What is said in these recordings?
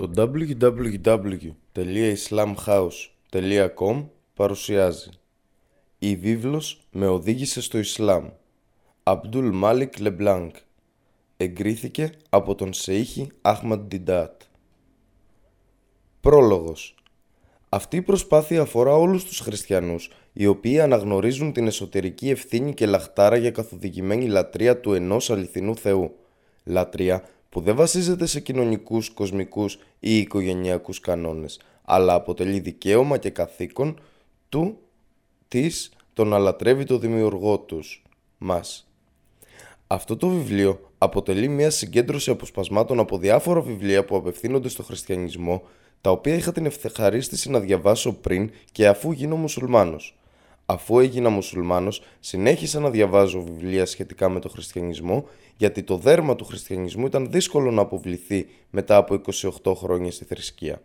Το www.islamhouse.com παρουσιάζει. «Η βίβλος με οδήγησε στο Ισλάμ» Αμπτούλ Μάλικ Λεμπλάνκ Εγκρίθηκε από τον Σεΐχη Άχμαντ Ντιντάτ. Πρόλογος. Αυτή η προσπάθεια αφορά όλους τους χριστιανούς οι οποίοι αναγνωρίζουν την εσωτερική ευθύνη και λαχτάρα για καθοδηγημένη λατρεία του ενός αληθινού Θεού. Λατρεία που δεν βασίζεται σε κοινωνικούς, κοσμικούς ή οικογενειακούς κανόνες, αλλά αποτελεί δικαίωμα και καθήκον του, της, το να λατρεύει το δημιουργό τους, μας. Αυτό το βιβλίο αποτελεί μια συγκέντρωση αποσπασμάτων από διάφορα βιβλία που απευθύνονται στο χριστιανισμό, τα οποία είχα την ευχαρίστηση να διαβάσω πριν και αφού γίνω μουσουλμάνος. Αφού έγινα μουσουλμάνος, συνέχισα να διαβάζω βιβλία σχετικά με το χριστιανισμό, γιατί το δέρμα του χριστιανισμού ήταν δύσκολο να αποβληθεί μετά από 28 χρόνια στη θρησκεία.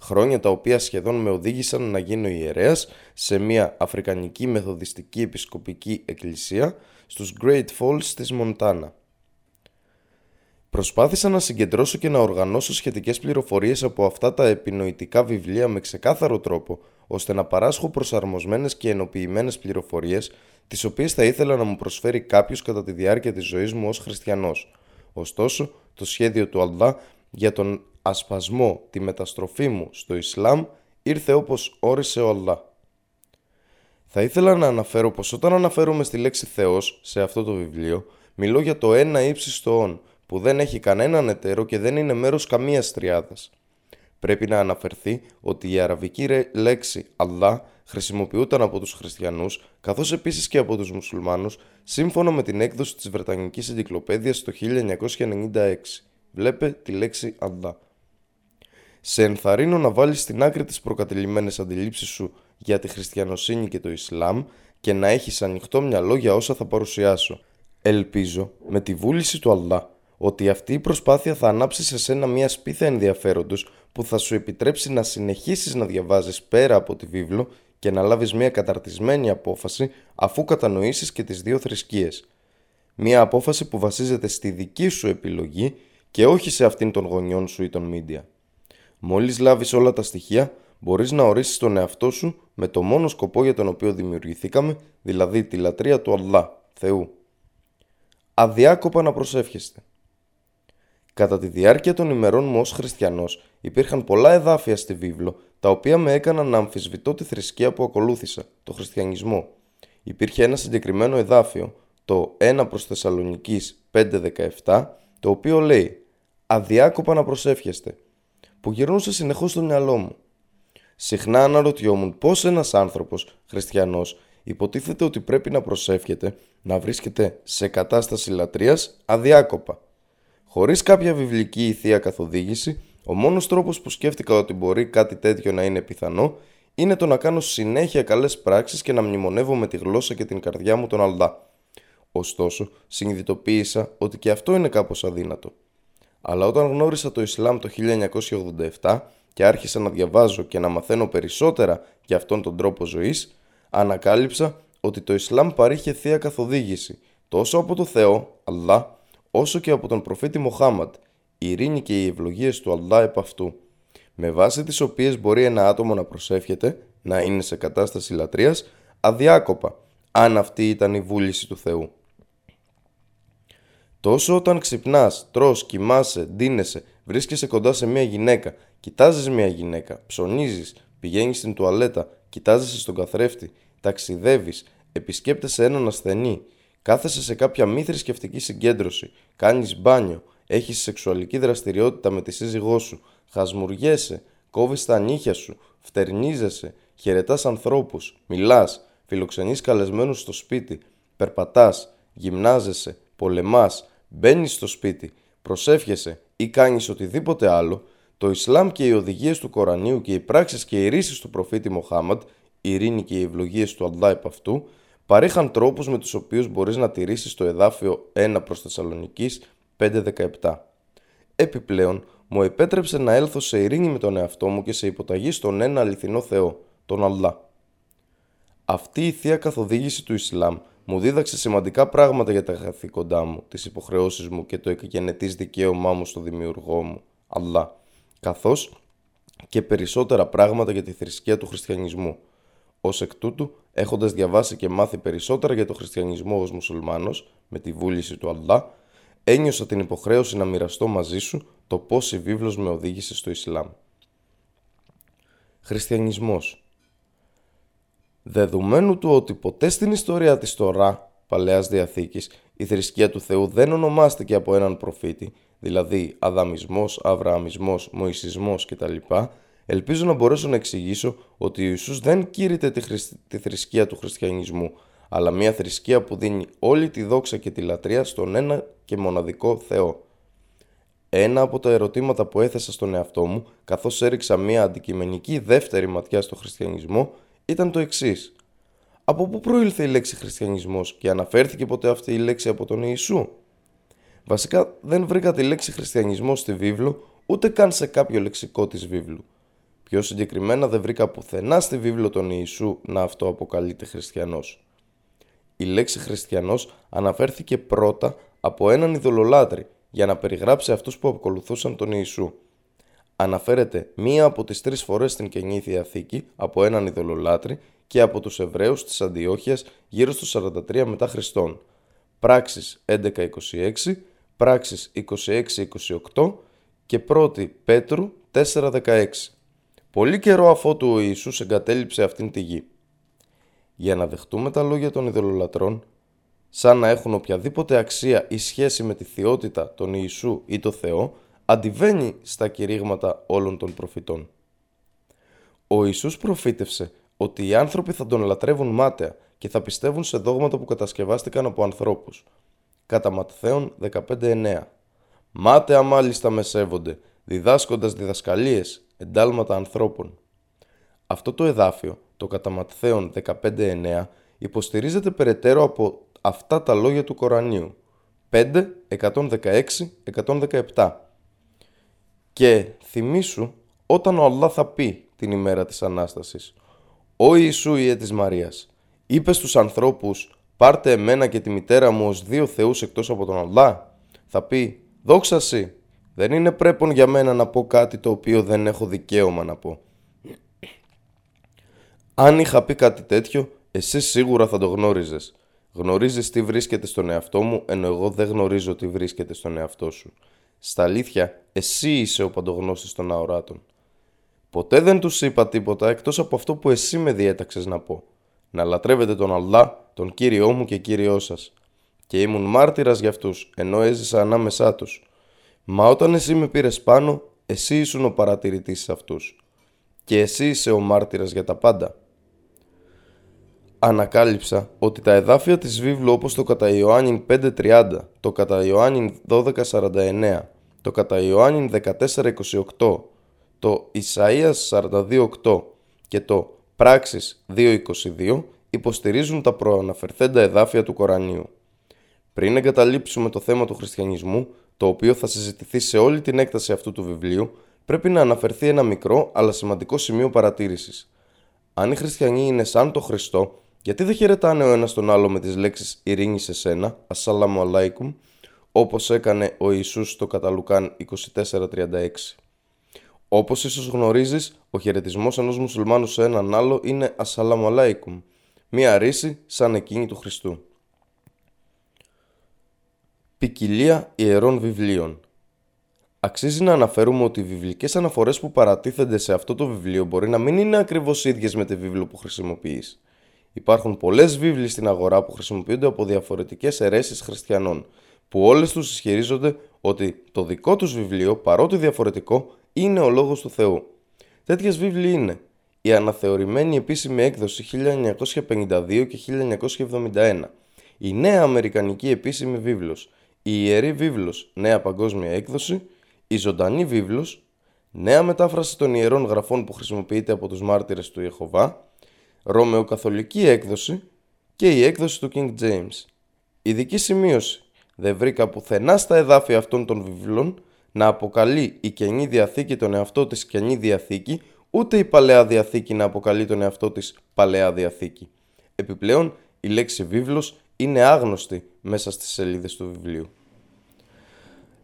Χρόνια τα οποία σχεδόν με οδήγησαν να γίνω ιερέας σε μια αφρικανική μεθοδιστική επισκοπική εκκλησία στους Great Falls της Μοντάνα. Προσπάθησα να συγκεντρώσω και να οργανώσω σχετικές πληροφορίες από αυτά τα επινοητικά βιβλία με ξεκάθαρο τρόπο, ώστε να παράσχω προσαρμοσμένες και ενοποιημένες πληροφορίες, τις οποίες θα ήθελα να μου προσφέρει κάποιος κατά τη διάρκεια της ζωής μου ως χριστιανός. Ωστόσο, το σχέδιο του Αλδά για τον ασπασμό, τη μεταστροφή μου στο Ισλάμ, ήρθε όπως όρισε ο Αλδά. Θα ήθελα να αναφέρω πως όταν αναφέρομαι στη λέξη Θεός σε αυτό το βιβλίο, μιλώ για το ένα ύψιστο όν, που δεν έχει κανέναν εταίρο και δεν είναι μέρος καμίας τριάδας. Πρέπει να αναφερθεί ότι η αραβική λέξη Allah χρησιμοποιούταν από τους χριστιανούς καθώς επίσης και από τους μουσουλμάνους σύμφωνα με την έκδοση της Βρετανικής Εγκυκλοπαίδειας το 1996. Βλέπε τη λέξη Allah. Σε ενθαρρύνω να βάλεις στην άκρη τις προκατελημένες αντιλήψεις σου για τη χριστιανοσύνη και το Ισλάμ και να έχεις ανοιχτό μυαλό για όσα θα παρουσιάσω. Ελπίζω με τη βούληση του Allah ότι αυτή η προσπάθεια θα ανάψει σε σένα μια σπίθα ενδιαφέροντος που θα σου επιτρέψει να συνεχίσεις να διαβάζεις πέρα από τη βίβλο και να λάβεις μια καταρτισμένη απόφαση αφού κατανοήσεις και τις δύο θρησκείες. Μια απόφαση που βασίζεται στη δική σου επιλογή και όχι σε αυτήν των γονιών σου ή των μίντια. Μόλις λάβεις όλα τα στοιχεία, μπορείς να ορίσεις τον εαυτό σου με το μόνο σκοπό για τον οποίο δημιουργηθήκαμε, δηλαδή τη λατρεία του Αλλά, Θεού. Αδιάκοπα να προσεύχεστε. Κατά τη διάρκεια των ημερών μου ως χριστιανός υπήρχαν πολλά εδάφια στη βίβλο τα οποία με έκαναν να αμφισβητώ τη θρησκεία που ακολούθησα, το χριστιανισμό. Υπήρχε ένα συγκεκριμένο εδάφιο, το 1 προς Θεσσαλονικής 5.17, το οποίο λέει «Αδιάκοπα να προσεύχεστε», που γυρνούσε συνεχώς στο μυαλό μου. Συχνά αναρωτιόμουν πώς ένας άνθρωπος, χριστιανός, υποτίθεται ότι πρέπει να προσεύχεται, να βρίσκεται σε κατάσταση λατρείας αδιάκοπα. Χωρίς κάποια βιβλική ή θεία καθοδήγηση, ο μόνος τρόπος που σκέφτηκα ότι μπορεί κάτι τέτοιο να είναι πιθανό είναι το να κάνω συνέχεια καλές πράξεις και να μνημονεύω με τη γλώσσα και την καρδιά μου τον Αλδά. Ωστόσο, συνειδητοποίησα ότι και αυτό είναι κάπως αδύνατο. Αλλά όταν γνώρισα το Ισλάμ το 1987 και άρχισα να διαβάζω και να μαθαίνω περισσότερα για αυτόν τον τρόπο ζωής, ανακάλυψα ότι το Ισλάμ παρήχε θεία καθοδήγηση τόσο από το Θεό, Αλλά, όσο και από τον προφήτη Μοχάμαντ, η ειρήνη και οι ευλογίες του Αλλά επ' αυτού, με βάση τις οποίες μπορεί ένα άτομο να προσεύχεται, να είναι σε κατάσταση λατρείας, αδιάκοπα, αν αυτή ήταν η βούληση του Θεού. Τόσο όταν ξυπνάς, τρως, κοιμάσαι, ντύνεσαι, βρίσκεσαι κοντά σε μια γυναίκα, κοιτάζεις μια γυναίκα, ψωνίζεις, πηγαίνεις στην τουαλέτα, κοιτάζεσαι στον καθρέφτη, ταξιδεύεις, επισκέπτεσαι έναν ασθενή, Κάθεσαι σε κάποια μη θρησκευτική συγκέντρωση, κάνεις μπάνιο, έχεις σεξουαλική δραστηριότητα με τη σύζυγό σου, χασμουριέσαι, κόβεις τα νύχια σου, φτερνίζεσαι, χαιρετάς ανθρώπους, μιλάς, φιλοξενείς καλεσμένους στο σπίτι, περπατάς, γυμνάζεσαι, πολεμάς, μπαίνεις στο σπίτι, προσεύχεσαι ή κάνεις οτιδήποτε άλλο, το Ισλάμ και οι οδηγίες του Κορανίου και οι πράξεις και οι ρίσει του προφήτη Μοχάμαντ, η ειρήνη και οι ευλογίες του Αλλά επ' αυτού, παρήχαν τρόπους με τους οποίους μπορείς να τηρήσεις το εδάφιο 1 προς Θεσσαλονικής 5.17. Επιπλέον, μου επέτρεψε να έλθω σε ειρήνη με τον εαυτό μου και σε υποταγή στον ένα αληθινό Θεό, τον Αλλά. Αυτή η θεία καθοδήγηση του Ισλάμ μου δίδαξε σημαντικά πράγματα για τα καθήκοντά μου, τις υποχρεώσεις μου και το εκγενετής δικαίωμά μου στο δημιουργό μου, Αλλά, καθώς και περισσότερα πράγματα για τη θρησκεία του χριστιανισμού. Ως εκ τούτου, έχοντας διαβάσει και μάθει περισσότερα για το χριστιανισμό ως μουσουλμάνος, με τη βούληση του Αλλά, ένιωσα την υποχρέωση να μοιραστώ μαζί σου το πώς η βίβλος με οδήγησε στο Ισλάμ. Χριστιανισμός Δεδομένου του ότι ποτέ στην ιστορία της Τωρά, Παλαιάς Διαθήκης, η θρησκεία του Θεού δεν ονομάστηκε από έναν προφήτη, δηλαδή Αδαμισμός, Αβρααμισμός, Μωυσισμός κτλ., ελπίζω να μπορέσω να εξηγήσω ότι ο Ιησούς δεν κήρυτε τη, τη θρησκεία του χριστιανισμού, αλλά μια θρησκεία που δίνει όλη τη δόξα και τη λατρεία στον ένα και μοναδικό Θεό. Ένα από τα ερωτήματα που έθεσα στον εαυτό μου, καθώς έριξα μια αντικειμενική δεύτερη ματιά στο χριστιανισμό, ήταν το εξής. Από πού προήλθε η λέξη χριστιανισμός και αναφέρθηκε ποτέ αυτή η λέξη από τον Ιησού; Βασικά δεν βρήκα τη λέξη χριστιανισμός στη βίβλο, ούτε καν σε κάποιο λεξικό της βίβλου. Πιο συγκεκριμένα δεν βρήκα πουθενά στη βίβλο τον Ιησού να αυτό αποκαλείται χριστιανός. Η λέξη χριστιανός αναφέρθηκε πρώτα από έναν ειδωλολάτρη για να περιγράψει αυτούς που ακολουθούσαν τον Ιησού. Αναφέρεται μία από τις τρεις φορές στην Καινή Διαθήκη από έναν ειδωλολάτρη και από τους Εβραίους της Αντιόχειας γύρω στο 43 μετά Χριστόν. Πράξεις 11-26, Πράξεις 26-28 και 1η Πέτρου 4-16. Πολύ καιρό αφότου ο Ιησούς εγκατέλειψε αυτήν τη γη. Για να δεχτούμε τα λόγια των ειδωλολατρών, σαν να έχουν οποιαδήποτε αξία ή σχέση με τη θεότητα, τον Ιησού ή το Θεό, αντιβαίνει στα κηρύγματα όλων των προφητών. Ο Ιησούς προφήτευσε ότι οι άνθρωποι θα τον λατρεύουν μάταια και θα πιστεύουν σε δόγματα που κατασκευάστηκαν από ανθρώπους. Κατά Ματθαίον 15.9 Μάταια μάλιστα με σέβονται, διδάσκοντας διδασκαλίες, εντάλματα ανθρώπων. Αυτό το εδάφιο, το κατά Ματθαίον 15.9, υποστηρίζεται περαιτέρω από αυτά τα λόγια του Κορανίου. 5, 116, 117 και θυμήσου όταν ο Allah θα πει την ημέρα της Ανάστασης «Ω Ιησού Ιε της Μαρίας, είπες στους ανθρώπους «Πάρτε εμένα και τη μητέρα μου ως δύο θεούς εκτός από τον Αλλά» θα πει «Δόξα σοι, δεν είναι πρέπον για μένα να πω κάτι το οποίο δεν έχω δικαίωμα να πω». Αν είχα πει κάτι τέτοιο, εσύ σίγουρα θα το γνώριζες. Γνωρίζεις τι βρίσκεται στον εαυτό μου, ενώ εγώ δεν γνωρίζω τι βρίσκεται στον εαυτό σου. Στα αλήθεια, εσύ είσαι ο παντογνώστης των αοράτων. Ποτέ δεν τους είπα τίποτα εκτός από αυτό που εσύ με διέταξες να πω. Να λατρεύετε τον Αλλά, τον Κύριό μου και Κύριό σας. Και ήμουν μάρτυρας για αυτούς, ενώ έζησα ανάμεσά τους. Μα όταν εσύ με πήρες πάνω, εσύ ήσουν ο παρατηρητής σε αυτούς. Και εσύ είσαι ο μάρτυρας για τα πάντα. Ανακάλυψα ότι τα εδάφια της βίβλου όπως το κατά Ιωάννην 5.30, το κατά Ιωάννην 12.49, το κατά Ιωάννην 14.28, το Ισαΐας 42.8 και το Πράξεις 2.22 υποστηρίζουν τα προαναφερθέντα εδάφια του Κορανίου. Πριν εγκαταλείψουμε το θέμα του χριστιανισμού, το οποίο θα συζητηθεί σε όλη την έκταση αυτού του βιβλίου, πρέπει να αναφερθεί ένα μικρό αλλά σημαντικό σημείο παρατήρησης. Αν οι χριστιανοί είναι σαν το Χριστό, γιατί δεν χαιρετάνε ο ένας τον άλλο με τις λέξεις «Ειρήνη σε σένα», «Ασσαλάμου αλάικουμ», όπως έκανε ο Ιησούς στο Καταλουκάν 2436. Όπως ίσως γνωρίζεις, ο χαιρετισμός ενός μουσουλμάνου σε έναν άλλο είναι «Ασσαλάμου αλάικουμ», μία ρίση σαν εκείνη του Χριστού. Ποικιλία ιερών βιβλίων Αξίζει να αναφέρουμε ότι οι βιβλικές αναφορές που παρατίθενται σε αυτό το βιβλίο μπορεί να μην είναι ακριβώς ίδιες με τη βίβλο που χρησιμοποιείς. Υπάρχουν πολλές βίβλοι στην αγορά που χρησιμοποιούνται από διαφορετικές αιρέσεις χριστιανών, που όλες τους ισχυρίζονται ότι το δικό τους βιβλίο, παρότι διαφορετικό, είναι ο λόγος του Θεού. Τέτοιες βίβλοι είναι η αναθεωρημένη επίσημη έκδοση 1952 και 1971, η νέα αμερικανική επίσημη βίβλος, η ιερή βίβλος νέα παγκόσμια έκδοση, η ζωντανή βίβλος, νέα μετάφραση των ιερών γραφών που χρησιμοποιείται από τους μάρτυρες του Ιεχωβά, Ρωμαιοκαθολική έκδοση και η έκδοση του King James. Ειδική σημείωση. Δεν βρήκα πουθενά στα εδάφια αυτών των βιβλών να αποκαλεί η Καινή Διαθήκη τον εαυτό της Καινή Διαθήκη, ούτε η Παλαιά Διαθήκη να αποκαλεί τον εαυτό της Παλαιά Διαθήκη. Επιπλέον, η λέξη βίβλος είναι άγνωστη μέσα στις σελίδες του βιβλίου.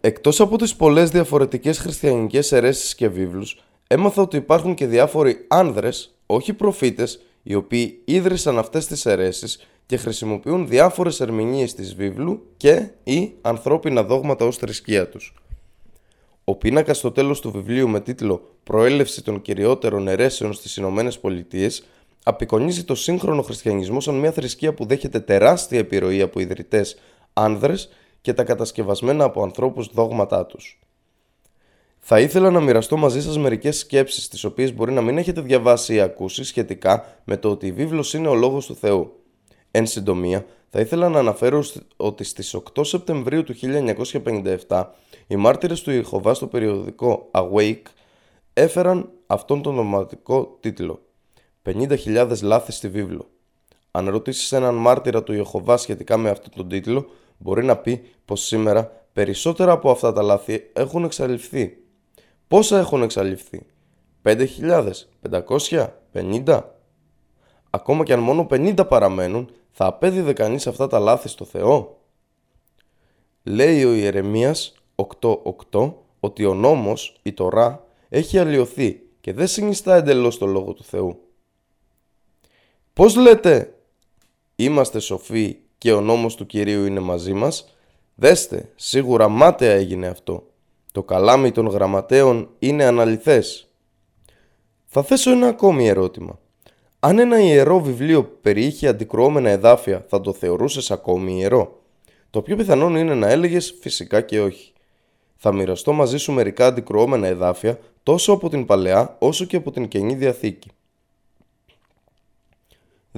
Εκτός από τις πολλές διαφορετικές χριστιανικές αιρέσεις και βίβλους, έμαθα ότι υπάρχουν και διάφοροι άνδρες, όχι προφήτες, οι οποίοι ίδρυσαν αυτές τις αιρέσεις και χρησιμοποιούν διάφορες ερμηνείες της βίβλου και ή ανθρώπινα δόγματα ως θρησκεία τους. Ο πίνακας στο τέλος του βιβλίου με τίτλο «Προέλευση των κυριότερων αιρέσεων στις Ηνωμένες Πολιτείες απεικονίζει το σύγχρονο χριστιανισμό σαν μια θρησκεία που δέχεται τεράστια επιρροή από ιδρυτές άνδρες και τα κατασκευασμένα από ανθρώπους δόγματά τους. Θα ήθελα να μοιραστώ μαζί σας μερικές σκέψεις τις οποίες μπορεί να μην έχετε διαβάσει ή ακούσει σχετικά με το ότι η βίβλος είναι ο Λόγος του Θεού. Εν συντομία, θα ήθελα να αναφέρω ότι στις 8 Σεπτεμβρίου του 1957 οι μάρτυρες του Ιεχωβά στο περιοδικό Awake έφεραν αυτόν τον ονοματικό τίτλο 50.000 λάθη στη βίβλο. Αν ρωτήσεις έναν μάρτυρα του Ιεχωβά σχετικά με αυτόν τον τίτλο, μπορεί να πει πως σήμερα περισσότερα από αυτά τα λάθη έχουν εξαλειφθεί. Πόσα έχουν εξαλειφθεί; 5.000, 500, 50? Ακόμα και αν μόνο 50 παραμένουν, θα απέδιδε κανείς αυτά τα λάθη στο Θεό; Λέει ο Ιερεμίας 8.8 ότι ο νόμος, η Τωρά, έχει αλλοιωθεί και δεν συνιστά εντελώς το Λόγο του Θεού. Πώς λέτε; Είμαστε σοφοί και ο νόμος του Κυρίου είναι μαζί μας, δέστε, σίγουρα μάταια έγινε αυτό. Το καλάμι των γραμματέων είναι αναλυθές. Θα θέσω ένα ακόμη ερώτημα. Αν ένα ιερό βιβλίο περιείχε αντικρουόμενα εδάφια, θα το θεωρούσες ακόμη ιερό; Το πιο πιθανόν είναι να έλεγες φυσικά και όχι. Θα μοιραστώ μαζί σου μερικά αντικρουόμενα εδάφια τόσο από την Παλαιά όσο και από την Καινή Διαθήκη.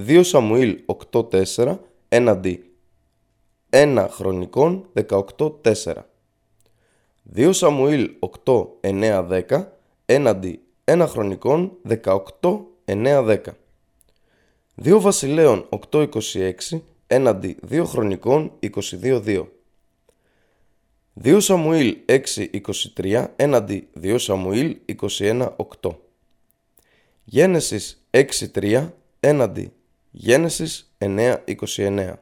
2 Σαμουήλ 8.4 έναντι 1 Χρονικών 18.4 2 Σαμουήλ 8.9.10 έναντι 1 Χρονικών 18.9.10 2 Βασιλέων 8.26 έναντι 2 Χρονικών 22.2 2 Σαμουήλ 6.23 έναντι 2 Σαμουήλ 21.8 Γένεσης 6.3 έναντι Γένεσης 9.29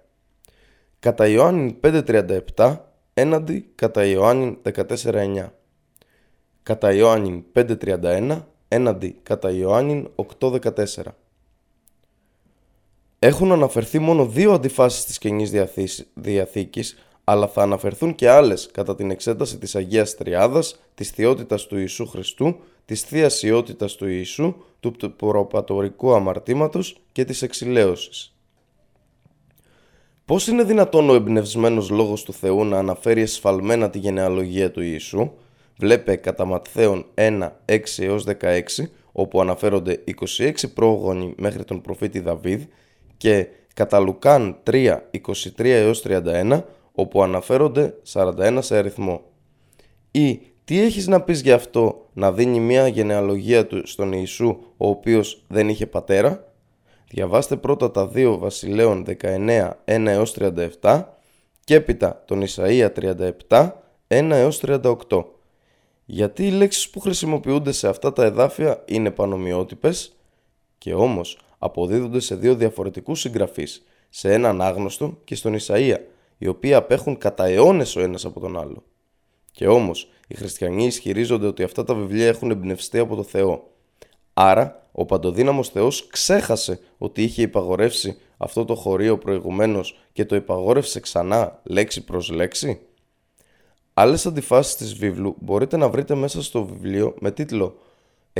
Κατά Ιωάννην 5.37 έναντι κατά Ιωάννην 14.9 Κατά Ιωάννην 5.31 έναντι κατά Ιωάννην 8.14 Έχουν αναφερθεί μόνο δύο αντιφάσεις της Καινής Διαθήκης αλλά θα αναφερθούν και άλλες κατά την εξέταση της Αγίας Τριάδας, της Θεότητας του Ιησού Χριστού, της Θείας Ιότητας του Ιησού, του προπατορικού αμαρτήματος και της εξηλαίωσης. Πώς είναι δυνατόν ο εμπνευσμένος λόγος του Θεού να αναφέρει εσφαλμένα τη γενεαλογία του Ιησού, βλέπε κατά Ματθαίον 1, 6 έως 16, όπου αναφέρονται 26 πρόγονοι μέχρι τον προφήτη Δαβίδ και κατά Λουκάν 3, 23 έως 31, όπου αναφέρονται 41 σε αριθμό. Ή τι έχεις να πεις γι' αυτό να δίνει μια γενεαλογία του στον Ιησού ο οποίος δεν είχε πατέρα; Διαβάστε πρώτα τα δύο βασιλέων 19, 1 έως 37 και έπειτα τον Ισαΐα 37, 1 έως 38. Γιατί οι λέξεις που χρησιμοποιούνται σε αυτά τα εδάφια είναι πανομοιότυπες και όμως αποδίδονται σε δύο διαφορετικούς συγγραφείς, σε έναν άγνωστο και στον Ισαΐα, οι οποίοι απέχουν κατά αιώνες ο ένας από τον άλλο. Και όμως, οι χριστιανοί ισχυρίζονται ότι αυτά τα βιβλία έχουν εμπνευστεί από το Θεό. Άρα, ο παντοδύναμος Θεός ξέχασε ότι είχε υπαγορεύσει αυτό το χωρίο προηγουμένως και το υπαγόρευσε ξανά λέξη προς λέξη. Άλλες αντιφάσεις της βίβλου μπορείτε να βρείτε μέσα στο βιβλίο με τίτλο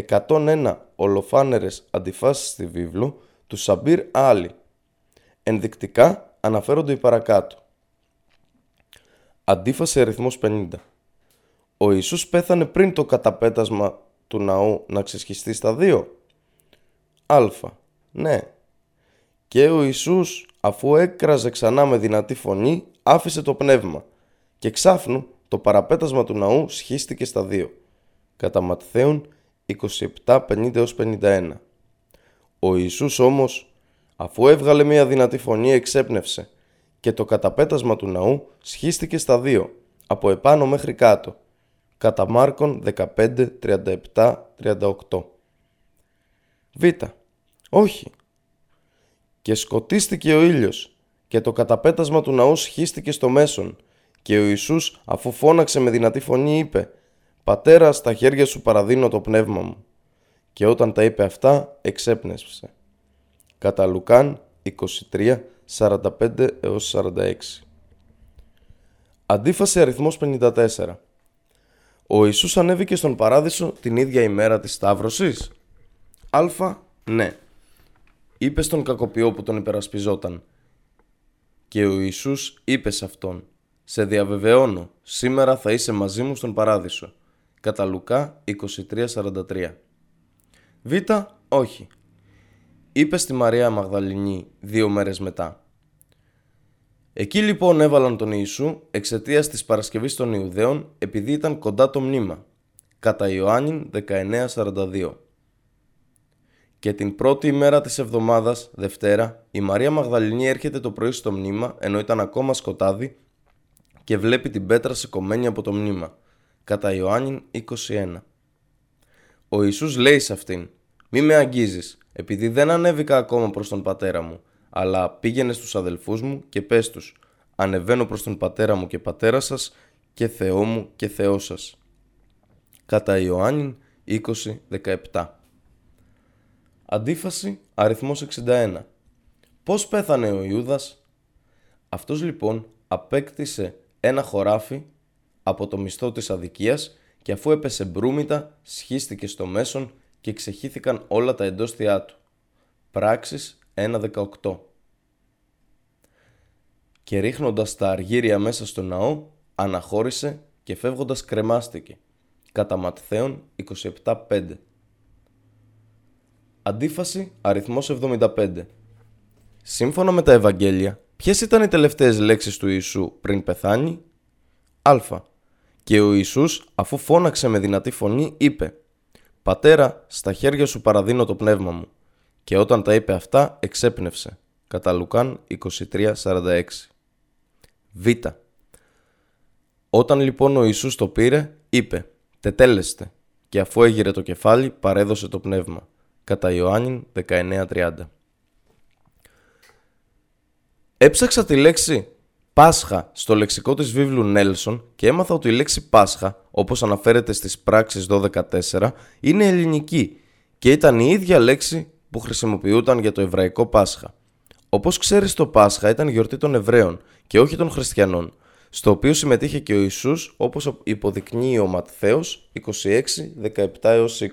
101 ολοφάνερες αντιφάσεις στη βίβλο του Σαμπίρ Άλι. Ενδεικτικά αναφέρονται οι παρακάτω. Αντίφαση αριθμός 50. Ο Ιησούς πέθανε πριν το καταπέτασμα του ναού να ξεσχιστεί στα δύο. Α. Ναι. Και ο Ιησούς αφού έκραζε ξανά με δυνατή φωνή άφησε το πνεύμα και ξάφνου το παραπέτασμα του ναού σχίστηκε στα δύο. Κατά Ματθαίων 27-50-51. Ο Ιησούς όμως αφού έβγαλε μια δυνατή φωνή εξέπνευσε και το καταπέτασμα του ναού σχίστηκε στα δύο, από επάνω μέχρι κάτω, κατά Μάρκον 15, 37, 38. Β. Όχι. Και σκοτίστηκε ο ήλιος και το καταπέτασμα του ναού σχίστηκε στο μέσον Και ο Ιησούς αφού φώναξε με δυνατή φωνή είπε «Πατέρα, στα χέρια σου παραδίνω το πνεύμα μου». Και όταν τα είπε αυτά, εξέπνευσε. Κατά Λουκάν 23, 45 έως 46. Αντίφαση αριθμός 54. Ο Ιησούς ανέβηκε στον παράδεισο την ίδια ημέρα της Σταύρωσης; Α. Ναι. Είπε στον κακοποιό που τον υπερασπιζόταν. Και ο Ιησούς είπε σε αυτόν «Σε διαβεβαιώνω, σήμερα θα είσαι μαζί μου στον παράδεισο». Κατά Λουκά 23.43 Β. Όχι. Είπε στη Μαρία Μαγδαληνή δύο μέρες μετά. Εκεί λοιπόν έβαλαν τον Ιησού εξαιτίας της Παρασκευής των Ιουδαίων επειδή ήταν κοντά το μνήμα. Κατά Ιωάννην 19.42 και την πρώτη ημέρα της εβδομάδας, Δευτέρα, η Μαρία Μαγδαληνή έρχεται το πρωί στο μνήμα ενώ ήταν ακόμα σκοτάδι και βλέπει την πέτρα σηκωμένη από το μνήμα. Κατά Ιωάννη 21. Ο Ιησούς λέει σε αυτήν «Μη με αγγίζεις, επειδή δεν ανέβηκα ακόμα προς τον πατέρα μου, αλλά πήγαινε στους αδελφούς μου και πες τους «Ανεβαίνω προς τον πατέρα μου και πατέρα σας και Θεό μου και Θεό σας». Κατά Ιωάννη 20-17 Αντίφαση αριθμός 61. Πώς πέθανε ο Ιούδας; Αυτός λοιπόν απέκτησε ένα χωράφι από το μισθό της αδικίας και αφού έπεσε μπρούμητα σχίστηκε στο μέσον και ξεχύθηκαν όλα τα εντόστια του. Πράξεις 1.18 Και ρίχνοντας τα αργύρια μέσα στο ναό αναχώρησε και φεύγοντας κρεμάστηκε. Κατά Ματθαίον 27.5 Αντίφαση αριθμός 75. Σύμφωνα με τα Ευαγγέλια, ποιες ήταν οι τελευταίες λέξεις του Ιησού πριν πεθάνει; Α. Και ο Ιησούς, αφού φώναξε με δυνατή φωνή, είπε «Πατέρα, στα χέρια σου παραδίνω το πνεύμα μου». Και όταν τα είπε αυτά, εξέπνευσε. Κατά Λουκάν 23.46. Β. Όταν λοιπόν ο Ιησούς το πήρε, είπε «Τετέλεστε» και αφού έγειρε το κεφάλι, παρέδωσε το πνεύμα κατά Ιωάννη 19.30. Έψαξα τη λέξη Πάσχα στο λεξικό της βίβλου Νέλσον και έμαθα ότι η λέξη Πάσχα, όπως αναφέρεται στις πράξεις 12.4, είναι ελληνική και ήταν η ίδια λέξη που χρησιμοποιούταν για το εβραϊκό Πάσχα. Όπως ξέρεις το Πάσχα ήταν γιορτή των Εβραίων και όχι των Χριστιανών, στο οποίο συμμετείχε και ο Ιησούς όπως υποδεικνύει ο Ματθαίος 26, 17 έως 20.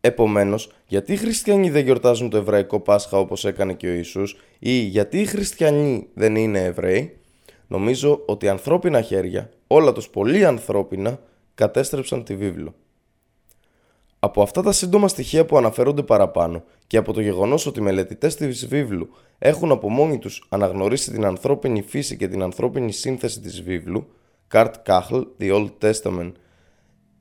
Επομένως, γιατί οι χριστιανοί δεν γιορτάζουν το εβραϊκό Πάσχα όπως έκανε και ο Ιησούς ή γιατί οι χριστιανοί δεν είναι Εβραίοι, νομίζω ότι ανθρώπινα χέρια, όλα τους πολύ ανθρώπινα, κατέστρεψαν τη βίβλο. Από αυτά τα σύντομα στοιχεία που αναφέρονται παραπάνω και από το γεγονός ότι οι μελετητές της βίβλου έχουν από μόνοι τους αναγνωρίσει την ανθρώπινη φύση και την ανθρώπινη σύνθεση της βίβλου, Kurt Kachl, The Old Testament,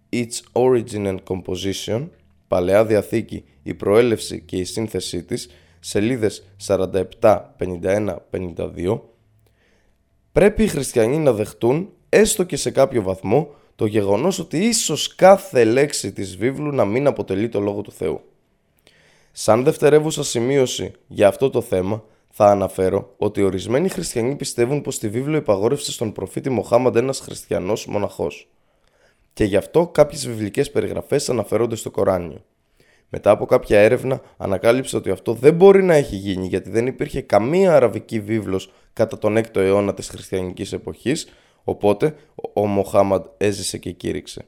Its Origin and Composition, Παλαιά Διαθήκη, η προέλευση και η σύνθεσή της, σελίδες 47, 51, 52, πρέπει οι χριστιανοί να δεχτούν, έστω και σε κάποιο βαθμό, το γεγονός ότι ίσως κάθε λέξη της βίβλου να μην αποτελεί το Λόγο του Θεού. Σαν δευτερεύουσα σημείωση για αυτό το θέμα, θα αναφέρω ότι ορισμένοι χριστιανοί πιστεύουν πως τη βίβλο υπαγόρευσε στον προφήτη Μοχάμαντ ένας χριστιανός μοναχός και γι' αυτό κάποιες βιβλικές περιγραφές αναφέρονται στο Κοράνιο. Μετά από κάποια έρευνα ανακάλυψε ότι αυτό δεν μπορεί να έχει γίνει γιατί δεν υπήρχε καμία αραβική βίβλος κατά τον 6ο αιώνα της χριστιανικής εποχής, οπότε ο Μοχάμαντ έζησε και κήρυξε.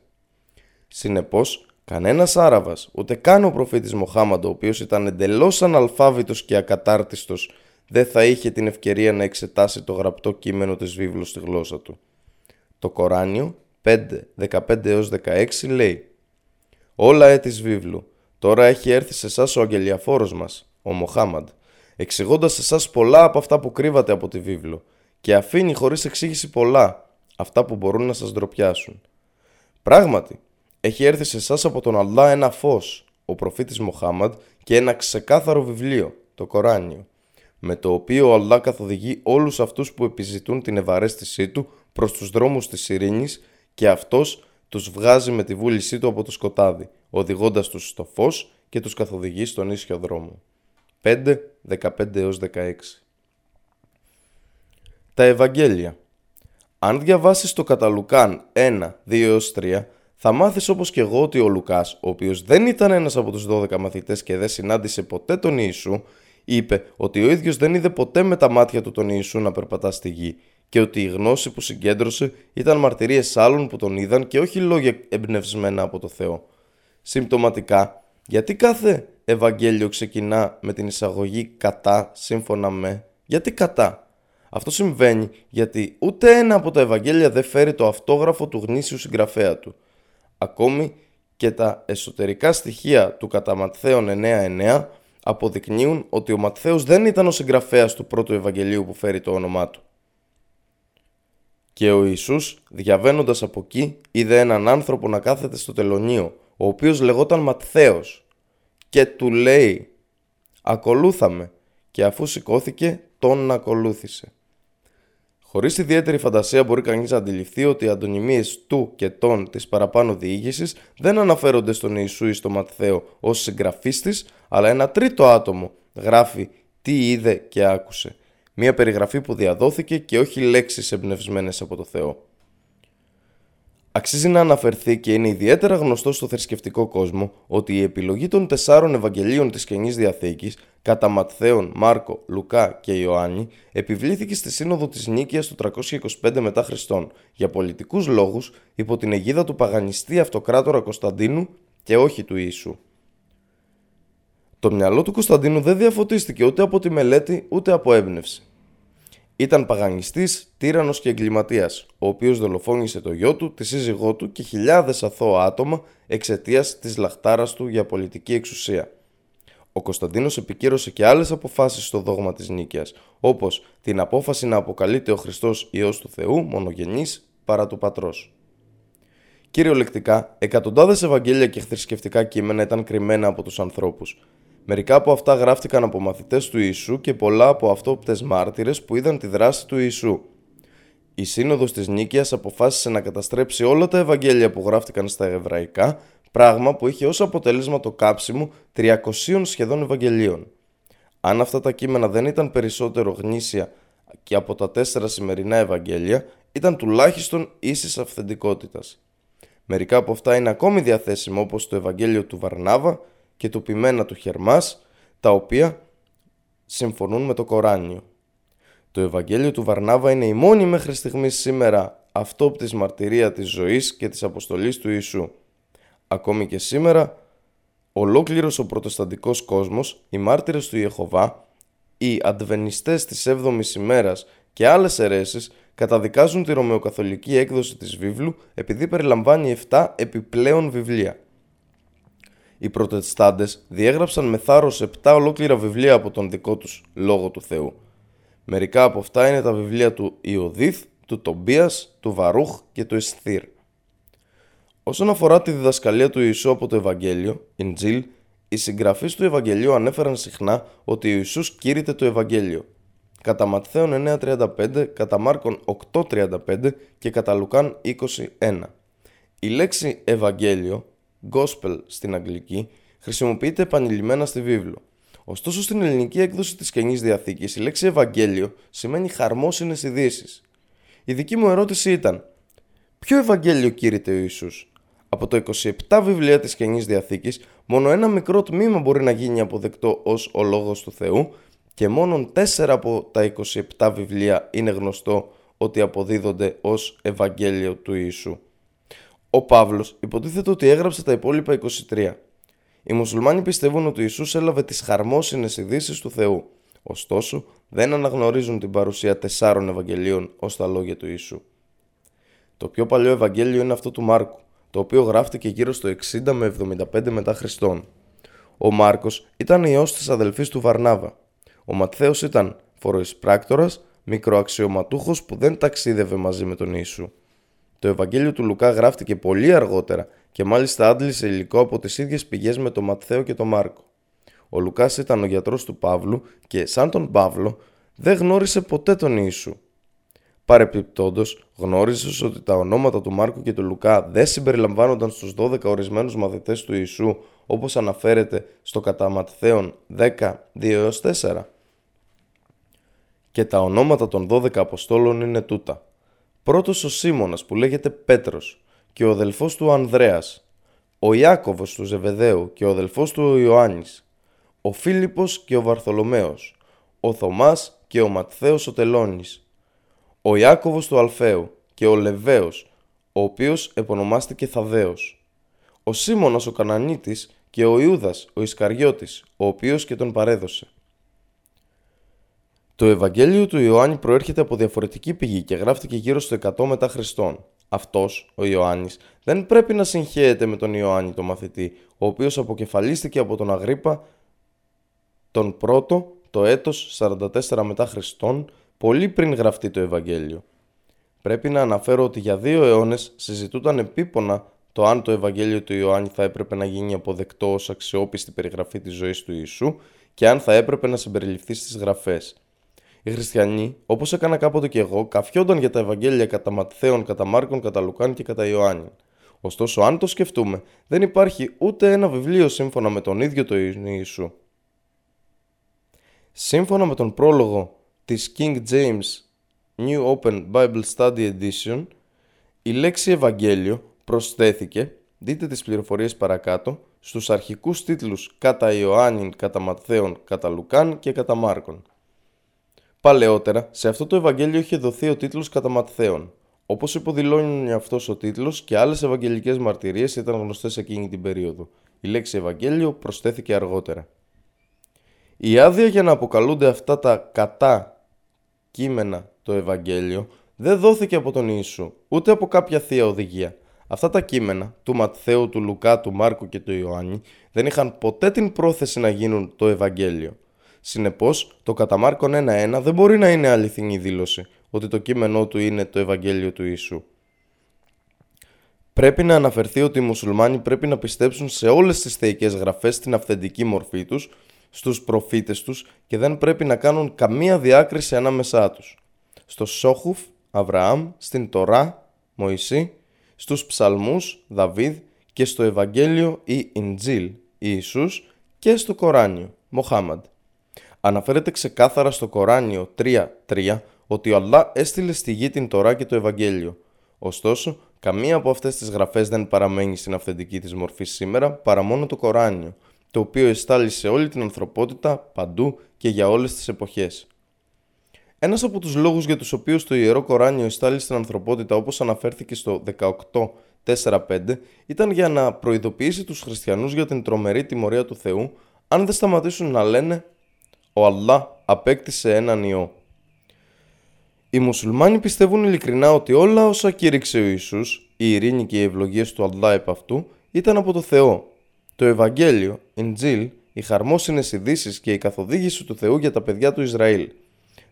Συνεπώς, κανένας Άραβας, ούτε καν ο προφήτης Μοχάμαντ, ο οποίος ήταν εντελώς αναλφάβητος και ακατάρτιστος, δεν θα είχε την ευκαιρία να εξετάσει το γραπτό κείμενο της βίβλου στη γλώσσα του. Το Κοράνιο 5, 15 έως 16 λέει «Όλα έτης βίβλου, τώρα έχει έρθει σε εσάς ο αγγελιαφόρος μας, ο Μοχάμαντ, εξηγώντας σε εσάς πολλά από αυτά που κρύβατε από τη βίβλο και αφήνει χωρίς εξήγηση πολλά, αυτά που μπορούν να σας ντροπιάσουν. Πράγματι, έχει έρθει σε εσάς από τον Αλλά ένα φως, ο προφήτης Μοχάμαντ και ένα ξεκάθαρο βιβλίο, το Κοράνιο, με το οποίο ο Αλλά καθοδηγεί όλους αυτούς που επιζητούν την ευαρέστησή του προς τους δρόμους της ειρήνης και αυτός τους βγάζει με τη βούλησή του από το σκοτάδι, οδηγώντας τους στο φως και τους καθοδηγεί στον ίσιο δρόμο. 5, 15 16 Τα Ευαγγέλια Αν διαβάσεις το κατά Λουκάν 1, 2 3, θα μάθεις όπως και εγώ ότι ο Λουκάς, ο οποίος δεν ήταν ένας από τους 12 μαθητές και δεν συνάντησε ποτέ τον Ιησού, είπε ότι ο ίδιος δεν είδε ποτέ με τα μάτια του τον Ιησού να περπατά στη γη και ότι η γνώση που συγκέντρωσε ήταν μαρτυρίες άλλων που τον είδαν και όχι λόγια εμπνευσμένα από το Θεό. Συμπτωματικά, γιατί κάθε Ευαγγέλιο ξεκινά με την εισαγωγή κατά σύμφωνα με, γιατί κατά. Αυτό συμβαίνει γιατί ούτε ένα από τα Ευαγγέλια δεν φέρει το αυτόγραφο του γνήσιου συγγραφέα του. Ακόμη και τα εσωτερικά στοιχεία του κατά Ματθαίον 9.9 αποδεικνύουν ότι ο Ματθαίος δεν ήταν ο συγγραφέας του πρώτου Ευαγγελίου που φέρει το όνομά του. Και ο Ιησούς, διαβαίνοντας από εκεί, είδε έναν άνθρωπο να κάθεται στο τελωνίο, ο οποίος λεγόταν Ματθαίος και του λέει «Ακολούθαμε» και αφού σηκώθηκε τον ακολούθησε. Χωρίς ιδιαίτερη φαντασία μπορεί κανείς να αντιληφθεί ότι οι αντωνυμίες του και των της παραπάνω διήγησης δεν αναφέρονται στον Ιησού ή στο Ματθαίο ως συγγραφής της, αλλά ένα τρίτο άτομο γράφει τι είδε και άκουσε. Μια περιγραφή που διαδόθηκε και όχι λέξεις εμπνευσμένες από το Θεό. Αξίζει να αναφερθεί και είναι ιδιαίτερα γνωστό στο θρησκευτικό κόσμο ότι η επιλογή των τεσσάρων Ευαγγελίων της Καινής Διαθήκης κατά Ματθαίον, Μάρκο, Λουκά και Ιωάννη επιβλήθηκε στη Σύνοδο της Νίκαιας του 325 μετά Χριστόν για πολιτικούς λόγους υπό την αιγίδα του παγανιστή αυτοκράτορα Κωνσταντίνου και όχι του Ιησού. Το μυαλό του Κωνσταντίνου δεν διαφωτίστηκε ούτε από τη μελέτη ούτε από έμπνευση. Ήταν παγανιστής, τύρανος και εγκληματίας, ο οποίος δολοφόνησε το γιο του, τη σύζυγό του και χιλιάδες αθώα άτομα εξαιτίας της λαχτάρας του για πολιτική εξουσία. Ο Κωνσταντίνος επικύρωσε και άλλες αποφάσεις στο δόγμα της νίκαιας, όπως την απόφαση να αποκαλείται ο Χριστός Υιός του Θεού, μονογενής, παρά του Πατρός. Κυριολεκτικά, εκατοντάδες Ευαγγέλια και θρησκευτικά κείμενα ήταν κρυμμένα από τους ανθρώπους, Μερικά από αυτά γράφτηκαν από μαθητές του Ιησού και πολλά από αυτόπτες μάρτυρες που είδαν τη δράση του Ιησού. Η Σύνοδος της Νίκαιας αποφάσισε να καταστρέψει όλα τα Ευαγγέλια που γράφτηκαν στα Εβραϊκά, πράγμα που είχε ως αποτέλεσμα το κάψιμο 300 σχεδόν Ευαγγελίων. Αν αυτά τα κείμενα δεν ήταν περισσότερο γνήσια και από τα τέσσερα σημερινά Ευαγγέλια, ήταν τουλάχιστον ίσης αυθεντικότητας. Μερικά από αυτά είναι ακόμη διαθέσιμα όπως το Ευαγγέλιο του Βαρνάβα, και του ποιμένα του Χερμάς, τα οποία συμφωνούν με το Κοράνιο. Το Ευαγγέλιο του Βαρνάβα είναι η μόνη μέχρι στιγμής σήμερα αυτόπτης μαρτυρία της ζωής και της αποστολής του Ιησού. Ακόμη και σήμερα, ολόκληρος ο προτεσταντικός κόσμος, οι μάρτυρες του Ιεχωβά, οι αντβενιστές της 7ης ημέρας και άλλες αιρέσεις καταδικάζουν τη ρωμαιοκαθολική έκδοση της βίβλου επειδή περιλαμβάνει 7 επιπλέον βιβλία. Οι προτεστάντες διέγραψαν με θάρρος 7 ολόκληρα βιβλία από τον δικό τους Λόγο του Θεού. Μερικά από αυτά είναι τα βιβλία του Ιωδίθ, του Τομπίας, του Βαρούχ και του Εσθήρ. Όσον αφορά τη διδασκαλία του Ιησού από το Ευαγγέλιο, Ιντζίλ, οι συγγραφείς του Ευαγγελίου ανέφεραν συχνά ότι ο Ιησούς κήρυτε το Ευαγγέλιο. Κατά Ματθαίον 9.35, κατά Μάρκον 8.35 και κατά Λουκάν 21. Η λέξη Ευαγγέλιο gospel στην αγγλική, χρησιμοποιείται επανειλημμένα στη βίβλο. Ωστόσο, στην ελληνική έκδοση της Καινής Διαθήκης, η λέξη Ευαγγέλιο σημαίνει χαρμόσυνε ειδήσει. Η δική μου ερώτηση ήταν: Ποιο Ευαγγέλιο κήρυτε ο Ιησούς; Από το 27 βιβλία της Καινής Διαθήκης, μόνο ένα μικρό τμήμα μπορεί να γίνει αποδεκτό ως ο Λόγος του Θεού και μόνο 4 από τα 27 βιβλία είναι γνωστό ότι αποδίδονται ως Ευαγγέλιο του Ιησού. Ο Παύλος υποτίθεται ότι έγραψε τα υπόλοιπα 23. Οι μουσουλμάνοι πιστεύουν ότι ο Ιησούς έλαβε τις χαρμόσυνες ειδήσεις του Θεού. Ωστόσο, δεν αναγνωρίζουν την παρουσία τεσσάρων Ευαγγελίων ως τα λόγια του Ιησού. Το πιο παλιό Ευαγγέλιο είναι αυτό του Μάρκου, το οποίο γράφτηκε γύρω στο 60 με 75 μετά Χριστόν. Ο Μάρκος ήταν ιός της αδελφής του Βαρνάβα. Ο Ματθαίος ήταν φοροεισπράκτορας, μικροαξιωματούχος που δεν ταξίδευε μαζί με τον Ιησού. Το Ευαγγέλιο του Λουκά γράφτηκε πολύ αργότερα και μάλιστα άντλησε υλικό από τις ίδιες πηγές με τον Ματθαίο και τον Μάρκο. Ο Λουκάς ήταν ο γιατρός του Παύλου και σαν τον Παύλο δεν γνώρισε ποτέ τον Ιησού. Παρεπιπτόντως, γνώρισε ότι τα ονόματα του Μάρκου και του Λουκά δεν συμπεριλαμβάνονταν στους 12 ορισμένους μαθητές του Ιησού όπως αναφέρεται στο κατά Ματθαίον 10, 2 4. Και τα ονόματα των 12 Αποστόλων είναι τούτα. Πρώτος ο Σίμωνας που λέγεται Πέτρος και ο αδελφός του Ανδρέας, ο Ιάκωβος του Ζεβεδαίου και ο αδελφός του ο Ιωάννης, ο Φίλιππος και ο Βαρθολομαίος, ο Θωμάς και ο Ματθαίος ο Τελώνης, ο Ιάκωβος του Αλφαίου και ο Λεβαίος, ο οποίος επωνομάστηκε Θαδαίος, ο Σίμωνας ο Κανανίτης και ο Ιούδας ο Ισκαριώτης, ο οποίος και τον παρέδωσε. Το Ευαγγέλιο του Ιωάννη προέρχεται από διαφορετική πηγή και γράφτηκε γύρω στο 100 μετά Χριστόν. Αυτός, ο Ιωάννης, δεν πρέπει να συγχέεται με τον Ιωάννη τον μαθητή, ο οποίος αποκεφαλίστηκε από τον Αγρίπα τον πρώτο το έτος 44 μετά Χριστόν, πολύ πριν γραφτεί το Ευαγγέλιο. Πρέπει να αναφέρω ότι για δύο αιώνες συζητούταν επίπονα το αν το Ευαγγέλιο του Ιωάννη θα έπρεπε να γίνει αποδεκτό ως αξιόπιστη περιγραφή της ζωής του Ιησού και αν θα έπρεπε να συμπεριληφθεί στις γραφές. Οι χριστιανοί, όπως έκανα κάποτε και εγώ, καφιόνταν για τα Ευαγγέλια κατά Ματθαίων, κατά Μάρκων, κατά Λουκάν και κατά Ιωάννη. Ωστόσο, αν το σκεφτούμε, δεν υπάρχει ούτε ένα βιβλίο σύμφωνα με τον ίδιο το Ιησού. Σύμφωνα με τον πρόλογο της King James New Open Bible Study Edition, η λέξη Ευαγγέλιο προσθέθηκε, δείτε τις πληροφορίες παρακάτω, στους αρχικούς τίτλους κατά Ιωάννην, κατά Ματθαίων, κατά Λουκάν και κατά Μάρκων. Παλαιότερα, σε αυτό το Ευαγγέλιο είχε δοθεί ο τίτλος κατά Ματθαίων. Όπως υποδηλώνει αυτός ο τίτλος και άλλες ευαγγελικές μαρτυρίες ήταν γνωστές εκείνη την περίοδο. Η λέξη Ευαγγέλιο προσθέθηκε αργότερα. Η άδεια για να αποκαλούνται αυτά τα κατά κείμενα το Ευαγγέλιο δεν δόθηκε από τον Ιησού, ούτε από κάποια θεία οδηγία. Αυτά τα κείμενα, του Ματθαίου, του Λουκά, του Μάρκου και του Ιωάννη, δεν είχαν ποτέ την πρόθεση να γίνουν το Ευαγγέλιο. Συνεπώς, το κατά Μάρκον 1.1 δεν μπορεί να είναι αληθινή δήλωση ότι το κείμενό του είναι το Ευαγγέλιο του Ιησού. Πρέπει να αναφερθεί ότι οι μουσουλμάνοι πρέπει να πιστέψουν σε όλες τις θεϊκές γραφές στην αυθεντική μορφή τους, στους προφήτες τους και δεν πρέπει να κάνουν καμία διάκριση ανάμεσά τους. Στο Σόχουφ, Αβραάμ, στην Τωρά, Μωυσή, στους Ψαλμούς, Δαβίδ και στο Ευαγγέλιο ή Ιντζίλ, Ιησούς και στο Κοράνιο, Μοχάμαντ. Αναφέρεται ξεκάθαρα στο Κοράνιο 3.3 ότι ο Αλλά έστειλε στη γη την Τωρά και το Ευαγγέλιο. Ωστόσο, καμία από αυτές τις γραφές δεν παραμένει στην αυθεντική της μορφή σήμερα παρά μόνο το Κοράνιο, το οποίο εστάλησε όλη την ανθρωπότητα παντού και για όλες τις εποχές. Ένας από τους λόγους για τους οποίους το Ιερό Κοράνιο εστάλει στην ανθρωπότητα όπως αναφέρθηκε στο 18.4.5 ήταν για να προειδοποιήσει τους χριστιανούς για την τρομερή τιμωρία του Θεού αν δεν σταματήσουν να λένε ο Αλλά απέκτησε έναν ιό. Οι μουσουλμάνοι πιστεύουν ειλικρινά ότι όλα όσα κήρυξε ο Ιησούς, η ειρήνη και οι ευλογίες του Αλλά επ' αυτού, ήταν από το Θεό. Το Ευαγγέλιο, Ιντζίλ, οι χαρμόσυνες ειδήσεις και η καθοδήγηση του Θεού για τα παιδιά του Ισραήλ.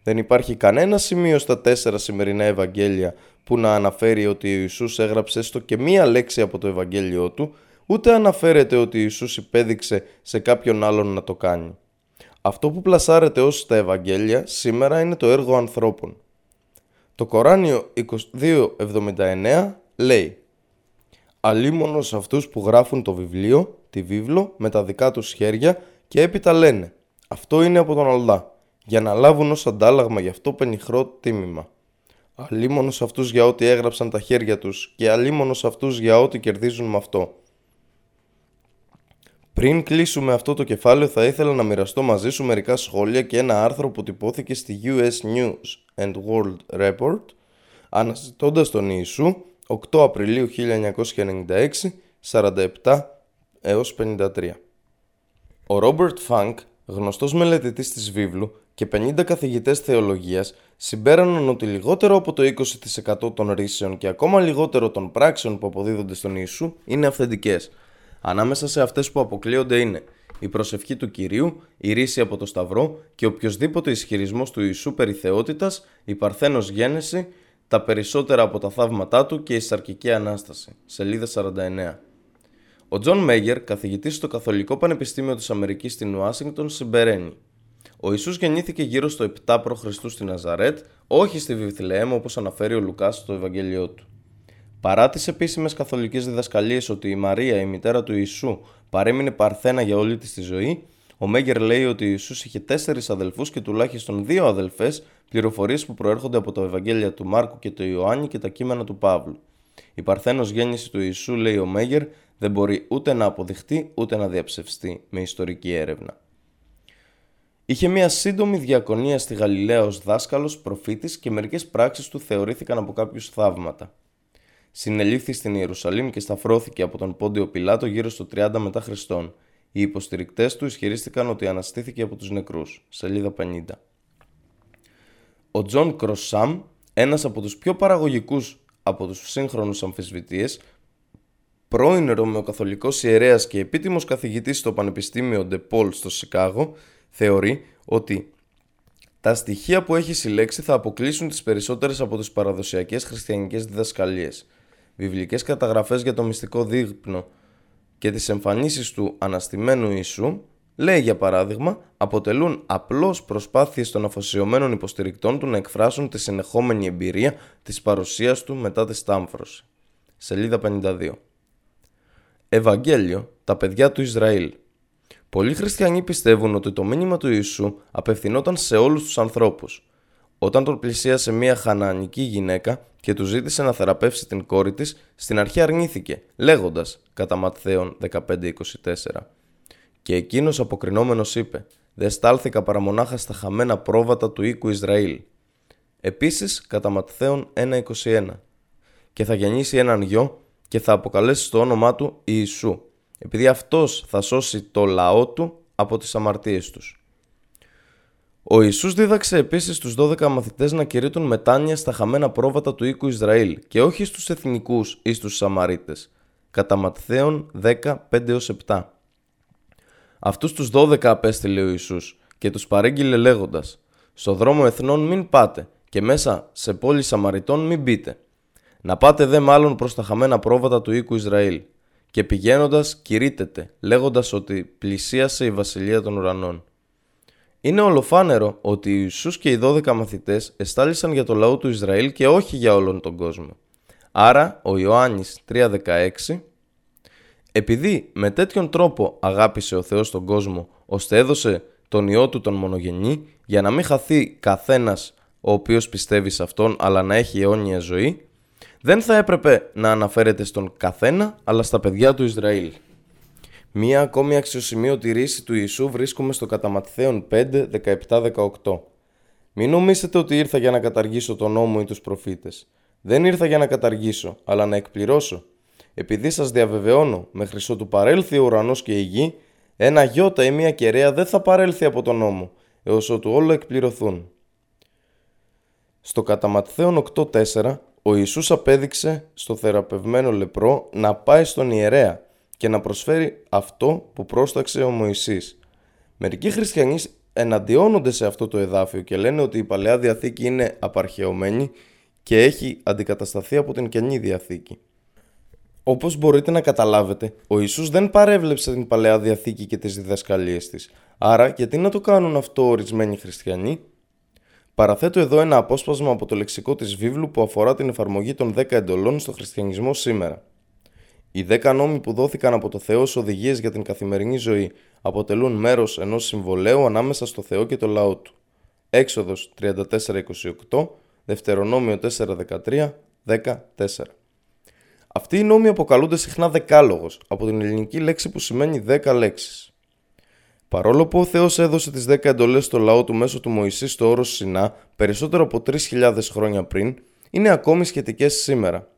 Δεν υπάρχει κανένα σημείο στα τέσσερα σημερινά Ευαγγέλια που να αναφέρει ότι ο Ιησούς έγραψε έστω και μία λέξη από το Ευαγγέλιο του, ούτε αναφέρεται ότι ο Ιησούς υπέδειξε σε κάποιον άλλον να το κάνει. Αυτό που πλασάρεται ως τα Ευαγγέλια σήμερα είναι το έργο ανθρώπων. Το Κοράνιο 2279 λέει «Αλίμονος αυτούς που γράφουν το βιβλίο, τη βίβλο, με τα δικά τους χέρια και έπειτα λένε «Αυτό είναι από τον Αλλά» για να λάβουν ως αντάλλαγμα γι' αυτό πενιχρό τίμημα. Αλίμονος αυτούς για ό,τι έγραψαν τα χέρια τους και αλίμονος αυτούς για ό,τι κερδίζουν με αυτό. Πριν κλείσουμε αυτό το κεφάλαιο θα ήθελα να μοιραστώ μαζί σου μερικά σχόλια και ένα άρθρο που τυπώθηκε στη US News and World Report αναζητώντας τον Ιησού 8 Απριλίου 1996, 47 έως 53. Ο Ρόμπερτ Φανκ, γνωστός μελετητής της βίβλου και 50 καθηγητές θεολογίας συμπέραναν ότι λιγότερο από το 20% των ρήσεων και ακόμα λιγότερο των πράξεων που αποδίδονται στον Ιησού είναι αυθεντικές – Ανάμεσα σε αυτές που αποκλείονται είναι η προσευχή του Κυρίου, η ρήση από το Σταυρό και οποιοσδήποτε ισχυρισμός του Ιησού περί θεότητας, η παρθένος γένεση, τα περισσότερα από τα θαύματά του και η σαρκική Ανάσταση. Σελίδα 49. Ο Τζον Μέγερ, καθηγητής στο Καθολικό Πανεπιστήμιο της Αμερικής στην Ουάσιγκτον, συμπεραίνει. Ο Ιησούς γεννήθηκε γύρω στο 7 π.Χ. στη Ναζαρέτ, όχι στη Βιθλεέμ όπως αναφέρει ο Λουκάς στο Ευαγγέλιό του. Παρά τις επίσημες καθολικές διδασκαλίες ότι η Μαρία, η μητέρα του Ιησού, παρέμεινε παρθένα για όλη της τη ζωή, ο Μέγκερ λέει ότι ο Ιησούς είχε τέσσερις αδελφούς και τουλάχιστον δύο αδελφές πληροφορίες που προέρχονται από τα Ευαγγέλια του Μάρκου και του Ιωάννη και τα κείμενα του Παύλου. Η παρθένος γέννηση του Ιησού, λέει ο Μέγερ, δεν μπορεί ούτε να αποδειχτεί ούτε να διαψευστεί με ιστορική έρευνα. Είχε μια σύντομη διακονία στη Γαλιλαία ως δάσκαλος, προφήτης και μερικές πράξεις του θεωρήθηκαν από κάποιους θαύματα. Συνελήφθη στην Ιερουσαλήμ και σταυρώθηκε από τον Πόντιο Πιλάτο γύρω στο 30 μετά Χριστόν. Οι υποστηρικτές του ισχυρίστηκαν ότι αναστήθηκε από τους νεκρούς. Σελίδα 50. Ο Τζον Κροσάμ, ένας από τους πιο παραγωγικούς από τους σύγχρονους αμφισβητίες, πρώην Ρωμαιοκαθολικός ιερέας και επίτιμος καθηγητής στο Πανεπιστήμιο Ντεπόλ στο Σικάγο, θεωρεί ότι τα στοιχεία που έχει συλλέξει θα αποκλείσουν τις περισσότερες από τις παραδοσιακές χριστιανικές διδασκαλίες. Βιβλικές καταγραφές για το μυστικό δείπνο και τις εμφανίσεις του αναστημένου Ιησού, λέει για παράδειγμα, αποτελούν απλώς προσπάθειες των αφοσιωμένων υποστηρικτών του να εκφράσουν τη συνεχόμενη εμπειρία της παρουσίας του μετά τη στάμφρωση. Σελίδα 52 Ευαγγέλιο, τα παιδιά του Ισραήλ Πολλοί χριστιανοί πιστεύουν ότι το μήνυμα του Ιησού απευθυνόταν σε όλους τους ανθρώπους. Όταν τον πλησίασε μια χανανική γυναίκα και του ζήτησε να θεραπεύσει την κόρη της, στην αρχή αρνήθηκε, λέγοντας, κατά Ματθαίον 15-24. Και εκείνος αποκρινόμενος είπε, «Δεν στάλθηκα παρά μονάχα στα χαμένα πρόβατα του οίκου Ισραήλ». Επίσης, κατά Ματθαίον 1-21. «Και θα γεννήσει έναν γιο και θα αποκαλέσει το όνομά του Ιησού, επειδή αυτός θα σώσει το λαό του από τις αμαρτίες τους. Ο Ιησούς δίδαξε επίσης τους 12 μαθητές να κηρύττουν μετάνοια στα χαμένα πρόβατα του οίκου Ισραήλ και όχι στους εθνικούς ή στους Σαμαρίτες, κατά Ματθαίων 10, 5-7. Αυτούς τους 12 απέστειλε ο Ιησούς και τους παρήγγειλε λέγοντας «Στο δρόμο εθνών μην πάτε και μέσα σε πόλη Σαμαριτών μην μπείτε. Να πάτε δε μάλλον προς τα χαμένα πρόβατα του οίκου Ισραήλ και πηγαίνοντας κηρύτεται, λέγοντας ότι πλησίασε η βασιλεία των ουρανών. Είναι ολοφάνερο ότι οι Ιησούς και οι 12 μαθητές εστάλησαν για το λαό του Ισραήλ και όχι για όλον τον κόσμο. Άρα ο Ιωάννης 3.16 επειδή με τέτοιον τρόπο αγάπησε ο Θεός τον κόσμο ώστε έδωσε τον Υιό του τον μονογενή για να μην χαθεί καθένας ο οποίος πιστεύει σε Αυτόν αλλά να έχει αιώνια ζωή δεν θα έπρεπε να αναφέρεται στον καθένα, αλλά στα παιδιά του Ισραήλ. Μία ακόμη αξιοσημείωτη ρίση του Ιησού βρίσκουμε στο καταματθέον 5, 17-18. Μην νομίσετε ότι ήρθα για να καταργήσω τον νόμο ή τους προφήτες. Δεν ήρθα για να καταργήσω, αλλά να εκπληρώσω. Επειδή σας διαβεβαιώνω, μέχρι ότου παρέλθει ο ουρανός και η γη, ένα γιώτα ή μία κεραία δεν θα παρέλθει από τον νόμο, έως ότου όλα εκπληρωθούν. Στο καταματθέον 8.4 ο Ιησούς απέδειξε στο θεραπευμένο λεπρό να πάει στον ιερέα και να προσφέρει αυτό που πρόσταξε ο Μωυσής. Μερικοί χριστιανοί εναντιώνονται σε αυτό το εδάφιο και λένε ότι η Παλαιά Διαθήκη είναι απαρχαιωμένη και έχει αντικατασταθεί από την Καινή Διαθήκη. Όπως μπορείτε να καταλάβετε, ο Ιησούς δεν παρέβλεψε την Παλαιά Διαθήκη και τις διδασκαλίες της. Άρα, γιατί να το κάνουν αυτό ορισμένοι χριστιανοί; Παραθέτω εδώ ένα απόσπασμα από το λεξικό της βίβλου που αφορά την εφαρμογή των 10 εντολών στο χριστιανισμό σήμερα. Οι 10 νόμοι που δόθηκαν από το Θεό ως οδηγίες για την καθημερινή ζωή αποτελούν μέρος ενός συμβολέου ανάμεσα στο Θεό και το λαό του. Έξοδος 34-28, Δευτερονόμιο 4-13, 14. Αυτοί οι νόμοι αποκαλούνται συχνά δεκάλογος, από την ελληνική λέξη που σημαίνει 10 λέξεις. Παρόλο που ο Θεός έδωσε τις 10 εντολές στο λαό του μέσω του Μωυσή στο όρος Σινά περισσότερο από 3.000 χρόνια πριν, είναι ακόμη σχετικές σήμερα.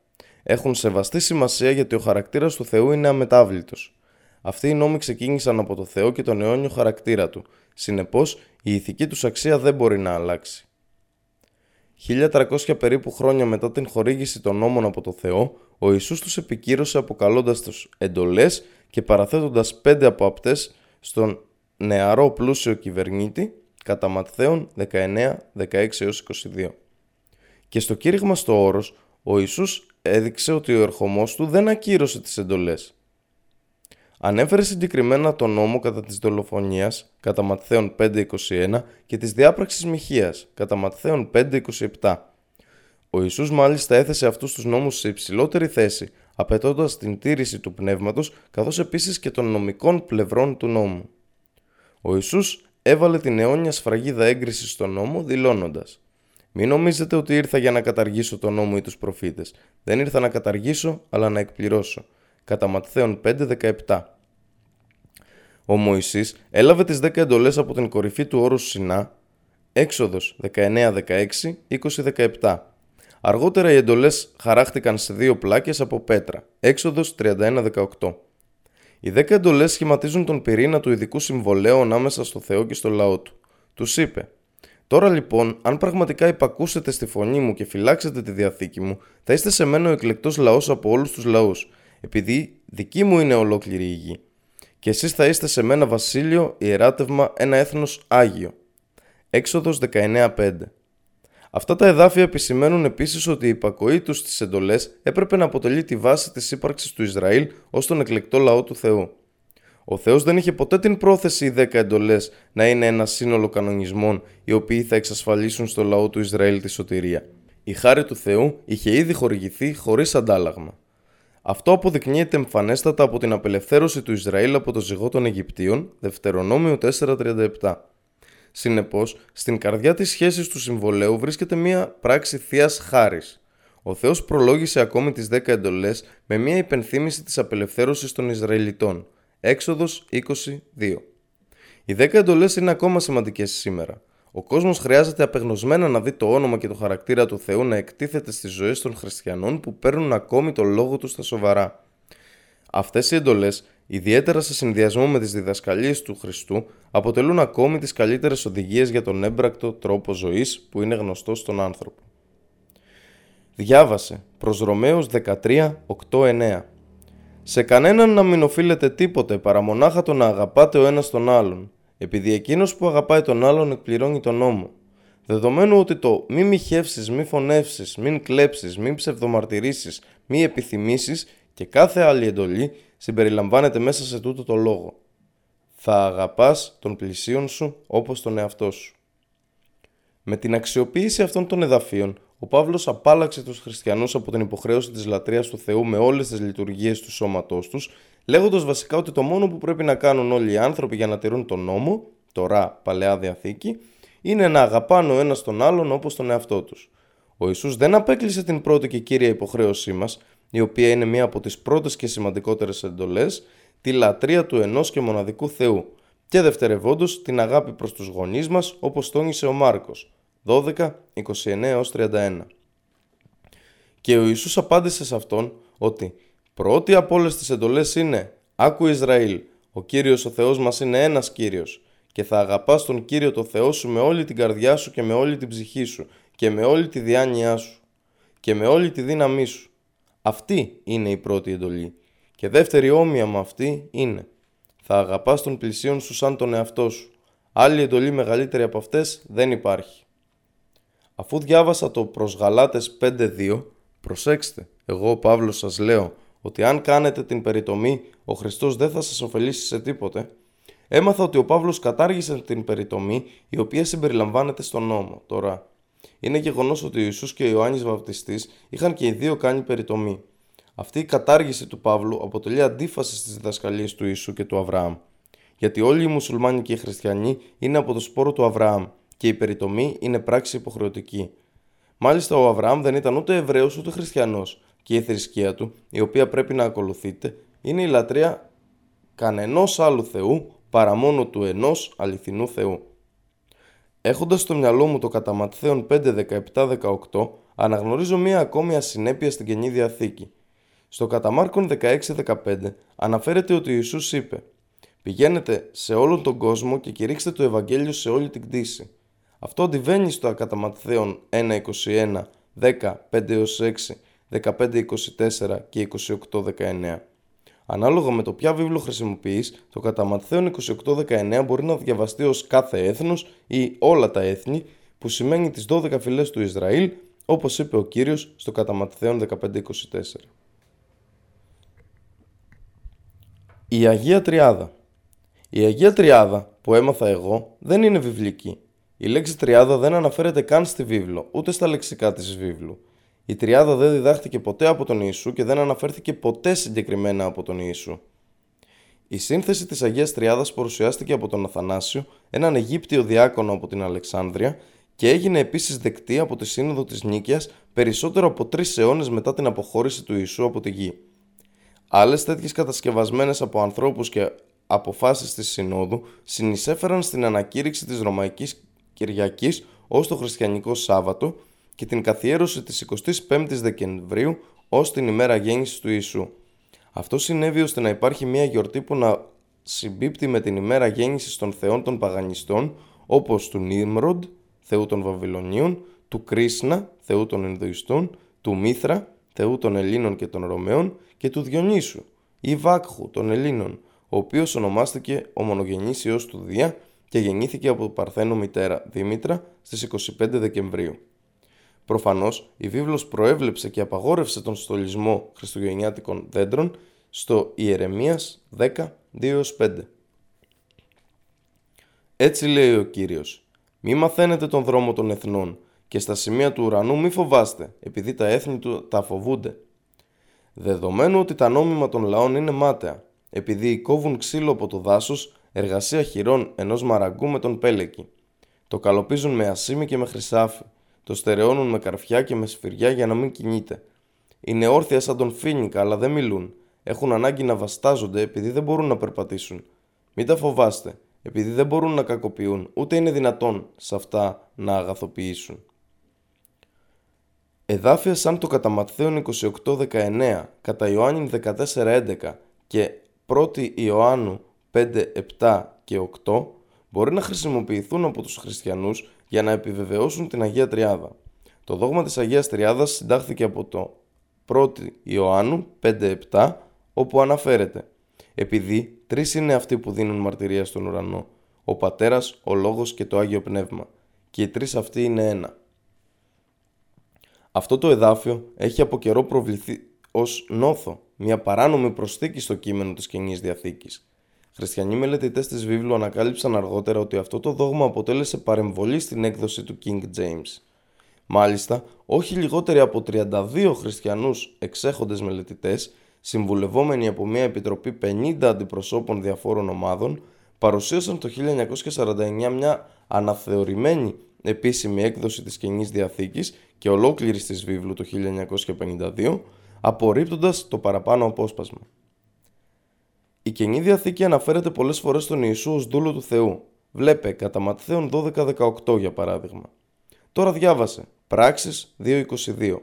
Έχουν σεβαστή σημασία γιατί ο χαρακτήρας του Θεού είναι αμετάβλητος. Αυτοί οι νόμοι ξεκίνησαν από το Θεό και τον αιώνιο χαρακτήρα του. Συνεπώς, η ηθική τους αξία δεν μπορεί να αλλάξει. 1300 περίπου χρόνια μετά την χορήγηση των νόμων από το Θεό, ο Ιησούς τους επικύρωσε αποκαλώντας τους εντολές και παραθέτοντας πέντε από αυτές στον νεαρό πλούσιο κυβερνήτη κατά Ματθαίων 19, 16 22. Και στο κήρυγμα στο όρος, ο Ιησούς έδειξε ότι ο ερχομός του δεν ακύρωσε τις εντολές. Ανέφερε συγκεκριμένα τον νόμο κατά της δολοφονίας κατά Ματθαίων 5.21 και της διάπραξης μοιχείας κατά Ματθαίων 5.27. Ο Ιησούς μάλιστα έθεσε αυτούς τους νόμους σε υψηλότερη θέση, απαιτώντας την τήρηση του πνεύματος καθώς επίσης και των νομικών πλευρών του νόμου. Ο Ιησούς έβαλε την αιώνια σφραγίδα έγκρισης στον νόμο δηλώνοντας Μην νομίζετε ότι ήρθα για να καταργήσω τον νόμο ή τους προφήτες. Δεν ήρθα να καταργήσω, αλλά να εκπληρώσω. Κατά Ματθαίον 5.17 Ο Μωυσής έλαβε τις 10 εντολές από την κορυφή του όρους Σινά, Έξοδος 19.16, 20.17. Αργότερα οι εντολές χαράχτηκαν σε δύο πλάκες από πέτρα, Έξοδος 31.18. Οι 10 εντολές σχηματίζουν τον πυρήνα του ειδικού συμβολέου ανάμεσα στο Θεό και στο λαό του. Τους είπε Τώρα λοιπόν, αν πραγματικά υπακούσετε στη φωνή μου και φυλάξετε τη διαθήκη μου, θα είστε σε μένα ο εκλεκτός λαός από όλους τους λαούς, επειδή δική μου είναι ολόκληρη η γη. Και εσείς θα είστε σε μένα βασίλειο, ιεράτευμα, ένα έθνος άγιο. Έξοδος 19.5 Αυτά τα εδάφια επισημαίνουν επίσης ότι η υπακοή τους στις εντολές έπρεπε να αποτελεί τη βάση της ύπαρξης του Ισραήλ ως τον εκλεκτό λαό του Θεού. Ο Θεός δεν είχε ποτέ την πρόθεση οι δέκα εντολές να είναι ένα σύνολο κανονισμών οι οποίοι θα εξασφαλίσουν στο λαό του Ισραήλ τη σωτηρία. Η χάρη του Θεού είχε ήδη χορηγηθεί χωρίς αντάλλαγμα. Αυτό αποδεικνύεται εμφανέστατα από την απελευθέρωση του Ισραήλ από το ζυγό των Αιγυπτίων, Δευτερονόμιο 4.37. Συνεπώς, στην καρδιά της σχέσης του συμβολέου βρίσκεται μια πράξη θείας χάρης. Ο Θεός προλόγησε ακόμη τις 10 εντολές με μια υπενθύμηση της απελευθέρωσης των Ισραηλιτών. Έξοδος 22. Οι 10 εντολές είναι ακόμα σημαντικές σήμερα. Ο κόσμος χρειάζεται απεγνωσμένα να δει το όνομα και το χαρακτήρα του Θεού να εκτίθεται στις ζωές των χριστιανών που παίρνουν ακόμη το λόγο τους στα σοβαρά. Αυτές οι εντολές, ιδιαίτερα σε συνδυασμό με τις διδασκαλίες του Χριστού, αποτελούν ακόμη τις καλύτερες οδηγίες για τον έμπρακτο τρόπο ζωής που είναι γνωστό στον άνθρωπο. Διάβασε προς Ρωμαίους 13, 8, σε κανέναν να μην οφείλετε τίποτε παρά μονάχα το να αγαπάτε ο ένας τον άλλον, επειδή εκείνος που αγαπάει τον άλλον εκπληρώνει τον νόμο. Δεδομένου ότι το μη μοιχεύσεις, μη φωνεύσεις, μην κλέψεις, μην ψευδομαρτυρήσεις, μη επιθυμήσεις και κάθε άλλη εντολή συμπεριλαμβάνεται μέσα σε τούτο το λόγο. Θα αγαπάς τον πλησίον σου όπως τον εαυτό σου. Με την αξιοποίηση αυτών των εδαφείων, ο Παύλος απάλαξε τους χριστιανούς από την υποχρέωση της λατρείας του Θεού με όλες τις λειτουργίες του σώματός τους, λέγοντας βασικά ότι το μόνο που πρέπει να κάνουν όλοι οι άνθρωποι για να τηρούν τον νόμο, τώρα παλαιά διαθήκη, είναι να αγαπάνε ο ένας τον άλλον όπως τον εαυτό τους. Ο Ιησούς δεν απέκλεισε την πρώτη και κύρια υποχρέωσή μας, η οποία είναι μία από τις πρώτες και σημαντικότερες εντολές, τη λατρεία του ενός και μοναδικού Θεού, και δευτερευόντως την αγάπη προς τους γονείς μας, όπως τόνισε ο Μάρκος. 12, 29 31. Και ο Ιησούς απάντησε σε αυτόν ότι πρώτη από όλες τις εντολές είναι «Άκου Ισραήλ, ο Κύριος ο Θεός μας είναι ένας Κύριος και θα αγαπάς τον Κύριο το Θεό σου με όλη την καρδιά σου και με όλη την ψυχή σου και με όλη τη διάνοιά σου και με όλη τη δύναμή σου». Αυτή είναι η πρώτη εντολή. Και δεύτερη όμοια με αυτή είναι «Θα αγαπάς τον πλησίον σου σαν τον εαυτό σου». Άλλη εντολή μεγαλύτερη από αυτές δεν υπάρχει. Αφού διάβασα το προς Γαλάτες 5.2, προσέξτε, εγώ ο Παύλος σας λέω ότι αν κάνετε την περιτομή, ο Χριστός δεν θα σας ωφελήσει σε τίποτε, έμαθα ότι ο Παύλος κατάργησε την περιτομή η οποία συμπεριλαμβάνεται στον νόμο. Τώρα, είναι γεγονός ότι ο Ιησούς και ο Ιωάννης Βαπτιστής είχαν και οι δύο κάνει περιτομή. Αυτή η κατάργηση του Παύλου αποτελεί αντίφαση στις διδασκαλίες του Ιησού και του Αβραάμ. Γιατί όλοι οι μουσουλμάνοι και οι χριστιανοί είναι από το σπόρο του Αβραάμ και η περιτομή είναι πράξη υποχρεωτική. Μάλιστα, ο Αβραάμ δεν ήταν ούτε Εβραίος ούτε Χριστιανός, και η θρησκεία του, η οποία πρέπει να ακολουθείτε, είναι η λατρεία κανενός άλλου Θεού παρά μόνο του ενός αληθινού Θεού. Έχοντας στο μυαλό μου το κατά Ματθαίον 5, 17, 18, αναγνωρίζω μία ακόμη ασυνέπεια στην καινή διαθήκη. Στο κατά Μάρκον 16, 15 αναφέρεται ότι ο Ιησούς είπε «Πηγαίνετε σε όλον τον κόσμο και κηρύξτε το Ευαγγέλιο σε όλη την κτήση. Αυτό αντιβαίνει στο κατά Ματθαίον 1.21, 10, 5-6, 15-24 και 28-19. Ανάλογα με το ποια βίβλο χρησιμοποιείς, το κατά Ματθαίον 28-19 μπορεί να διαβαστεί ως κάθε έθνος ή όλα τα έθνη, που σημαίνει τις 12 φυλές του Ισραήλ, όπως είπε ο Κύριος στο κατά Ματθαίον 15-24. Η Αγία Τριάδα Η Αγία Τριάδα που έμαθα εγώ δεν είναι βιβλική. Η λέξη τριάδα δεν αναφέρεται καν στη βίβλο, ούτε στα λεξικά της βίβλου. Η τριάδα δεν διδάχτηκε ποτέ από τον Ιησού και δεν αναφέρθηκε ποτέ συγκεκριμένα από τον Ιησού. Η σύνθεση της Αγίας Τριάδας παρουσιάστηκε από τον Αθανάσιο, έναν Αιγύπτιο διάκονο από την Αλεξάνδρεια και έγινε επίσης δεκτή από τη Σύνοδο της Νίκαιας περισσότερο από τρεις αιώνες μετά την αποχώρηση του Ιησού από τη γη. Άλλες τέτοιες κατασκευασμένες από ανθρώπους και αποφάσεις της Συνόδου συνεισέφεραν στην ανακήρυξη της Ρωμαϊκής Κυριακής ως το Χριστιανικό Σάββατο και την καθιέρωση της 25ης Δεκεμβρίου ως την ημέρα γέννησης του Ιησού. Αυτό συνέβη ώστε να υπάρχει μια γιορτή που να συμπίπτει με την ημέρα γέννησης των θεών των παγανιστών όπως του Νίμροντ, θεού των Βαβυλωνίων, του Κρίσνα, θεού των Ινδουιστών, του Μήθρα, θεού των Ελλήνων και των Ρωμαίων και του Διονύσου ή Βάκχου των Ελλήνων, ο οποίος ονομάστηκε ο μονογενής ιός του Δία και γεννήθηκε από Παρθένο μητέρα Δήμητρα στις 25 Δεκεμβρίου. Προφανώς, η βίβλος προέβλεψε και απαγόρευσε τον στολισμό χριστουγεννιάτικων δέντρων στο Ιερεμίας 10, 2-5. Έτσι λέει ο Κύριος «Μη μαθαίνετε τον δρόμο των εθνών και στα σημεία του ουρανού μη φοβάστε, επειδή τα έθνη του τα φοβούνται. Δεδομένου ότι τα νόμιμα των λαών είναι μάταια, επειδή κόβουν ξύλο από το δάσος, εργασία χειρών ενός μαραγκού με τον πέλεκι. Το καλοπίζουν με ασίμι και με χρυσάφι, το στερεώνουν με καρφιά και με σφυριά για να μην κινείται. Είναι όρθια σαν τον φίνικα, αλλά δεν μιλούν. Έχουν ανάγκη να βαστάζονται επειδή δεν μπορούν να περπατήσουν. Μην τα φοβάστε, επειδή δεν μπορούν να κακοποιούν, ούτε είναι δυνατόν σε αυτά να αγαθοποιήσουν. Εδάφια σαν το κατά Ματθαίον 28-19, κατά Ιωάννη 14-11 και 1η Ιωάννου 5, 7 και 8 μπορεί να χρησιμοποιηθούν από τους χριστιανούς για να επιβεβαιώσουν την Αγία Τριάδα. Το δόγμα της Αγίας Τριάδας συντάχθηκε από το 1η Ιωάννου 5-7 όπου αναφέρεται επειδή τρεις είναι αυτοί που δίνουν μαρτυρία στον ουρανό, ο Πατέρας, ο Λόγος και το Άγιο Πνεύμα, και οι τρεις αυτοί είναι ένα. Αυτό το εδάφιο έχει από καιρό προβληθεί ως νόθο, μια παράνομη προσθήκη στο κείμενο της Καινής Διαθήκης. Χριστιανοί μελετητές της βίβλου ανακάλυψαν αργότερα ότι αυτό το δόγμα αποτέλεσε παρεμβολή στην έκδοση του King James. Μάλιστα, όχι λιγότεροι από 32 χριστιανούς εξέχοντες μελετητές, συμβουλευόμενοι από μια επιτροπή 50 αντιπροσώπων διαφόρων ομάδων, παρουσίασαν το 1949 μια αναθεωρημένη επίσημη έκδοση της Καινής Διαθήκης και ολόκληρης της βίβλου το 1952, απορρίπτοντας το παραπάνω απόσπασμα. Η Καινή Διαθήκη αναφέρεται πολλές φορές στον Ιησού ως δούλο του Θεού. Βλέπε κατά Ματθαίον 12-18 για παράδειγμα. Τώρα διάβασε. Πράξεις 2.22.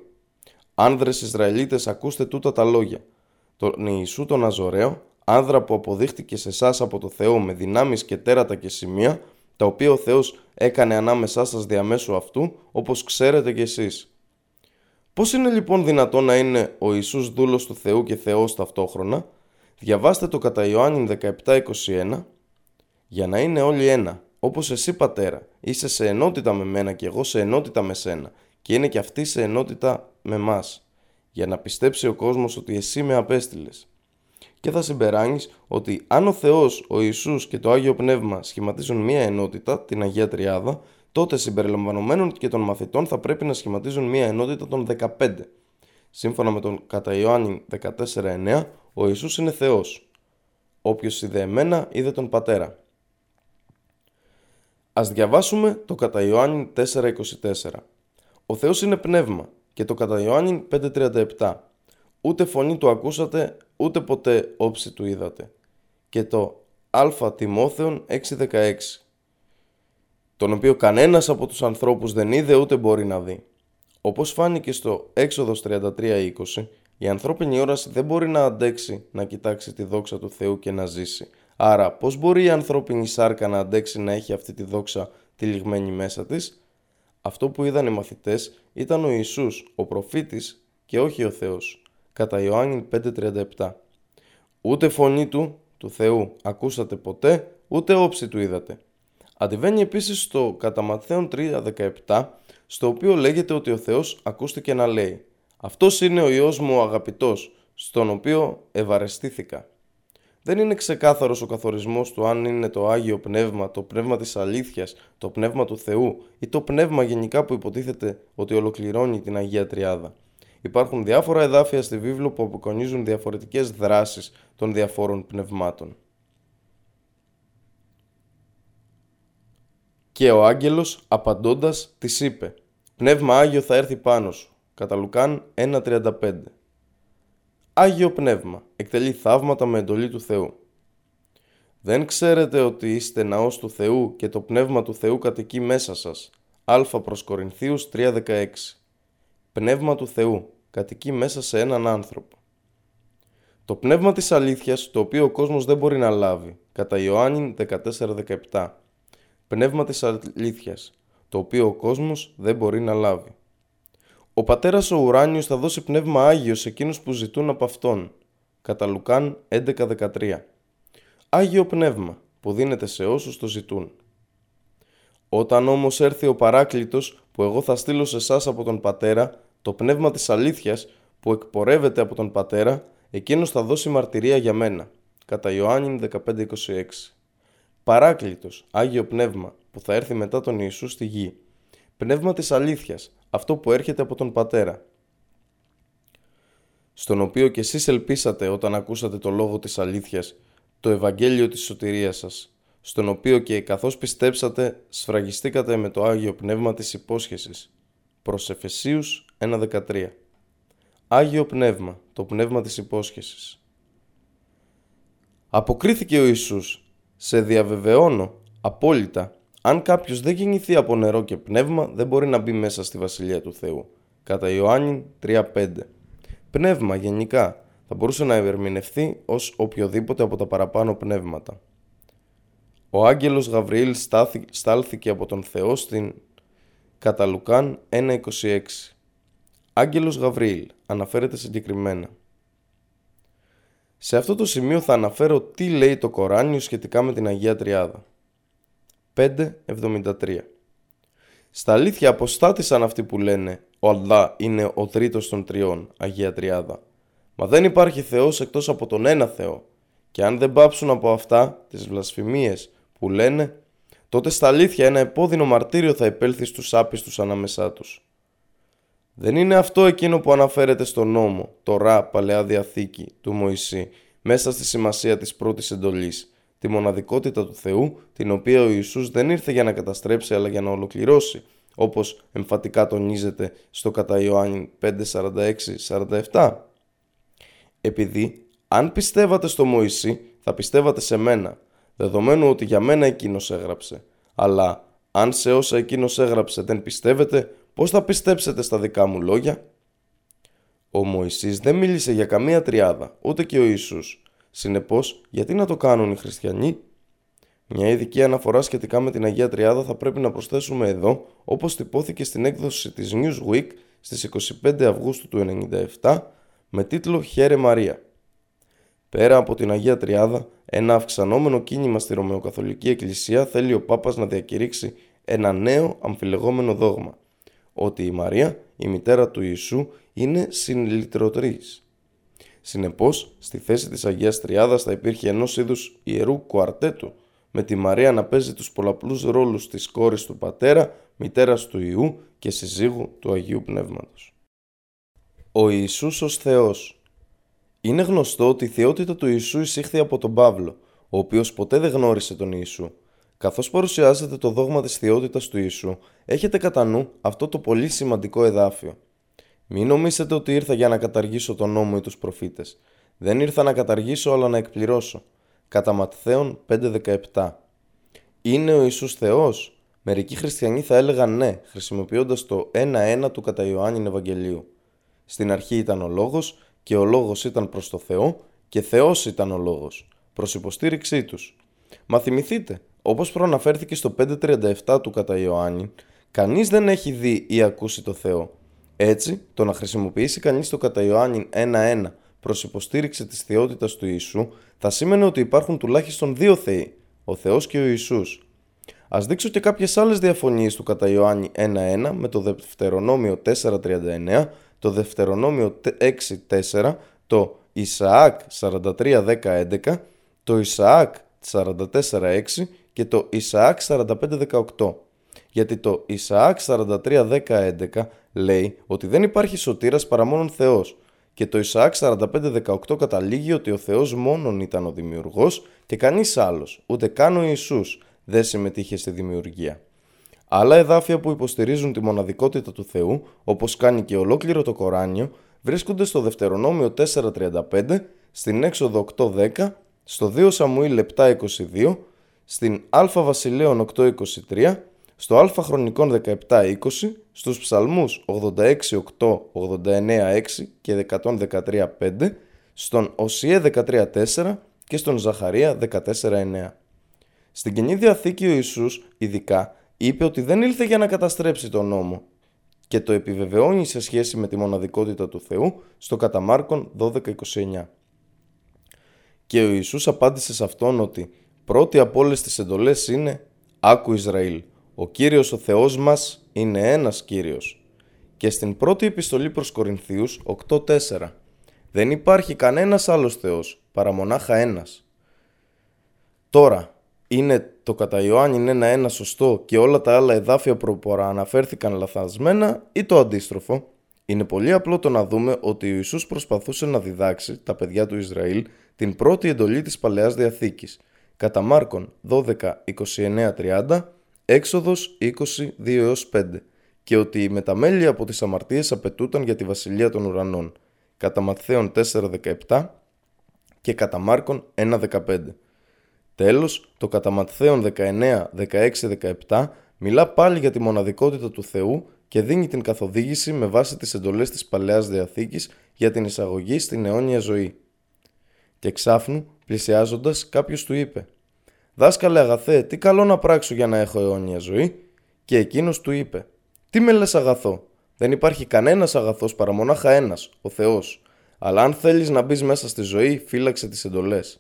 Άνδρες Ισραηλίτες ακούστε τούτα τα λόγια. Τον Ιησού τον Αζωραίο, άνδρα που αποδείχτηκε σε εσάς από το Θεό με δυνάμεις και τέρατα και σημεία, τα οποία ο Θεός έκανε ανάμεσά σας διαμέσου αυτού, όπως ξέρετε κι εσείς. Πώς είναι λοιπόν δυνατόν να είναι ο Ιησούς δούλος του Θεού και Θεός ταυτόχρονα, Διαβάστε το κατά Ιωάννη 17-21 για να είναι όλοι ένα. Όπως εσύ πατέρα, είσαι σε ενότητα με μένα και εγώ σε ενότητα με σένα και είναι και αυτή σε ενότητα με μας για να πιστέψει ο κόσμος ότι εσύ με απέστειλες. Και θα συμπεράνεις ότι αν ο Θεός, ο Ιησούς και το Άγιο Πνεύμα σχηματίζουν μία ενότητα, την Αγία Τριάδα, τότε συμπεριλαμβανομένων και των μαθητών θα πρέπει να σχηματίζουν μία ενότητα των 15. Σύμφωνα με τον κατά Ιωάννη 14.9, ο Ιησούς είναι Θεός. Όποιος είδε εμένα, είδε τον Πατέρα. Ας διαβάσουμε το κατά Ιωάννη 4.24. Ο Θεός είναι πνεύμα και το κατά Ιωάννη 5.37. Ούτε φωνή του ακούσατε, ούτε ποτέ όψη του είδατε. Και το Α Τιμόθεων 6.16. Τον οποίο κανένας από τους ανθρώπους δεν είδε ούτε μπορεί να δει. Όπως φάνηκε στο Έξοδος 33.20, η ανθρώπινη όραση δεν μπορεί να αντέξει να κοιτάξει τη δόξα του Θεού και να ζήσει. Άρα, πώς μπορεί η ανθρώπινη σάρκα να αντέξει να έχει αυτή τη δόξα τυλιγμένη μέσα της; Αυτό που είδαν οι μαθητές ήταν ο Ιησούς, ο προφήτης και όχι ο Θεός. Κατά Ιωάννη 5.37 Ούτε φωνή του, του Θεού, ακούσατε ποτέ, ούτε όψη του είδατε. Αντιβαίνει επίσης στο κατά Ματθαίον 3.17, στο οποίο λέγεται ότι ο Θεός ακούστηκε να λέει αυτός είναι ο Υιός μου ο αγαπητός, στον οποίο ευαρεστήθηκα. Δεν είναι ξεκάθαρος ο καθορισμός του αν είναι το Άγιο Πνεύμα, το Πνεύμα της Αλήθειας, το Πνεύμα του Θεού ή το Πνεύμα γενικά που υποτίθεται ότι ολοκληρώνει την Αγία Τριάδα. Υπάρχουν διάφορα εδάφια στη βίβλο που αποκονίζουν διαφορετικές δράσεις των διαφόρων πνευμάτων. Και ο άγγελος απαντώντας της είπε «Πνεύμα Άγιο θα έρθει πάνω σου». Κατά Λουκάν 1.35 Άγιο Πνεύμα εκτελεί θαύματα με εντολή του Θεού. Δεν ξέρετε ότι είστε ναός του Θεού και το Πνεύμα του Θεού κατοικεί μέσα σας. Α προς Κορινθίους 3.16 Πνεύμα του Θεού κατοικεί μέσα σε έναν άνθρωπο. Το πνεύμα της αλήθειας, το οποίο ο κόσμος δεν μπορεί να λάβει, κατά Ιωάννη 14-17. Πνεύμα της αλήθειας, το οποίο ο κόσμος δεν μπορεί να λάβει. Ο πατέρας ο ουράνιος θα δώσει πνεύμα Άγιος σε εκείνους που ζητούν από Αυτόν, κατά Λουκάν 11-13. Άγιο πνεύμα, που δίνεται σε όσους το ζητούν. Όταν όμως έρθει ο παράκλητος, που εγώ θα στείλω σε εσάς από τον πατέρα, το πνεύμα της αλήθειας, που εκπορεύεται από τον πατέρα, εκείνος θα δώσει μαρτυρία για μένα. Κατά Ιωάννη 15-26. Παράκλητος, Άγιο Πνεύμα, που θα έρθει μετά τον Ιησού στη γη. Πνεύμα της αλήθειας, αυτό που έρχεται από τον Πατέρα. Στον οποίο και εσείς ελπίσατε όταν ακούσατε το λόγο της αλήθειας, το Ευαγγέλιο της σωτηρίας σας, στον οποίο και καθώς πιστέψατε σφραγιστήκατε με το Άγιο Πνεύμα της υπόσχεσης. Προς Εφεσίους 1.13 Άγιο Πνεύμα, το πνεύμα της υπόσχεσης. Αποκρίθηκε ο Ιησούς. Σε διαβεβαιώνω, απόλυτα, αν κάποιος δεν γεννηθεί από νερό και πνεύμα, δεν μπορεί να μπει μέσα στη Βασιλεία του Θεού. Κατά Ιωάννη 3.5 Πνεύμα γενικά θα μπορούσε να ερμηνευθεί ως οποιοδήποτε από τα παραπάνω πνεύματα. Ο άγγελος Γαβριήλ στάλθηκε από τον Θεό στην κατά Λουκάν 1.26 Άγγελος Γαβριήλ αναφέρεται συγκεκριμένα. Σε αυτό το σημείο θα αναφέρω τι λέει το Κοράνιο σχετικά με την Αγία Τριάδα. 5.73 Στα αλήθεια αποστάτησαν αυτοί που λένε «Ο Αλλά είναι ο τρίτος των τριών, Αγία Τριάδα». Μα δεν υπάρχει Θεός εκτός από τον ένα Θεό. Και αν δεν πάψουν από αυτά, τις βλασφημίες που λένε, τότε στα αλήθεια ένα επώδυνο μαρτύριο θα επέλθει στους άπιστους ανάμεσά τους. Δεν είναι αυτό εκείνο που αναφέρεται στο νόμο, το Ρα Παλαιά Διαθήκη του Μωυσή, μέσα στη σημασία της πρώτης εντολής, τη μοναδικότητα του Θεού, την οποία ο Ιησούς δεν ήρθε για να καταστρέψει αλλά για να ολοκληρώσει, όπως εμφατικά τονίζεται στο κατά Ιωάννη 5.46-47. Επειδή, αν πιστεύατε στο Μωυσή, θα πιστεύατε σε μένα, δεδομένου ότι για μένα εκείνος έγραψε. Αλλά, αν σε όσα εκείνος έγραψε δεν πιστεύετε, πώς θα πιστέψετε στα δικά μου λόγια; Ο Μωυσής δεν μίλησε για καμία τριάδα, ούτε και ο Ιησούς. Συνεπώς, γιατί να το κάνουν οι χριστιανοί; Μια ειδική αναφορά σχετικά με την Αγία Τριάδα θα πρέπει να προσθέσουμε εδώ, όπως τυπώθηκε στην έκδοση της Newsweek στις 25 Αυγούστου του 1997 με τίτλο «Χαίρε Μαρία». Πέρα από την Αγία Τριάδα, ένα αυξανόμενο κίνημα στη Ρωμαιοκαθολική Εκκλησία θέλει ο Πάπας να διακηρύξει ένα νέο αμφιλεγόμενο δόγμα, ότι η Μαρία, η μητέρα του Ιησού, είναι συνλυτρωτρής. Συνεπώς, στη θέση της Αγίας Τριάδας θα υπήρχε ενός είδους ιερού κουαρτέτου, με τη Μαρία να παίζει τους πολλαπλούς ρόλους της κόρης του πατέρα, μητέρας του Ιού και συζύγου του Αγίου Πνεύματος. Ο Ιησούς ως Θεός Είναι γνωστό ότι η θεότητα του Ιησού εισήχθη από τον Παύλο, ο οποίος ποτέ δεν γνώρισε τον Ιησού. Καθώς παρουσιάζεται το δόγμα της θεότητας του Ιησού, έχετε κατά νου αυτό το πολύ σημαντικό εδάφιο. Μην νομίσετε ότι ήρθα για να καταργήσω τον νόμο ή τους προφήτες. Δεν ήρθα να καταργήσω αλλά να εκπληρώσω. Κατά Ματθαίον 5.17 Είναι ο Ιησούς Θεός; Μερικοί χριστιανοί θα έλεγαν ναι, χρησιμοποιώντας το 1-1 του κατά Ιωάννη Ευαγγελίου. Στην αρχή ήταν ο Λόγος και ο Λόγος ήταν προς το Θεό και Θεός ήταν ο Λόγος, προς υποστήριξή τους. Μα θυμηθείτε, όπως προαναφέρθηκε στο 5.37 του κατά Ιωάννη, κανείς δεν έχει δει ή ακούσει το Θεό. Έτσι, το να χρησιμοποιήσει κανείς το κατά Ιωάννη 1.1 προς υποστήριξη της θεότητας του Ιησού θα σήμαινε ότι υπάρχουν τουλάχιστον δύο Θεοί, ο Θεός και ο Ιησούς. Ας δείξω και κάποιες άλλες διαφωνίες του κατά Ιωάννη 1.1 με το Δευτερονόμιο 4.39, το Δευτερονόμιο 6.4, το Ισαάκ 43.10.11, το Ισαάκ 44.6 και το Ισαάκ 45.18. Γιατί το Ισαάκ 43.10.11 λέει ότι δεν υπάρχει σωτήρας παρά μόνον Θεός και το Ισαάκ 45.18 καταλήγει ότι ο Θεός μόνον ήταν ο δημιουργός και κανείς άλλος, ούτε καν ο Ιησούς, δεν συμμετείχε στη δημιουργία. Άλλα εδάφια που υποστηρίζουν τη μοναδικότητα του Θεού, όπως κάνει και ολόκληρο το Κοράνιο, βρίσκονται στο Δευτερονόμιο 4.35, στην Έξοδο 8.10, στο 2 Σαμουήλ 7.22, στην Α Βασιλέων 8.23, στο Α Χρονικών 17.20, στους Ψαλμούς 86.8, 89.6 και 113.5, στον Οσιέ 13.4 και στον Ζαχαρία 14.9. Στην Καινή Διαθήκη ο Ιησούς ειδικά είπε ότι δεν ήλθε για να καταστρέψει τον νόμο και το επιβεβαιώνει σε σχέση με τη μοναδικότητα του Θεού στο κατά Μάρκον 12.29. Και ο Ιησούς απάντησε σε αυτόν ότι πρώτη από όλες τις εντολές είναι «Άκου Ισραήλ, ο Κύριος ο Θεός μας είναι ένας Κύριος». Και στην πρώτη επιστολή προς Κορινθίους 8.4 «Δεν υπάρχει κανένας άλλος Θεός, παρά μονάχα ένας». Τώρα, είναι το κατά Ιωάννη είναι ένα ένα σωστό και όλα τα άλλα εδάφια προπορα αναφέρθηκαν λαθασμένα ή το αντίστροφο, είναι πολύ απλό το να δούμε ότι ο Ιησούς προσπαθούσε να διδάξει τα παιδιά του Ισραήλ την πρώτη εντολή της Παλαιάς Διαθήκης, κατά Μάρκον 12, 29, 30, Έξοδος 22 5 και ότι η μεταμέλεια από τις αμαρτίες απαιτούταν για τη Βασιλεία των Ουρανών, κατά Ματθαίον 4, 17 και κατά Μάρκον 1, 15. Τέλος, το κατά Ματθαίον 19, 16, 17 μιλά πάλι για τη μοναδικότητα του Θεού και δίνει την καθοδήγηση με βάση τις εντολές της Παλαιάς Διαθήκης για την εισαγωγή στην αιώνια ζωή. Και ξάφνου, πλησιάζοντας, κάποιος του είπε «Δάσκαλε αγαθέ, τι καλό να πράξω για να έχω αιώνια ζωή» και εκείνος του είπε «Τι με λες αγαθό, δεν υπάρχει κανένας αγαθός παρά μονάχα ένας, ο Θεός, αλλά αν θέλεις να μπεις μέσα στη ζωή, φύλαξε τις εντολές».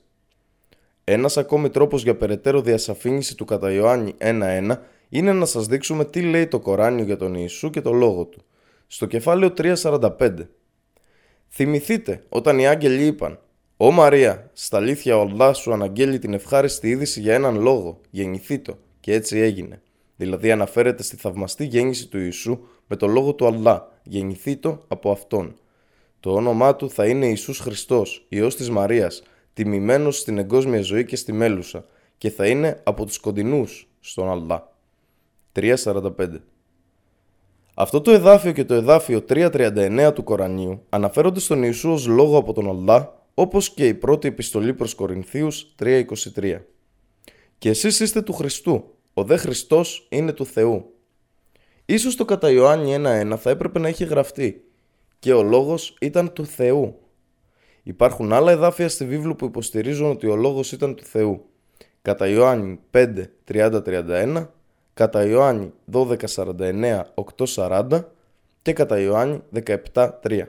Ένας ακόμη τρόπος για περαιτέρω διασαφήνιση του κατά Ιωάννη 1.1 είναι να σας δείξουμε τι λέει το Κοράνιο για τον Ιησού και το λόγο του. Στο κεφάλαιο 3.45 Θυμηθείτε όταν οι άγγελοι είπαν «Ω Μαρία, στα αλήθεια ο Αλλά σου αναγγέλει την ευχάριστη είδηση για έναν λόγο, γεννηθεί το» και έτσι έγινε. Δηλαδή αναφέρεται στη θαυμαστή γέννηση του Ιησού με το λόγο του Αλλά, γεννηθεί το από Αυτόν. Το όνομά του θα είναι Ιησούς Χριστός, Υιός της Μαρίας, τιμημένος στην εγκόσμια ζωή και στη μέλουσα και θα είναι από τους κοντινούς στον Αλλά. 3.45 Αυτό το εδάφιο και το εδάφιο 3.39 του Κορανίου αναφέρονται στον Ιησού ως λόγο από τον Αλλά όπως και η πρώτη επιστολή προς Κορινθίους 3.23 «Και εσείς είστε του Χριστού, ο δε Χριστός είναι του Θεού». Ίσως το κατά Ιωάννη 1.1 θα έπρεπε να έχει γραφτεί «Και ο λόγος ήταν του Θεού». Υπάρχουν άλλα εδάφια στη βίβλο που υποστηρίζουν ότι ο λόγος ήταν του Θεού. Κατά Ιωάννη 5, 30-31, κατά Ιωάννη 12, 49, 8, 40 και κατά Ιωάννη 17, 3.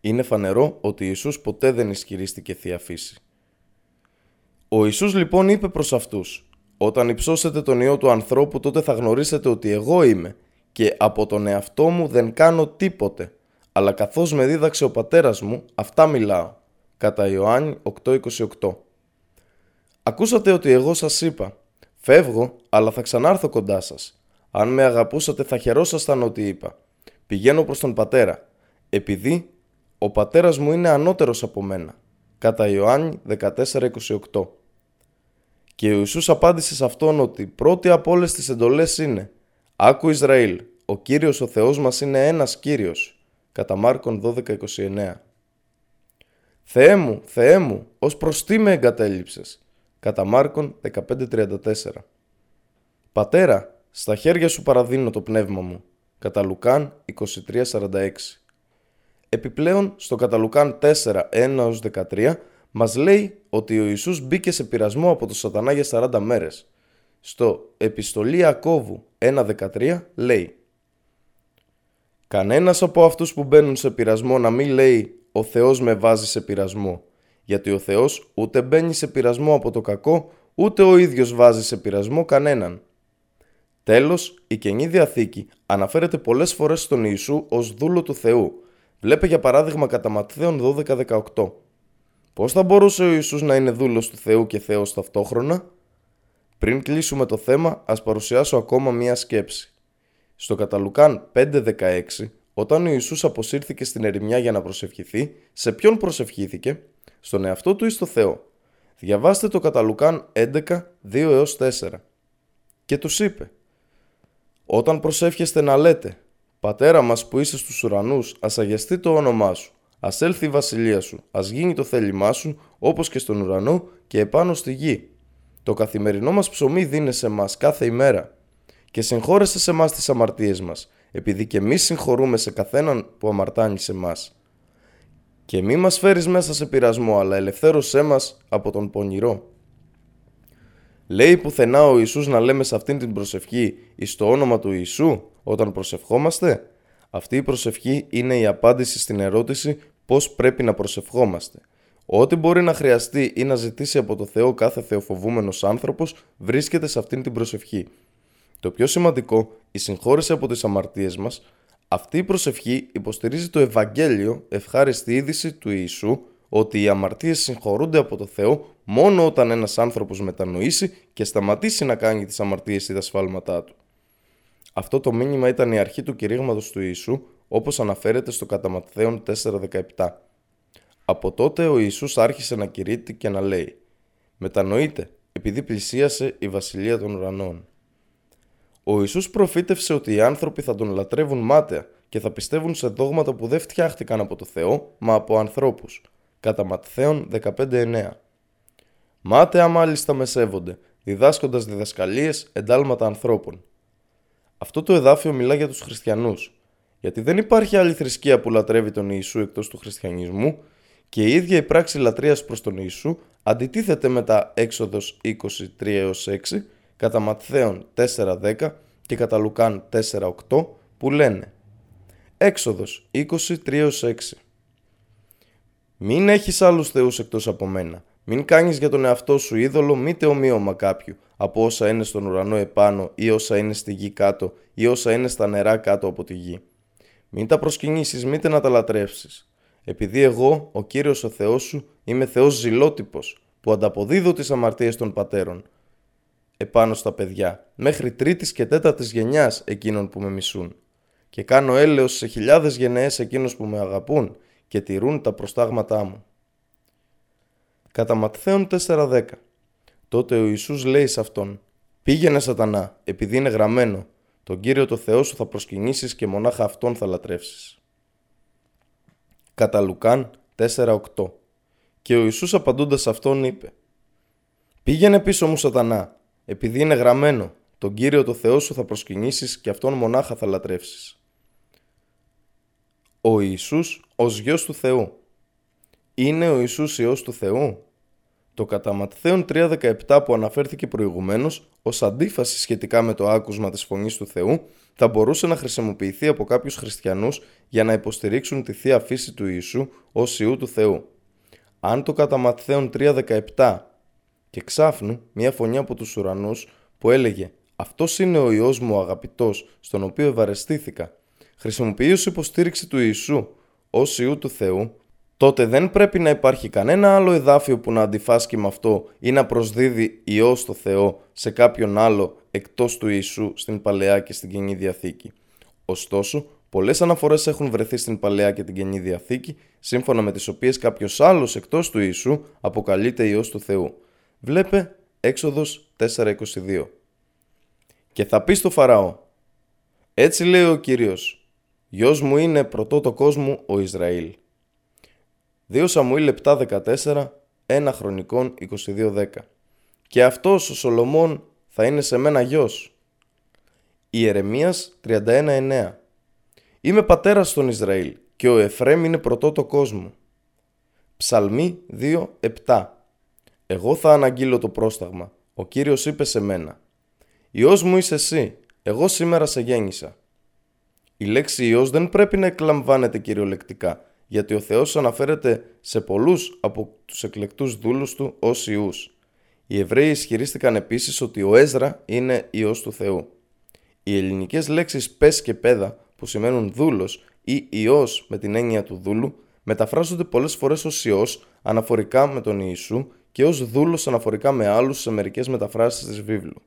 Είναι φανερό ότι Ιησούς ποτέ δεν ισχυρίστηκε Θεία Φύση. Ο Ιησούς λοιπόν είπε προς αυτούς «Όταν υψώσετε τον Υιό του ανθρώπου τότε θα γνωρίσετε ότι εγώ είμαι και από τον εαυτό μου δεν κάνω τίποτε αλλά καθώς με δίδαξε ο πατέρας μου, αυτά μιλάω. Κατά Ιωάννη 8.28 Ακούσατε ότι εγώ σας είπα «Φεύγω, αλλά θα ξανάρθω κοντά σας. Αν με αγαπούσατε θα χαιρόσασταν ότι είπα. Πηγαίνω προς τον πατέρα, επειδή ο πατέρας μου είναι ανώτερος από μένα». Κατά Ιωάννη 14.28 Και ο Ιησούς απάντησε σε αυτόν ότι πρώτη από όλες τις εντολές είναι «Άκου Ισραήλ, ο Κύριος ο Θεός μας είναι ένας Κύριος» κατά Μάρκον 12.29. Θεέ μου, Θεέ μου, ως προς τι με εγκατέλειψες, κατά Μάρκον 15.34. Πατέρα, στα χέρια σου παραδίνω το πνεύμα μου, κατά Λουκάν 23.46. Επιπλέον, στο κατά Λουκάν 4.1-13, μας λέει ότι ο Ιησούς μπήκε σε πειρασμό από το σατανά για 40 μέρες. Στο Επιστολή Ακόβου 1.13 λέει Κανένας από αυτούς που μπαίνουν σε πειρασμό να μην λέει «Ο Θεός με βάζει σε πειρασμό», γιατί ο Θεός ούτε μπαίνει σε πειρασμό από το κακό, ούτε ο ίδιος βάζει σε πειρασμό κανέναν. Τέλος, η Καινή Διαθήκη αναφέρεται πολλές φορές στον Ιησού ως δούλο του Θεού. Βλέπε για παράδειγμα κατά Ματθαίον 12-18. Πώς θα μπορούσε ο Ιησούς να είναι δούλος του Θεού και Θεός ταυτόχρονα; Πριν κλείσουμε το θέμα, ας παρουσιάσω ακόμα μία σκέψη. Στο Καταλουκάν 5.16, όταν ο Ιησούς αποσύρθηκε στην ερημιά για να προσευχηθεί, σε ποιον προσευχήθηκε, στον εαυτό του ή στο Θεό; Διαβάστε το Καταλουκάν 11, 2 4. Και τους είπε, Όταν προσεύχεστε να λέτε «Πατέρα μας που είσαι στους ουρανούς, ας αγιαστεί το όνομά σου, ας έλθει η βασιλεία σου, ας γίνει το θέλημά σου, όπως και στον ουρανό και επάνω στη γη. Το καθημερινό μας ψωμί δίνε σε μας κάθε ημέρα και συγχώρεσε σε μας τις αμαρτίες μας, επειδή και εμείς συγχωρούμε σε καθέναν που αμαρτάνει σε μας. Και μη μας φέρεις μέσα σε πειρασμό, αλλά ελευθέρωσέ μας από τον πονηρό. Λέει πουθενά ο Ιησούς να λέμε σε αυτήν την προσευχή εις το όνομα του Ιησού όταν προσευχόμαστε; Αυτή η προσευχή είναι η απάντηση στην ερώτηση πώς πρέπει να προσευχόμαστε. Ό,τι μπορεί να χρειαστεί ή να ζητήσει από το Θεό κάθε θεοφοβούμενος άνθρωπος βρίσκεται σε αυτήν την προσευχή. Το πιο σημαντικό, η συγχώρεση από τις αμαρτίες μας, αυτή η προσευχή υποστηρίζει το Ευαγγέλιο, ευχάριστη είδηση του Ιησού, ότι οι αμαρτίες συγχωρούνται από το Θεό μόνο όταν ένας άνθρωπος μετανοήσει και σταματήσει να κάνει τις αμαρτίες ή τα σφάλματά του. Αυτό το μήνυμα ήταν η αρχή του κηρύγματος του Ιησού, όπως αναφέρεται στο κατά Ματθαίον 4.17. Από τότε ο Ιησούς άρχισε να κηρύττει και να λέει «Μετανοείτε, επειδή πλησίασε η Βασιλεία των Ουρανών». Ο Ιησούς προφήτευσε ότι οι άνθρωποι θα τον λατρεύουν μάταια και θα πιστεύουν σε δόγματα που δεν φτιάχτηκαν από το Θεό, μα από ανθρώπους. Κατά Ματθαίον 15.9 Μάταια μάλιστα με σέβονται, διδάσκοντας διδασκαλίες εντάλματα ανθρώπων. Αυτό το εδάφιο μιλά για τους χριστιανούς, γιατί δεν υπάρχει άλλη θρησκεία που λατρεύει τον Ιησού εκτός του χριστιανισμού και η ίδια η πράξη λατρείας προς τον Ιησού αντιτίθεται με τα έξοδος 23 6 κατά Ματθαίον 4.10 και κατά Λουκάν 4.8 που λένε Έξοδος 23-6 Μην έχεις άλλους θεούς εκτός από μένα. Μην κάνεις για τον εαυτό σου είδωλο μήτε ομοίωμα κάποιου από όσα είναι στον ουρανό επάνω ή όσα είναι στη γη κάτω ή όσα είναι στα νερά κάτω από τη γη. Μην τα προσκυνήσεις μήτε να τα λατρεύσεις. Επειδή εγώ, ο Κύριος ο Θεός σου, είμαι Θεός ζηλότυπος που ανταποδίδω τις αμαρτίες των πατέρων επάνω στα παιδιά, μέχρι τρίτης και τέταρτης γενιάς εκείνων που με μισούν. Και κάνω έλεος σε χιλιάδες γενναίες εκείνους που με αγαπούν και τηρούν τα προστάγματά μου. Κατά Ματθαίον 4.10 Τότε ο Ιησούς λέει σε αυτόν «Πήγαινε σατανά, επειδή είναι γραμμένο, τον Κύριο το Θεό σου θα προσκυνήσεις και μονάχα Αυτόν θα λατρεύσεις». Κατά Λουκάν 4.8 Και ο Ιησούς απαντώντας αυτόν είπε «Πήγαινε πίσω μου σατανά, επειδή είναι γραμμένο, τον Κύριο το Θεό σου θα προσκυνήσεις και Αυτόν μονάχα θα λατρεύσεις. Ο Ιησούς ως Γιος του Θεού. Είναι ο Ιησούς Υιός του Θεού; Το κατά Ματθαίον 3.17 που αναφέρθηκε προηγουμένως ως αντίφαση σχετικά με το άκουσμα της Φωνής του Θεού θα μπορούσε να χρησιμοποιηθεί από κάποιους χριστιανούς για να υποστηρίξουν τη Θεία Φύση του Ιησού ως Υιού του Θεού. Αν το κατά Ματθαίον 3.17 και ξάφνου μια φωνιά από τους ουρανούς που έλεγε «Αυτός είναι ο Υιός μου ο αγαπητός, στον οποίο ευαρεστήθηκα». Χρησιμοποιεί ως υποστήριξη του Ιησού ως Υιού του Θεού, τότε δεν πρέπει να υπάρχει κανένα άλλο εδάφιο που να αντιφάσκει με αυτό ή να προσδίδει Υιό στο Θεό σε κάποιον άλλο εκτός του Ιησού στην Παλαιά και στην Καινή Διαθήκη. Ωστόσο, πολλές αναφορές έχουν βρεθεί στην Παλαιά και την Καινή Διαθήκη, σύμφωνα με τις οποίες κάποιος άλλος εκτός του Ιησού αποκαλείται Υιός του Θεού. Βλέπε έξοδος 4.22 Και θα πεις στο Φαραώ Έτσι λέει ο Κύριος Γιος μου είναι πρωτότο κόσμο ο Ισραήλ 2 Σαμουήλ 7.14 1 Χρονικών 22.10 Και αυτός ο Σολομών θα είναι σε μένα γιος Ιερεμίας 31.9 Είμαι πατέρας στον Ισραήλ και ο Εφρέμ είναι πρωτότο κόσμο Ψαλμή 2.7 εγώ θα αναγγείλω το πρόσταγμα. Ο Κύριος είπε σε μένα. Υιός μου είσαι εσύ. Εγώ σήμερα σε γέννησα. Η λέξη Υιός δεν πρέπει να εκλαμβάνεται κυριολεκτικά, γιατί ο Θεός αναφέρεται σε πολλούς από τους εκλεκτούς δούλους του ως Υιούς. Οι Εβραίοι ισχυρίστηκαν επίσης ότι ο Έζρα είναι Υιός του Θεού. Οι ελληνικές λέξεις παις και παίδα που σημαίνουν δούλος ή Υιός με την έννοια του δούλου μεταφράζονται πολλές φορές ως Υιός αναφορικά με τον Ιησού και ως δούλος αναφορικά με άλλους σε μερικές μεταφράσεις της βίβλου.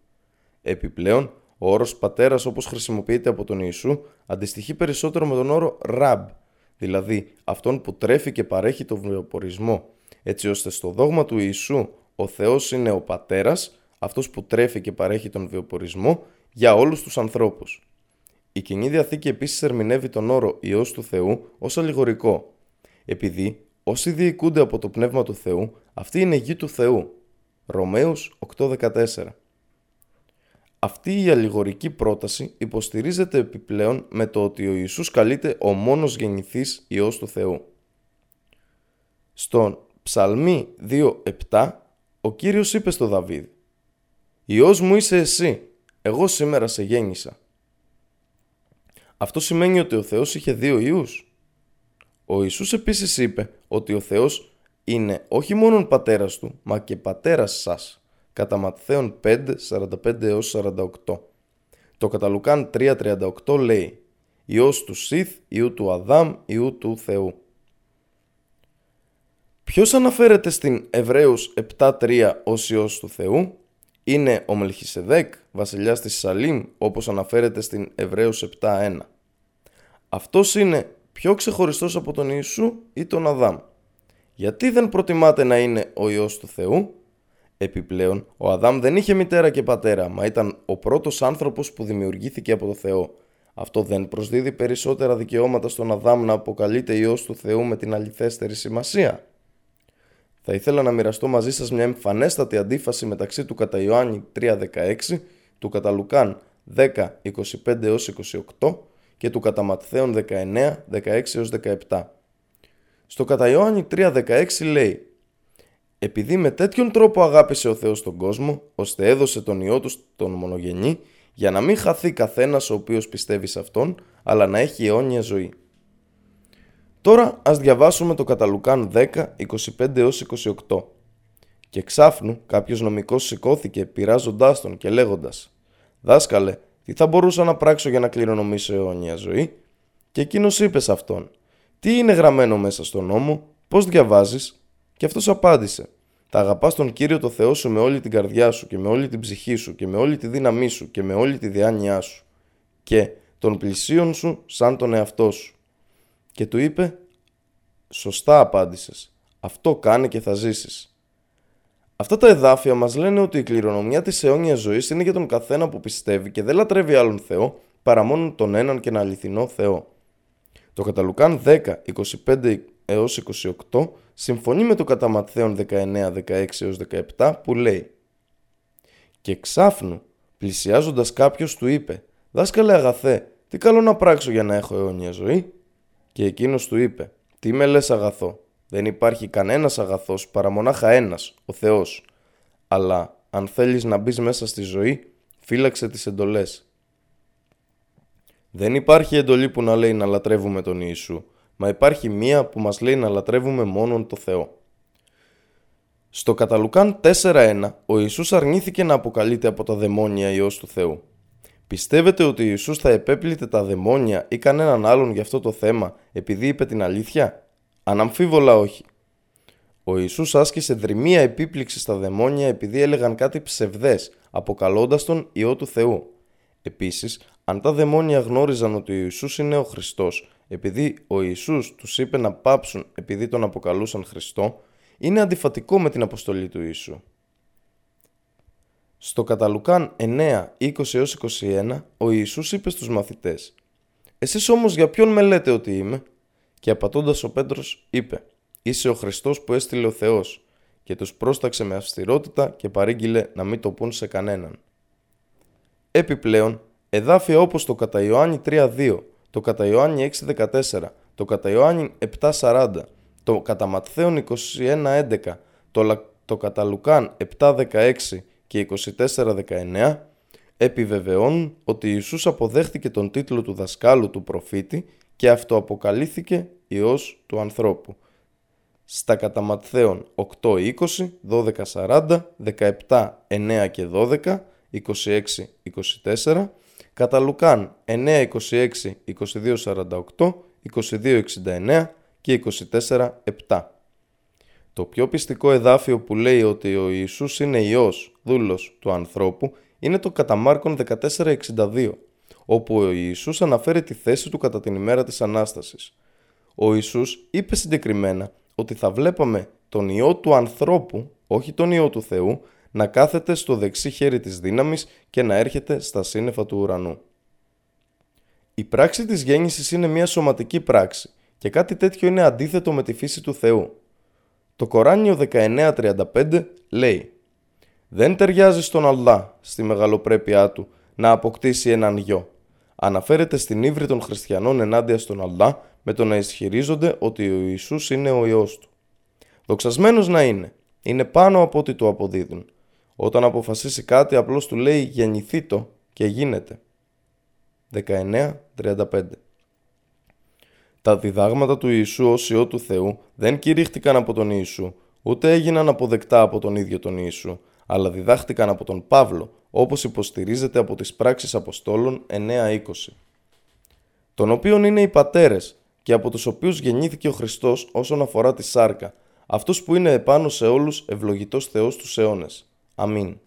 Επιπλέον, ο όρος πατέρας όπως χρησιμοποιείται από τον Ιησού αντιστοιχεί περισσότερο με τον όρο رب, δηλαδή αυτόν που τρέφει και παρέχει τον βιοπορισμό, έτσι ώστε στο δόγμα του Ιησού ο Θεός είναι ο πατέρας, αυτός που τρέφει και παρέχει τον βιοπορισμό για όλους τους ανθρώπους. Η Καινή Διαθήκη επίσης ερμηνεύει τον όρο Υιός του Θεού ως αλληγορικό, επειδή όσοι διοικούνται από το Πνεύμα του Θεού, αυτοί είναι γιοι του Θεού. Ρωμαίους 8.14 Αυτή η αλληγορική πρόταση υποστηρίζεται επιπλέον με το ότι ο Ιησούς καλείται ο μόνος γεννηθής Υιός του Θεού. Στον Ψαλμή 2.7 ο Κύριος είπε στο Δαβίδ «Υιός μου είσαι εσύ, εγώ σήμερα σε γέννησα». Αυτό σημαίνει ότι ο Θεός είχε δύο Υιούς. Ο Ιησούς επίσης είπε ότι ο Θεός είναι όχι μόνο πατέρας του, μα και πατέρας σας. Κατά Ματθαίον 5, 45 48. Το κατά Λουκάν 3, 38 λέει «Υιός του Σιθ, Υιού του Αδάμ, Υιού του Θεού». Ποιος αναφέρεται στην Εβραίους 7.3 ως Υιός του Θεού; Είναι ο Μελχισεδέκ, βασιλιάς της Σαλήμ, όπως αναφέρεται στην Εβραίους 7.1. Αυτός είναι πιο ξεχωριστός από τον Ιησού ή τον Αδάμ. Γιατί δεν προτιμάτε να είναι ο Υιός του Θεού; Επιπλέον, ο Αδάμ δεν είχε μητέρα και πατέρα, μα ήταν ο πρώτος άνθρωπος που δημιουργήθηκε από το Θεό. Αυτό δεν προσδίδει περισσότερα δικαιώματα στον Αδάμ να αποκαλείται Υιός του Θεού με την αληθέστερη σημασία. Θα ήθελα να μοιραστώ μαζί σας μια εμφανέστατη αντίφαση μεταξύ του κατά Ιωάννη 3.16, του κατά Λουκάν 10.25 28 και του κατά Ματθαίων 19, 16 17. Στο κατά Ιωάννη 3.16 λέει «Επειδή με τέτοιον τρόπο αγάπησε ο Θεός τον κόσμο, ώστε έδωσε τον Υιό Τους τον μονογενή, για να μην χαθεί καθένας ο οποίος πιστεύει σε Αυτόν, αλλά να έχει αιώνια ζωή». Τώρα ας διαβάσουμε το κατά Λουκάν 10, 25 28. Και ξάφνου κάποιος νομικός σηκώθηκε πειράζοντάς τον και λέγοντας «Δάσκαλε, τι θα μπορούσα να πράξω για να κληρονομήσω αιώνια ζωή» και εκείνος είπε σε αυτόν «Τι είναι γραμμένο μέσα στον νόμο, πώς διαβάζεις» και αυτός απάντησε «Θα αγαπάς τον Κύριο το Θεό σου με όλη την καρδιά σου και με όλη την ψυχή σου και με όλη τη δύναμή σου και με όλη τη διάνοιά σου και τον πλησίον σου σαν τον εαυτό σου». Και του είπε «Σωστά απάντησες. Αυτό κάνε και θα ζήσεις». Αυτά τα εδάφια μας λένε ότι η κληρονομιά της αιώνιας ζωής είναι για τον καθένα που πιστεύει και δεν λατρεύει άλλον Θεό παρά μόνο τον έναν και ένα αληθινό Θεό. Το Καταλουκάν 10, 25 έως 28 συμφωνεί με το κατά Ματθαίον 19, 16 έως 17 που λέει «Και ξάφνου, πλησιάζοντας κάποιος του είπε «Δάσκαλε αγαθέ, τι καλό να πράξω για να έχω αιώνια ζωή» και εκείνος του είπε «Τι με λες αγαθό, δεν υπάρχει κανένας αγαθός παρά μονάχα ένας, ο Θεός. Αλλά αν θέλεις να μπεις μέσα στη ζωή, φύλαξε τις εντολές. Δεν υπάρχει εντολή που να λέει να λατρεύουμε τον Ιησού, μα υπάρχει μία που μας λέει να λατρεύουμε μόνον το Θεό. Στο Καταλουκάν 4.1, ο Ιησούς αρνήθηκε να αποκαλείται από τα δαιμόνια Υιός του Θεού. Πιστεύετε ότι ο Ιησούς θα επέπλητε τα δαιμόνια ή κανέναν άλλον για αυτό το θέμα επειδή είπε την αλήθεια; Αναμφίβολα όχι. Ο Ιησούς άσκησε δρυμία επίπληξη στα δαιμόνια επειδή έλεγαν κάτι ψευδές, αποκαλώντας τον Υιό του Θεού. Επίσης, αν τα δαιμόνια γνώριζαν ότι ο Ιησούς είναι ο Χριστός, επειδή ο Ιησούς τους είπε να πάψουν επειδή τον αποκαλούσαν Χριστό, είναι αντιφατικό με την αποστολή του Ιησού. Στο Καταλουκάν 9, 20 21, ο Ιησούς είπε στους μαθητές «Εσείς όμως για ποιον με λέτε ότι είμαι» Και απατώντας ο Πέτρος είπε «Είσαι ο Χριστός που έστειλε ο Θεός» και τους πρόσταξε με αυστηρότητα και παρήγγειλε να μην το πούν σε κανέναν. Επιπλέον, εδάφια όπως το κατά Ιωάννη 3.2, το κατά Ιωάννη 6.14, το κατά Ιωάννη 7.40, το κατά Ματθαίον 21.11, το, το κατά Λουκάν 7.16 και 24.19 επιβεβαιώνουν ότι Ιησούς αποδέχτηκε τον τίτλο του δασκάλου του προφήτη και αυτοαποκαλύφθηκε Υιός του ανθρώπου. Στα κατά Ματθαίον 8, 20, 12, 40, 17, 9 και 12, 26, 24, κατά Λουκάν 9, 26, 22, 48, 22, 69 και 24, 7. Το πιο πιστικό εδάφιο που λέει ότι ο Ιησούς είναι Υιός, δούλος του ανθρώπου, είναι το κατά Μάρκον 14.62 όπου ο Ιησούς αναφέρει τη θέση του κατά την ημέρα της Ανάστασης. Ο Ιησούς είπε συγκεκριμένα ότι θα βλέπαμε τον Υιό του ανθρώπου, όχι τον Υιό του Θεού, να κάθεται στο δεξί χέρι της δύναμης και να έρχεται στα σύννεφα του ουρανού. Η πράξη της γέννησης είναι μια σωματική πράξη και κάτι τέτοιο είναι αντίθετο με τη φύση του Θεού. Το Κοράνιο 19.35 λέει «Δεν ταιριάζει στον Αλλά, στη μεγαλοπρέπειά του, να αποκτήσει έναν γιο». Αναφέρεται στην ύβρη των χριστιανών ενάντια στον Αλλά με το να ισχυρίζονται ότι ο Ιησούς είναι ο Υιός του. Δοξασμένος να είναι, είναι πάνω από ό,τι του αποδίδουν. Όταν αποφασίσει κάτι απλώς του λέει γεννηθεί το και γίνεται. 19.35 Τα διδάγματα του Ιησού ως Υιό του Θεού δεν κηρύχτηκαν από τον Ιησού, ούτε έγιναν αποδεκτά από τον ίδιο τον Ιησού, αλλά διδάχτηκαν από τον Παύλο, όπως υποστηρίζεται από τις πράξεις Αποστόλων 9.20 των οποίων είναι οι πατέρες και από τους οποίους γεννήθηκε ο Χριστός όσον αφορά τη σάρκα, αυτός που είναι επάνω σε όλους ευλογητός Θεός τους αιώνες. Αμήν.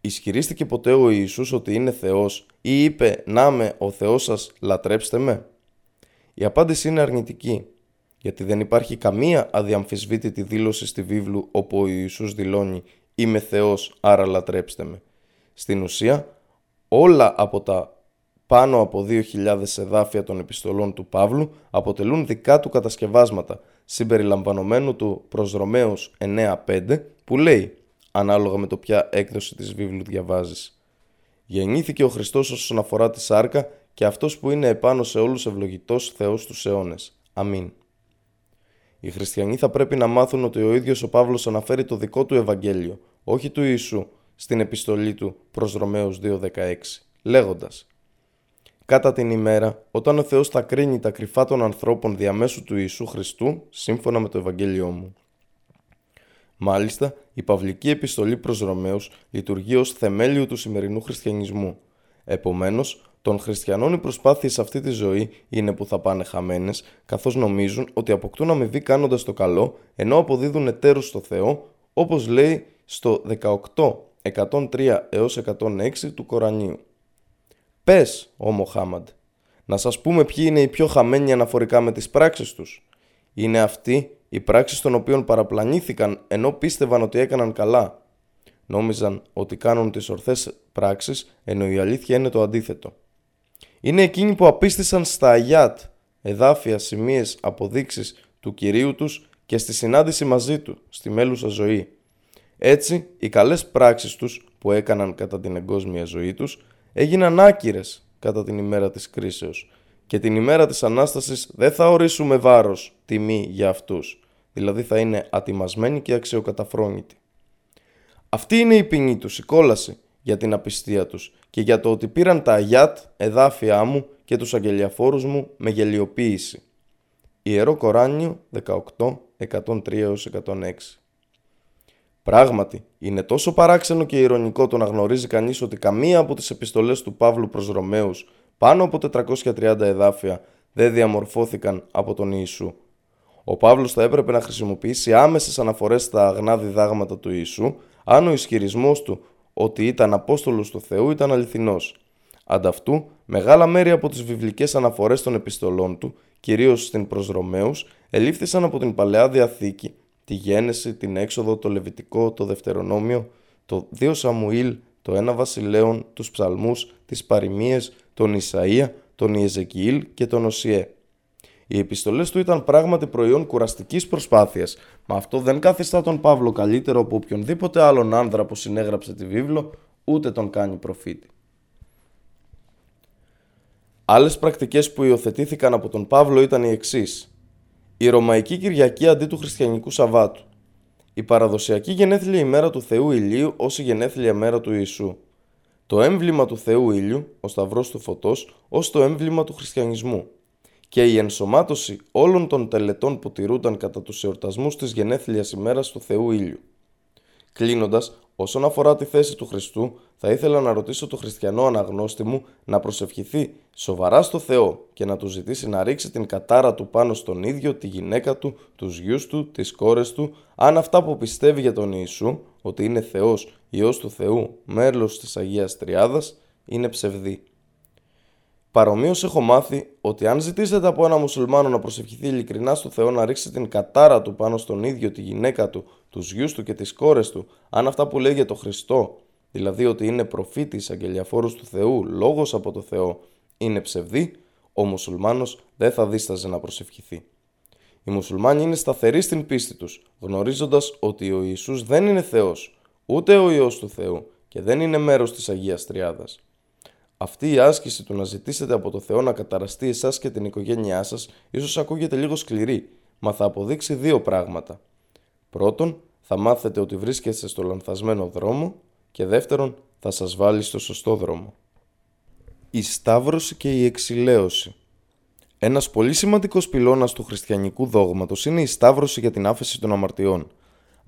Ισχυρίστηκε ποτέ ο Ιησούς ότι είναι Θεός ή είπε «Να με ο Θεός σας, λατρέψτε με». Η απάντηση είναι αρνητική, γιατί δεν υπάρχει καμία αδιαμφισβήτητη δήλωση στη βίβλου όπου ο Ιησούς δηλώνει «Είμαι Θεός, άρα λατρέψτε με». Στην ουσία, όλα από τα πάνω από 2.000 εδάφια των επιστολών του Παύλου αποτελούν δικά του κατασκευάσματα, συμπεριλαμβανομένου του προς Ρωμαίους 9.5 που λέει ανάλογα με το ποια έκδοση της βίβλου διαβάζεις. Γεννήθηκε ο Χριστός όσον αφορά τη σάρκα και αυτός που είναι επάνω σε όλους ευλογητός Θεός τους αιώνες. Αμήν. Οι χριστιανοί θα πρέπει να μάθουν ότι ο ίδιος ο Παύλος αναφέρει το δικό του Ευαγγέλιο, όχι του Ιησού, στην επιστολή του προς Ρωμαίους 2.16, λέγοντας «Κάτα την ημέρα, όταν ο Θεός θα κρίνει τα κρυφά των ανθρώπων διαμέσου του Ιησού Χριστού, σύμφωνα με το Ευαγγέλιό μου». Μάλιστα, η Παυλική Επιστολή προς Ρωμαίους λειτουργεί ως θεμέλιο του σημερινού χριστιανισμού. Επομένως, των χριστιανών οι προσπάθειες σε αυτή τη ζωή είναι που θα πάνε χαμένες, καθώς νομίζουν ότι αποκτούν αμοιβή κάνοντας το καλό, ενώ αποδίδουν εταίρους στο Θεό, όπως λέει στο 18, 103 έως 106 του Κορανίου. Πες, ο Μοχάμαντ, να σας πούμε ποιοι είναι οι πιο χαμένοι αναφορικά με τις πράξεις τους. Είναι αυτοί οι πράξεις των οποίων παραπλανήθηκαν ενώ πίστευαν ότι έκαναν καλά. Νόμιζαν ότι κάνουν τις ορθές πράξεις ενώ η αλήθεια είναι το αντίθετο. Είναι εκείνοι που απίστησαν στα Αγιάτ, εδάφια, σημείες, αποδείξεις του Κυρίου τους και στη συνάντηση μαζί του, στη μέλουσα ζωή. Έτσι, οι καλές πράξεις τους που έκαναν κατά την εγκόσμια ζωή τους έγιναν άκυρες κατά την ημέρα της κρίσεως και την ημέρα της Ανάστασης δεν θα ορίσουμε βάρος, τιμή για αυτούς, δηλαδή θα είναι ατιμασμένοι και αξιοκαταφρόνητοι. Αυτή είναι η ποινή τους, η κόλαση για την απιστία τους και για το ότι πήραν τα αγιάτ, εδάφια μου και τους αγγελιαφόρους μου με γελιοποίηση. Ιερό Κοράνιο 18, 103 106 Πράγματι, είναι τόσο παράξενο και ηρωνικό το να γνωρίζει κανείς ότι καμία από τις επιστολές του Παύλου προς Ρωμαίους πάνω από 430 εδάφια δεν διαμορφώθηκαν από τον Ιησού. Ο Παύλος θα έπρεπε να χρησιμοποιήσει άμεσες αναφορές στα αγνά διδάγματα του Ιησού αν ο ισχυρισμός του ότι ήταν Απόστολος του Θεού ήταν αληθινός. Ανταυτού, μεγάλα μέρη από τις βιβλικές αναφορές των επιστολών του, κυρίως στην προς Ρωμαίους, ελήφθησαν από την Παλαιά Διαθήκη, τη Γένεση, την Έξοδο, το Λεβιτικό, το Δευτερονόμιο, το 2 Σαμουήλ, το Ένα Βασιλέων, τους Ψαλμούς, τις Παριμίες, τον Ισαΐα, τον Ιεζεκιήλ και τον Οσιέ. Οι επιστολές του ήταν πράγματι προϊόν κουραστικής προσπάθειας, μα αυτό δεν καθιστά τον Παύλο καλύτερο από οποιονδήποτε άλλον άνδρα που συνέγραψε τη βίβλο, ούτε τον κάνει προφήτη. Άλλες πρακτικές που υιοθετήθηκαν από τον Παύλο ήταν οι εξής. Η Ρωμαϊκή Κυριακή αντί του Χριστιανικού Σαββάτου. Η παραδοσιακή γενέθλια ημέρα του Θεού Ηλίου ως η γενέθλια μέρα του Ιησού το έμβλημα του Θεού Ήλιου, ο Σταυρός του Φωτός, ως το έμβλημα του χριστιανισμού και η ενσωμάτωση όλων των τελετών που τηρούνταν κατά τους εορτασμούς της γενέθλιας ημέρας του Θεού Ήλιου. Κλείνοντας, όσον αφορά τη θέση του Χριστού, θα ήθελα να ρωτήσω το χριστιανό αναγνώστη μου να προσευχηθεί σοβαρά στο Θεό και να του ζητήσει να ρίξει την κατάρα του πάνω στον ίδιο, τη γυναίκα του, τους γιους του, τις κόρες του, αν αυτά που πιστεύει για τον Ιησού, ότι είναι Θεός, Υιός του Θεού, μέλος της Αγίας Τριάδας, είναι ψευδή. Παρομοίως έχω μάθει ότι αν ζητήσετε από ένα μουσουλμάνο να προσευχηθεί ειλικρινά στο Θεό να ρίξει την κατάρα του πάνω στον ίδιο, τη γυναίκα του, τους γιους του και τις κόρες του, αν αυτά που λέει για το Χριστό, δηλαδή ότι είναι προφήτης αγγελιαφόρος του Θεού, λόγος από το Θεό, είναι ψευδή, ο μουσουλμάνος δεν θα δίσταζε να προσευχηθεί. Οι μουσουλμάνοι είναι σταθεροί στην πίστη τους, γνωρίζοντας ότι ο Ιησούς δεν είναι Θεός, ούτε ο Υιός του Θεού και δεν είναι μέρος της Αγίας Τριάδας. Αυτή η άσκηση του να ζητήσετε από το Θεό να καταραστεί εσάς και την οικογένειά σας ίσως ακούγεται λίγο σκληρή, μα θα αποδείξει δύο πράγματα. Πρώτον, θα μάθετε ότι βρίσκεστε στο λανθασμένο δρόμο και δεύτερον, θα σας βάλει στο σωστό δρόμο. Η Σταύρωση και η Εξηλαίωση Ένας πολύ σημαντικός πυλώνας του χριστιανικού δόγματος είναι η Σταύρωση για την άφεση των αμαρτιών.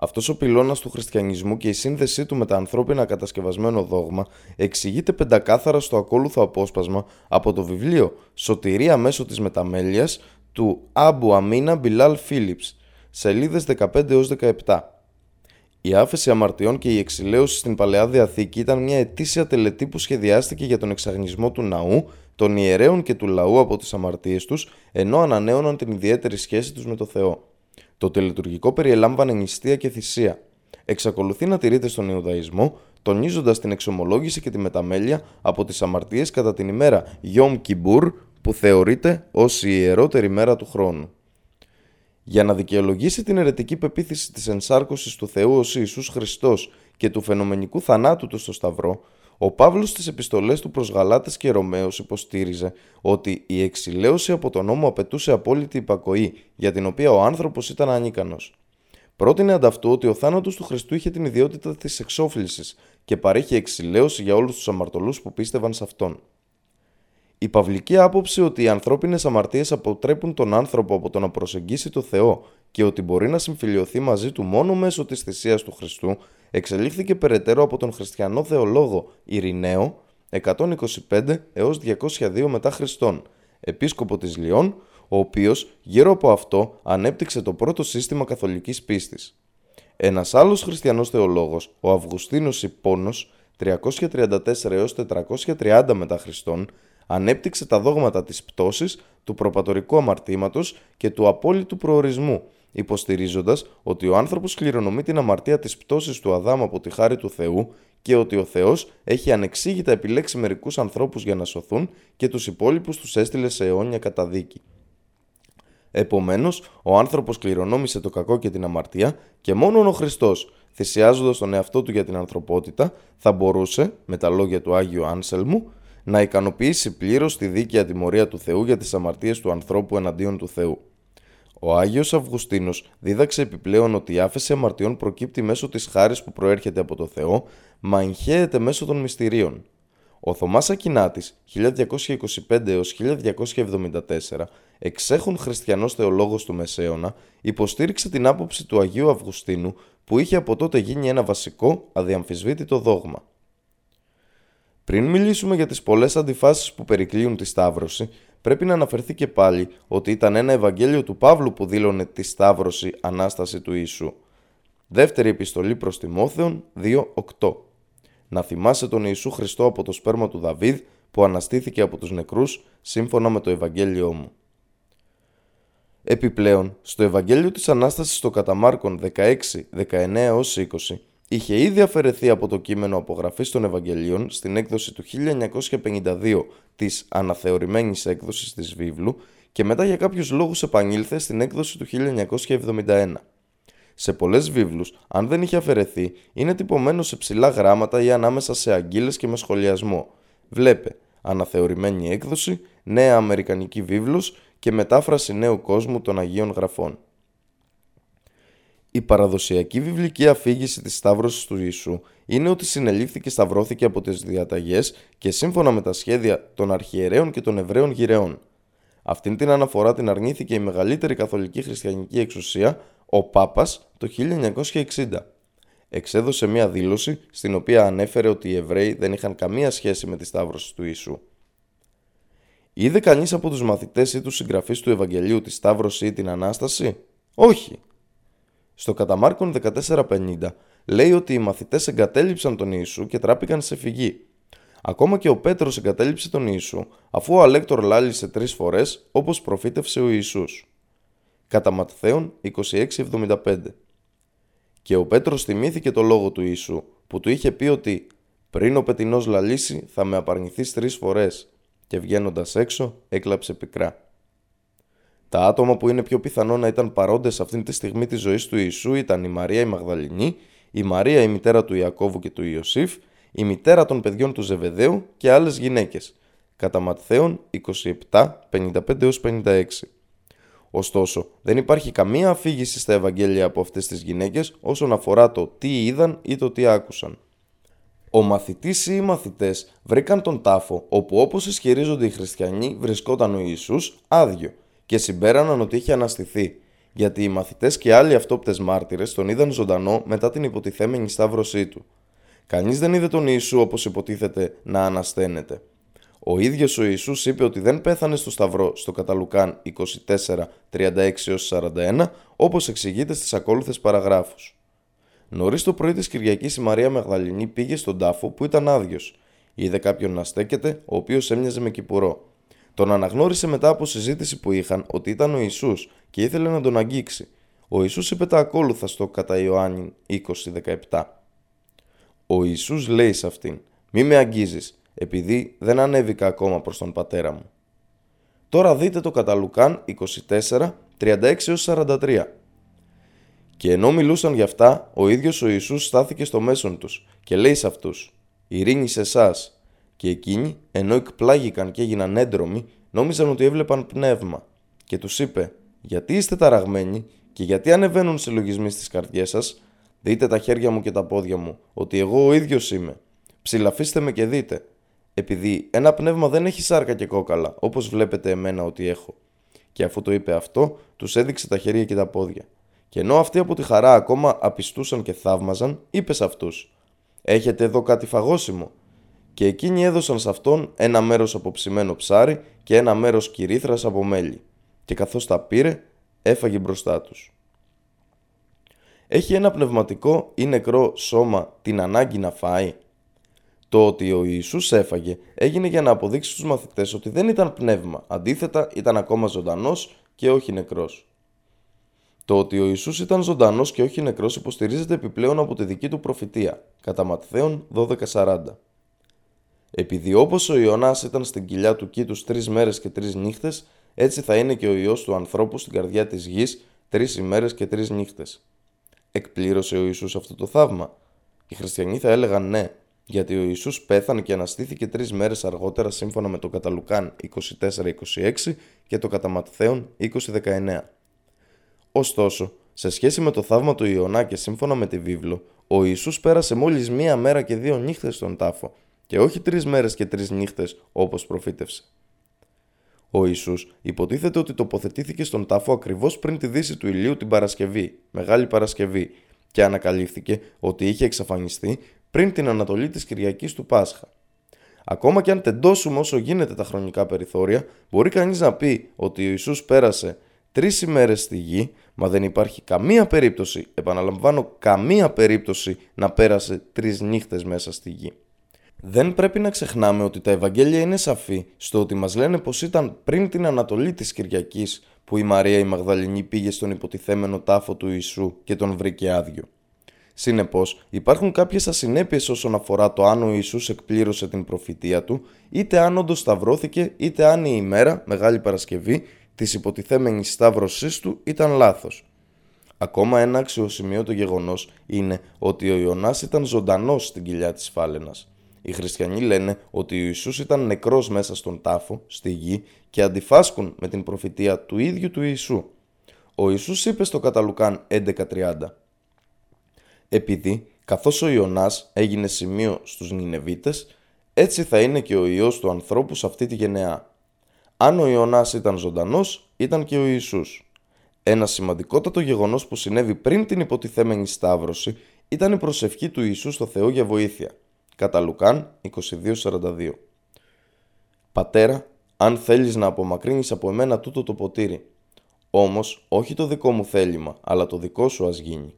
Αυτός ο πυλώνας του χριστιανισμού και η σύνδεσή του με τα ανθρώπινα κατασκευασμένο δόγμα εξηγείται πεντακάθαρα στο ακόλουθο απόσπασμα από το βιβλίο Σωτηρία μέσω της μεταμέλειας του Άμπου Αμίνα Μπιλάλ Φίλιπς, σελίδες 15 17. Η άφεση αμαρτιών και η εξηλαίωση στην Παλαιά Διαθήκη ήταν μια ετήσια τελετή που σχεδιάστηκε για τον εξαγνισμό του ναού, των ιερέων και του λαού από τις αμαρτίες τους, ενώ ανανέωναν την ιδιαίτερη σχέση τους με το Θεό. Το τελετουργικό περιελάμβανε νηστεία και θυσία. Εξακολουθεί να τηρείται στον Ιουδαϊσμό, τονίζοντας την εξομολόγηση και τη μεταμέλεια από τις αμαρτίες κατά την ημέρα Yom Kippur, που θεωρείται ως η ιερότερη μέρα του χρόνου. Για να δικαιολογήσει την αιρετική πεποίθηση της ενσάρκωσης του Θεού ως Ιησούς Χριστός και του φαινομενικού θανάτου του στο Σταυρό, ο Παύλος στις επιστολές του προς Γαλάτε και Ρωμαίου υποστήριζε ότι η εξηλαίωση από τον νόμο απαιτούσε απόλυτη υπακοή, για την οποία ο άνθρωπος ήταν ανίκανος. Πρότεινε ανταυτού ότι ο θάνατος του Χριστού είχε την ιδιότητα της εξόφλησης και παρέχει εξηλαίωση για όλους τους αμαρτωλούς που πίστευαν σε αυτόν. Η παυλική άποψη ότι οι ανθρώπινες αμαρτίες αποτρέπουν τον άνθρωπο από το να προσεγγίσει το Θεό και ότι μπορεί να συμφιλειωθεί μαζί του μόνο μέσω της θυσίας του Χριστού εξελίχθηκε περαιτέρω από τον χριστιανό θεολόγο Ειρηναίο 125 έως 202 μετά Χριστόν, επίσκοπο της Λιών, ο οποίος γύρω από αυτό ανέπτυξε το πρώτο σύστημα καθολικής πίστης. Ένας άλλος χριστιανός θεολόγος, ο Αυγουστίνος Ιππόνος, 334 έως 430 μετά Χριστόν, ανέπτυξε τα δόγματα της πτώσης, του προπατορικού αμαρτήματος και του απόλυτου προορισμού, υποστηρίζοντας ότι ο άνθρωπος κληρονομεί την αμαρτία της πτώσης του Αδάμ από τη χάρη του Θεού και ότι ο Θεός έχει ανεξήγητα επιλέξει μερικούς ανθρώπους για να σωθούν και τους υπόλοιπους τους έστειλε σε αιώνια καταδίκη. Επομένως, ο άνθρωπος κληρονόμησε το κακό και την αμαρτία και μόνο ο Χριστός, θυσιάζοντας τον εαυτό του για την ανθρωπότητα, θα μπορούσε, με τα λόγια του Άγιου Άνσελμου, να ικανοποιήσει πλήρως τη δίκαια τιμωρία του Θεού για τις αμαρτίες του ανθρώπου εναντίον του Θεού. Ο Άγιος Αυγουστίνος δίδαξε επιπλέον ότι η άφεση αμαρτιών προκύπτει μέσω της χάρης που προέρχεται από το Θεό, μα εγχέεται μέσω των μυστηρίων. Ο Θωμάς Ακινάτης, 1225 έως 1274, εξέχων χριστιανός θεολόγος του Μεσαίωνα, υποστήριξε την άποψη του Αγίου Αυγουστίνου που είχε από τότε γίνει ένα βασικό, αδιαμφισβήτητο δόγμα. Πριν μιλήσουμε για τις πολλές αντιφάσεις που περικλείουν τη Σταύρωση, πρέπει να αναφερθεί και πάλι ότι ήταν ένα Ευαγγέλιο του Παύλου που δήλωνε τη Σταύρωση Ανάσταση του Ιησού. Δεύτερη επιστολή προς Τιμόθεον 2.8 Να θυμάσαι τον Ιησού Χριστό από το σπέρμα του Δαβίδ που αναστήθηκε από τους νεκρούς σύμφωνα με το Ευαγγέλιό μου. Επιπλέον, στο Ευαγγέλιο της Ανάστασης στο Καταμάρκον 16, 19 20 είχε ήδη αφαιρεθεί από το κείμενο απογραφής των Ευαγγελίων στην έκδοση του 1952 της αναθεωρημένης έκδοσης της βίβλου και μετά για κάποιους λόγους επανήλθε στην έκδοση του 1971. Σε πολλές βίβλους, αν δεν είχε αφαιρεθεί, είναι τυπωμένο σε ψηλά γράμματα ή ανάμεσα σε αγγείλες και με σχολιασμό. Βλέπε, αναθεωρημένη έκδοση, νέα αμερικανική βίβλος και μετάφραση νέου κόσμου των Αγίων Γραφών. Η παραδοσιακή βιβλική αφήγηση της Σταύρωσης του Ιησού είναι ότι συνελήφθη και σταυρώθηκε από τις διαταγές και σύμφωνα με τα σχέδια των αρχιερέων και των Εβραίων γυρεών. Αυτήν την αναφορά την αρνήθηκε η μεγαλύτερη καθολική χριστιανική εξουσία, ο Πάπας, το 1960. Εξέδωσε μια δήλωση στην οποία ανέφερε ότι οι Εβραίοι δεν είχαν καμία σχέση με τη Σταύρωση του Ιησού. Είδε κανείς από τους μαθητές ή τους συγγραφείς του Ευαγγελίου τη Σταύρωση ή την Ανάσταση; Όχι. Στο καταμάρκον 1450 λέει ότι οι μαθητές εγκατέλειψαν τον Ιησού και τράπηκαν σε φυγή. Ακόμα και ο Πέτρος εγκατέλειψε τον Ιησού, αφού ο Αλέκτορ λάλησε τρεις φορές όπως προφήτευσε ο Ιησούς. Κατά Ματθαίον 2675 Και ο Πέτρος θυμήθηκε το λόγο του Ιησού, που του είχε πει ότι «Πριν ο πετινός λαλήσει θα με απαρνηθείς τρεις φορές» και βγαίνοντας έξω έκλαψε πικρά. Τα άτομα που είναι πιο πιθανό να ήταν παρόντες αυτήν τη στιγμή της ζωής του Ιησού ήταν η Μαρία η Μαγδαληνή, η Μαρία η μητέρα του Ιακώβου και του Ιωσήφ, η μητέρα των παιδιών του Ζεβεδαίου και άλλες γυναίκες. Κατά Ματθαίον 27, 55-56. Ωστόσο, δεν υπάρχει καμία αφήγηση στα Ευαγγέλια από αυτές τις γυναίκες όσον αφορά το τι είδαν ή το τι άκουσαν. Ο μαθητής ή οι μαθητές βρήκαν τον τάφο όπου όπως ισχυρίζονται οι χριστιανοί βρισκόταν ο Ιησούς άδειο και συμπέραναν ότι είχε αναστηθεί, γιατί οι μαθητές και άλλοι αυτόπτες μάρτυρες τον είδαν ζωντανό μετά την υποτιθέμενη σταύρωσή του. Κανείς δεν είδε τον Ιησού όπως υποτίθεται να ανασταίνεται. Ο ίδιος ο Ιησούς είπε ότι δεν πέθανε στο Σταυρό στο Καταλουκάν 24, 36-41, όπως εξηγείται στις ακόλουθες παραγράφους. Νωρίς το πρωί της Κυριακής η Μαρία Μαγδαληνή πήγε στον τάφο που ήταν άδειος. Είδε κάποιον να στέκεται, ο οποίος έμοιαζε με κυπουρό. Τον αναγνώρισε μετά από συζήτηση που είχαν ότι ήταν ο Ισού και ήθελε να τον αγγίξει. Ο Ιησούς είπε τα ακόλουθα στο κατά Ιωάννη 20-17. Ο Ιησούς λέει σε αυτήν «Μη με αγγίζεις, επειδή δεν ανέβηκα ακόμα προς τον πατέρα μου». Τώρα δείτε το κατά Λουκάν 24, 36-43. Και ενώ μιλούσαν γι' αυτά, ο ίδιος ο Ιησούς στάθηκε στο μέσον τους και λέει σε αυτούς «Ειρήνη σε εσάς. Και εκείνοι, ενώ εκπλάγηκαν και έγιναν έντρομοι, νόμιζαν ότι έβλεπαν πνεύμα. Και τους είπε «Γιατί είστε ταραγμένοι και γιατί ανεβαίνουν σε λογισμοί στις καρδιές σας, δείτε τα χέρια μου και τα πόδια μου, ότι εγώ ο ίδιος είμαι. Ψηλαφίστε με και δείτε, επειδή ένα πνεύμα δεν έχει σάρκα και κόκαλα, όπως βλέπετε εμένα ότι έχω». Και αφού το είπε αυτό, τους έδειξε τα χέρια και τα πόδια. Και ενώ αυτοί από τη χαρά ακόμα απιστούσαν και θαύμαζαν, είπε σε αυτούς: Έχετε εδώ κάτι φαγόσιμο; Και εκείνοι έδωσαν σε αυτόν ένα μέρος από ψημένο ψάρι και ένα μέρος κυρίθρα από μέλι. Και καθώς τα πήρε, έφαγε μπροστά τους. Έχει ένα πνευματικό ή νεκρό σώμα την ανάγκη να φάει. Το ότι ο Ιησούς έφαγε έγινε για να αποδείξει στους μαθητές ότι δεν ήταν πνεύμα, αντίθετα ήταν ακόμα ζωντανός και όχι νεκρός. Το ότι ο Ιησούς ήταν ζωντανός και όχι νεκρός υποστηρίζεται επιπλέον από τη δική του προφητεία, κατά Ματθαίον 12.40. Επειδή όπως ο Ιωνάς ήταν στην κοιλιά του κήτου τρεις μέρες και τρεις νύχτες, έτσι θα είναι και ο ιό του ανθρώπου στην καρδιά της γης τρεις ημέρες και τρεις νύχτες. Εκπλήρωσε ο Ιησούς αυτό το θαύμα. Οι χριστιανοί θα έλεγαν ναι, γιατί ο Ιησούς πέθανε και αναστήθηκε τρεις μέρες αργότερα σύμφωνα με το Καταλουκάν 24-26 και το κατά Ματθαίον 20-19. Ωστόσο, σε σχέση με το θαύμα του Ιωνά και σύμφωνα με τη βίβλο, ο Ιησούς πέρασε μόλις μία μέρα και δύο νύχτες στον τάφο και όχι τρεις μέρες και τρεις νύχτες όπως προφήτευσε. Ο Ιησούς υποτίθεται ότι τοποθετήθηκε στον τάφο ακριβώς πριν τη δύση του ηλίου την Παρασκευή, Μεγάλη Παρασκευή, και ανακαλύφθηκε ότι είχε εξαφανιστεί πριν την ανατολή της Κυριακής του Πάσχα. Ακόμα και αν τεντώσουμε όσο γίνεται τα χρονικά περιθώρια, μπορεί κανείς να πει ότι ο Ιησούς πέρασε τρεις ημέρες στη γη, μα δεν υπάρχει καμία περίπτωση, επαναλαμβάνω καμία περίπτωση να πέρασε τρεις νύχτες μέσα στη γη. Δεν πρέπει να ξεχνάμε ότι τα Ευαγγέλια είναι σαφή στο ότι μας λένε πως ήταν πριν την Ανατολή της Κυριακής που η Μαρία η Μαγδαληνή πήγε στον υποτιθέμενο τάφο του Ιησού και τον βρήκε άδειο. Συνεπώς, υπάρχουν κάποιες ασυνέπειες όσον αφορά το αν ο Ιησούς εκπλήρωσε την προφητεία του, είτε αν όντως σταυρώθηκε, είτε αν η ημέρα, Μεγάλη Παρασκευή, της υποτιθέμενης σταύρωσής του ήταν λάθος. Ακόμα ένα αξιοσημείωτο γεγονός είναι ότι ο Ιωνάς ήταν ζωντανός στην κοιλιά της φάλαινας. Οι χριστιανοί λένε ότι ο Ιησούς ήταν νεκρός μέσα στον τάφο, στη γη και αντιφάσκουν με την προφητεία του ίδιου του Ιησού. Ο Ιησούς είπε στο Καταλουκάν 11.30 «Επειδή, καθώς ο Ιωνάς έγινε σημείο στους Νινεβίτες, έτσι θα είναι και ο Υιός του ανθρώπου σε αυτή τη γενεά. Αν ο Ιωνάς ήταν ζωντανός, ήταν και ο Ιησούς. Ένα σημαντικότατο γεγονός που συνέβη πριν την υποτιθέμενη σταύρωση ήταν η προσευχή του Ιησού στο Θεό για βοήθεια. Κατά Λουκάν 22.42 «Πατέρα, αν θέλεις να απομακρύνεις από εμένα τούτο το ποτήρι, όμως όχι το δικό μου θέλημα, αλλά το δικό σου ας γίνει».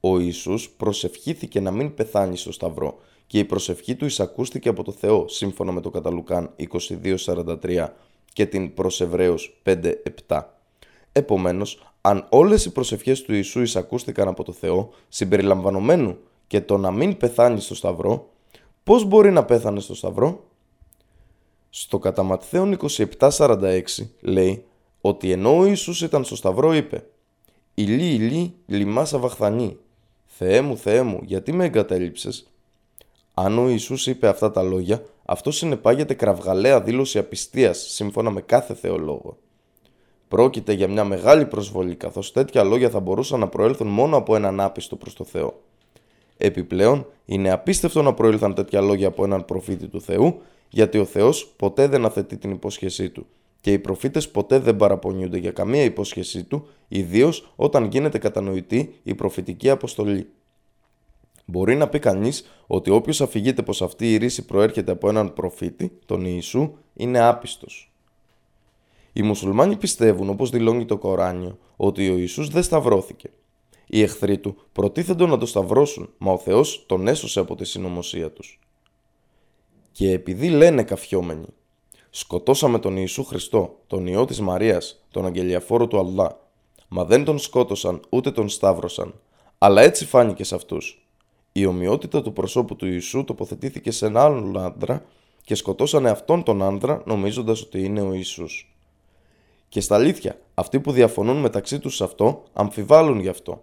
Ο Ιησούς προσευχήθηκε να μην πεθάνει στο Σταυρό και η προσευχή του εισακούστηκε από το Θεό σύμφωνα με το Καταλουκάν 22.43 και την προς Εβραίους 5.7. Επομένως, αν όλες οι προσευχές του Ιησού εισακούστηκαν από το Θεό, συμπεριλαμβανομένου και το να μην πεθάνει στο Σταυρό, πώς μπορεί να πέθανε στο Σταυρό; Στο κατά Ματθαίον 27.46 λέει ότι ενώ ο Ιησούς ήταν στο σταυρό είπε «Ηλί, ηλί, λιμάσα βαχθανή, Θεέ μου, Θεέ μου, γιατί με εγκατέλειψες» Αν ο Ιησούς είπε αυτά τα λόγια, αυτό συνεπάγεται κραυγαλαία δήλωση απιστίας σύμφωνα με κάθε θεολόγο. Πρόκειται για μια μεγάλη προσβολή, καθώς τέτοια λόγια θα μπορούσαν να προέλθουν μόνο από έναν άπιστο προς το Θεό. Επιπλέον, είναι απίστευτο να προήλθαν τέτοια λόγια από έναν προφήτη του Θεού, γιατί ο Θεός ποτέ δεν αθετεί την υπόσχεσή του και οι προφήτες ποτέ δεν παραπονιούνται για καμία υπόσχεσή του, ιδίως όταν γίνεται κατανοητή η προφητική αποστολή. Μπορεί να πει κανείς ότι όποιος αφηγείται πως αυτή η ρίση προέρχεται από έναν προφήτη, τον Ιησού, είναι άπιστος. Οι μουσουλμάνοι πιστεύουν, όπως δηλώνει το Κοράνιο, ότι ο Ιησούς δεν σταυρώθηκε. Οι εχθροί του προτίθενται να το σταυρώσουν, μα ο Θεός τον έσωσε από τη συνωμοσία τους. Και επειδή λένε καφιόμενοι, σκοτώσαμε τον Ιησού Χριστό, τον Υιό της Μαρίας, τον αγγελιαφόρο του Αλλά, μα δεν τον σκότωσαν ούτε τον σταύρωσαν, αλλά έτσι φάνηκε σε αυτούς. Η ομοιότητα του προσώπου του Ιησού τοποθετήθηκε σε έναν άλλον άντρα και σκοτώσανε αυτόν τον άντρα νομίζοντας ότι είναι ο Ιησούς. Και στα αλήθεια, αυτοί που διαφωνούν μεταξύ τους σε αυτό, αμφιβάλλουν γι' αυτό.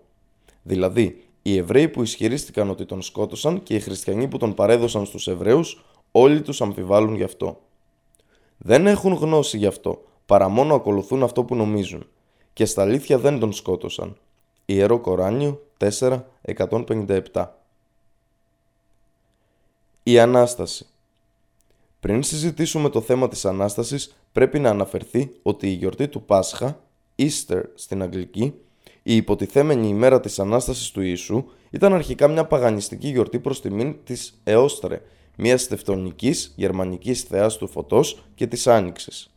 Δηλαδή, οι Εβραίοι που ισχυρίστηκαν ότι τον σκότωσαν και οι Χριστιανοί που τον παρέδωσαν στους Εβραίους, όλοι τους αμφιβάλλουν γι' αυτό. Δεν έχουν γνώση γι' αυτό, παρά μόνο ακολουθούν αυτό που νομίζουν. Και στα αλήθεια δεν τον σκότωσαν. Ιερό Κοράνιο 4.157 Η Ανάσταση πριν συζητήσουμε το θέμα της Ανάστασης, πρέπει να αναφερθεί ότι η γιορτή του Πάσχα, Easter στην Αγγλική, η υποτιθέμενη ημέρα της Ανάστασης του Ιησού, ήταν αρχικά μια παγανιστική γιορτή προς τιμήν της Εόστρε, μιας τευτονικής γερμανικής θεάς του φωτός και της Άνοιξης.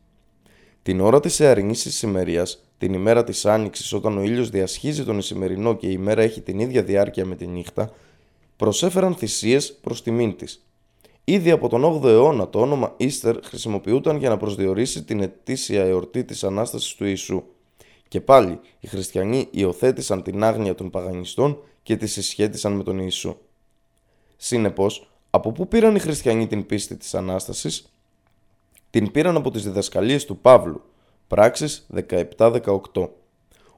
Την ώρα της εαρινής ησημερίας, την ημέρα της Άνοιξης όταν ο ήλιος διασχίζει τον Ισημερινό και η ημέρα έχει την ίδια διάρκεια με τη νύχτα, προσέφεραν θυσίες προς τιμήν της. Ήδη από τον 8ο αιώνα το όνομα Easter χρησιμοποιούταν για να προσδιορίσει την ετήσια εορτή της Ανάστασης του Ιησού. Και πάλι οι χριστιανοί υιοθέτησαν την άγνοια των παγανιστών και τη συσχέτισαν με τον Ιησού. Συνεπώς, από πού πήραν οι χριστιανοί την πίστη της Ανάστασης; Την πήραν από τις διδασκαλίες του Παύλου, πράξεις 17-18.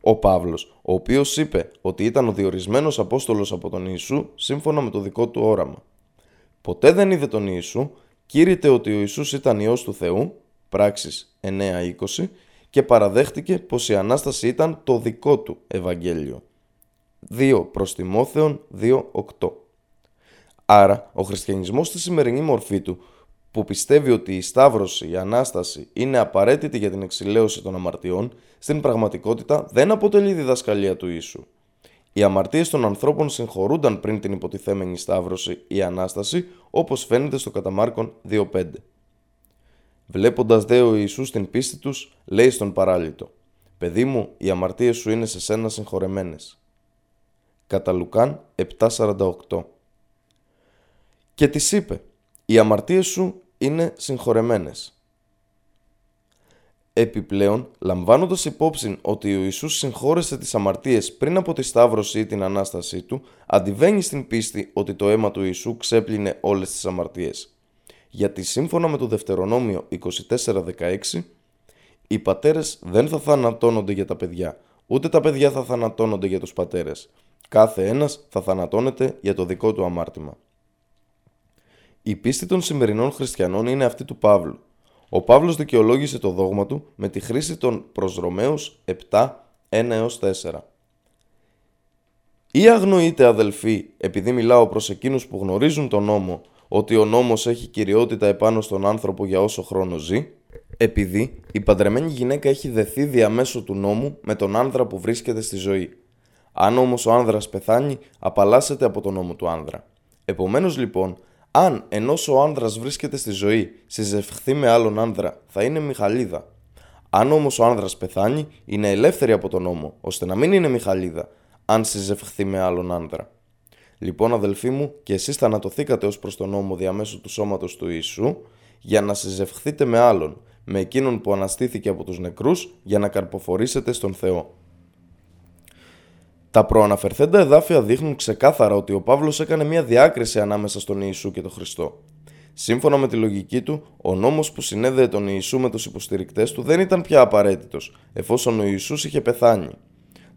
Ο Παύλος, ο οποίος είπε ότι ήταν ο διορισμένος Απόστολος από τον Ιησού σύμφωνα με το δικό του όραμα ποτέ δεν είδε τον Ιησού, κήρυτε ότι ο Ιησούς ήταν Υιός του Θεού, πράξεις 9-20, και παραδέχτηκε πως η Ανάσταση ήταν το δικό του Ευαγγέλιο. 2 προς Τιμόθεον 2.8 Άρα, ο χριστιανισμός στη σημερινή μορφή του, που πιστεύει ότι η Σταύρωση, η Ανάσταση είναι απαραίτητη για την εξηλαίωση των αμαρτιών, στην πραγματικότητα δεν αποτελεί διδασκαλία του Ιησού. Οι αμαρτίες των ανθρώπων συγχωρούνταν πριν την υποτιθέμενη Σταύρωση ή Ανάσταση, όπως φαίνεται στο καταμάρκον 2.5. Βλέποντας δε ο Ιησούς την πίστη τους, λέει στον παράλυτο «Παιδί μου, οι αμαρτίες σου είναι σε σένα συγχωρεμένες». Κατά Λουκάν 7.48 Και της είπε «Οι αμαρτίες σου είναι συγχωρεμένες». Επιπλέον, λαμβάνοντας υπόψη ότι ο Ιησούς συγχώρεσε τις αμαρτίες πριν από τη Σταύρωση ή την Ανάστασή του, αντιβαίνει στην πίστη ότι το αίμα του Ιησού ξέπλυνε όλες τις αμαρτίες. Γιατί σύμφωνα με το Δευτερονόμιο 24.16, οι πατέρες δεν θα θανατώνονται για τα παιδιά, ούτε τα παιδιά θα θανατώνονται για τους πατέρες. Κάθε ένας θα θανατώνεται για το δικό του αμάρτημα. Η πίστη των σημερινών χριστιανών είναι αυτή του Παύλου, ο Παύλος δικαιολόγησε το δόγμα του με τη χρήση των προς Ρωμαίους 7, 1 4. Ή αγνοείτε αδελφοί, επειδή μιλάω προς εκείνους που γνωρίζουν τον νόμο, ότι ο νόμος έχει κυριότητα επάνω στον άνθρωπο για όσο χρόνο ζει, επειδή η παντρεμένη γυναίκα έχει δεθεί διαμέσου του νόμου με τον άνδρα που βρίσκεται στη ζωή. Αν όμως ο άνδρας πεθάνει, απαλλάσσεται από τον νόμο του άνδρα. Επομένως λοιπόν, αν ενώ ο άνδρας βρίσκεται στη ζωή συζευχθεί με άλλον άνδρα, θα είναι Μιχαλίδα. Αν όμως ο άνδρας πεθάνει, είναι ελεύθερη από τον νόμο, ώστε να μην είναι Μιχαλίδα, αν συζευχθεί με άλλον άνδρα. Λοιπόν, αδελφοί μου, και εσείς θανατωθήκατε ως προς τον νόμο διαμέσου του σώματος του Ιησού, για να συζευχθείτε με άλλον, με εκείνον που αναστήθηκε από τους νεκρούς, για να καρποφορήσετε στον Θεό. Τα προαναφερθέντα εδάφια δείχνουν ξεκάθαρα ότι ο Παύλος έκανε μια διάκριση ανάμεσα στον Ιησού και τον Χριστό. Σύμφωνα με τη λογική του, ο νόμος που συνέδεε τον Ιησού με τους υποστηρικτές του δεν ήταν πια απαραίτητος, εφόσον ο Ιησούς είχε πεθάνει.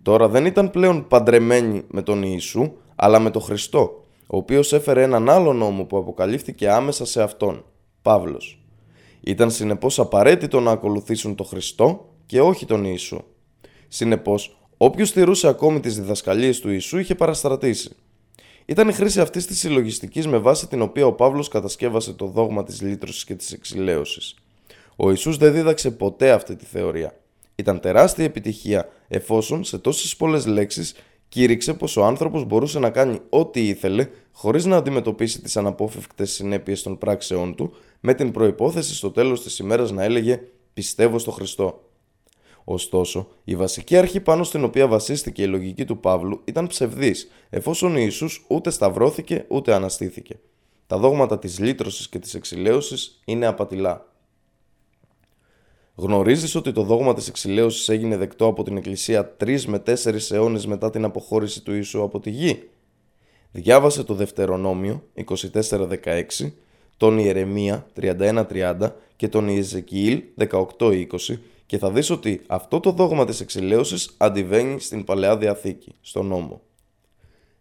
Τώρα δεν ήταν πλέον παντρεμένοι με τον Ιησού, αλλά με τον Χριστό, ο οποίος έφερε έναν άλλο νόμο που αποκαλύφθηκε άμεσα σε αυτόν, Παύλος. Ήταν συνεπώς απαραίτητο να ακολουθήσουν τον Χριστό και όχι τον Ιησού. Συνεπώς, όποιος στηρούσε ακόμη τις διδασκαλίες του Ιησού είχε παραστρατήσει. Ήταν η χρήση αυτής της συλλογιστικής με βάση την οποία ο Παύλος κατασκεύασε το δόγμα της λύτρωσης και της εξηλαίωσης. Ο Ιησούς δεν δίδαξε ποτέ αυτή τη θεωρία. Ήταν τεράστια επιτυχία εφόσον σε τόσες πολλές λέξεις κήρυξε πως ο άνθρωπος μπορούσε να κάνει ό,τι ήθελε χωρίς να αντιμετωπίσει τις αναπόφευκτες συνέπειες των πράξεών του, με την προπόθεση στο τέλος της ημέρας να έλεγε Πιστεύω στο Χριστό. Ωστόσο, η βασική αρχή πάνω στην οποία βασίστηκε η λογική του Παύλου ήταν ψευδής, εφόσον ο Ιησούς ούτε σταυρώθηκε ούτε αναστήθηκε. Τα δόγματα της λύτρωσης και της εξηλαίωσης είναι απατηλά. Γνωρίζεις ότι το δόγμα της εξηλαίωσης έγινε δεκτό από την Εκκλησία 3 με 4 αιώνες μετά την αποχώρηση του Ιησού από τη γη; Διάβασε το Δευτερονόμιο 24-16, τον Ιερεμία 31-30 και τον Ιεζεκιήλ 18-20 και θα δεις ότι αυτό το δόγμα της εξηλαίωσης αντιβαίνει στην Παλαιά Διαθήκη, στο νόμο.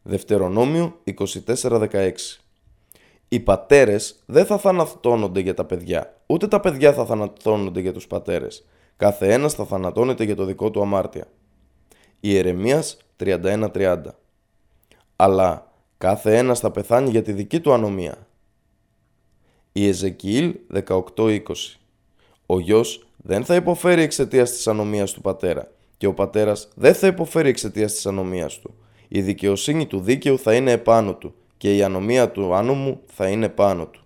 Δευτερονόμιο 24-16 Οι πατέρες δεν θα θανατώνονται για τα παιδιά, ούτε τα παιδιά θα θανατώνονται για τους πατέρες. Κάθε ένας θα θανατώνεται για το δικό του αμάρτια. Ιερεμίας 31-30 Αλλά κάθε ένας θα πεθάνει για τη δική του ανομία. Η Εζεκιήλ 18-20 Ο γιος δεν θα υποφέρει εξαιτίας της ανομίας του πατέρα και ο πατέρας δεν θα υποφέρει εξαιτίας της ανομίας του. Η δικαιοσύνη του δίκαιου θα είναι επάνω του και η ανομία του άνομου θα είναι πάνω του.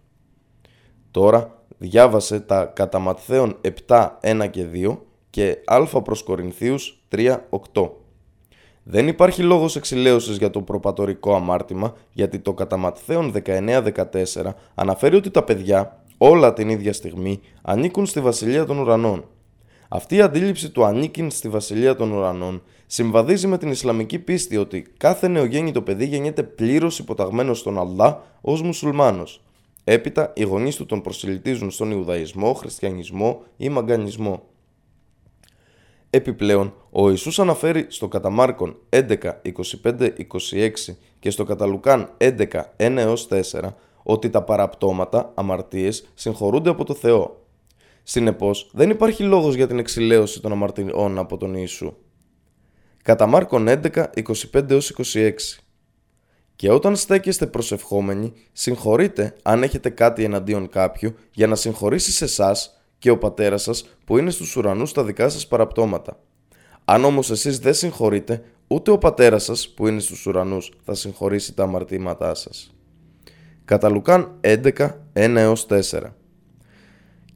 Τώρα διάβασε τα κατά Ματθαίον 7, 1 και 2 και α προς Κορινθίους 3, 8. Δεν υπάρχει λόγος εξηλαίωσης για το προπατορικό αμάρτημα γιατί το κατά Ματθαίον 19, 14 αναφέρει ότι τα παιδιά όλα την ίδια στιγμή ανήκουν στη βασιλεία των ουρανών. Αυτή η αντίληψη του ανήκειν στη βασιλεία των ουρανών συμβαδίζει με την Ισλαμική πίστη ότι κάθε νεογέννητο παιδί γεννιέται πλήρως υποταγμένος στον Αλλά ως μουσουλμάνος. Έπειτα, οι γονείς του τον προσιλητίζουν στον Ιουδαϊσμό, Χριστιανισμό ή Μαγκανισμό. Επιπλέον, ο Ιησούς αναφέρει στο κατά Μάρκον 11, 25, 26 και στο κατά Λουκάν 11, 1 4 ότι τα παραπτώματα, αμαρτίες, συγχωρούνται από το Θεό. Συνεπώς, δεν υπάρχει λόγος για την εξηλαίωση των αμαρτιών από τον Ιησού. Κατά Μάρκον 11, 25-26 Και όταν στέκεστε προσευχόμενοι, συγχωρείτε αν έχετε κάτι εναντίον κάποιου για να συγχωρήσει σε εσάς και ο πατέρας σας που είναι στους ουρανούς τα δικά σας παραπτώματα. Αν όμως εσείς δεν συγχωρείτε, ούτε ο πατέρας σας που είναι στους ουρανούς θα συγχωρήσει τα αμαρτήματά σας κατά Λουκάν 11, 1 4.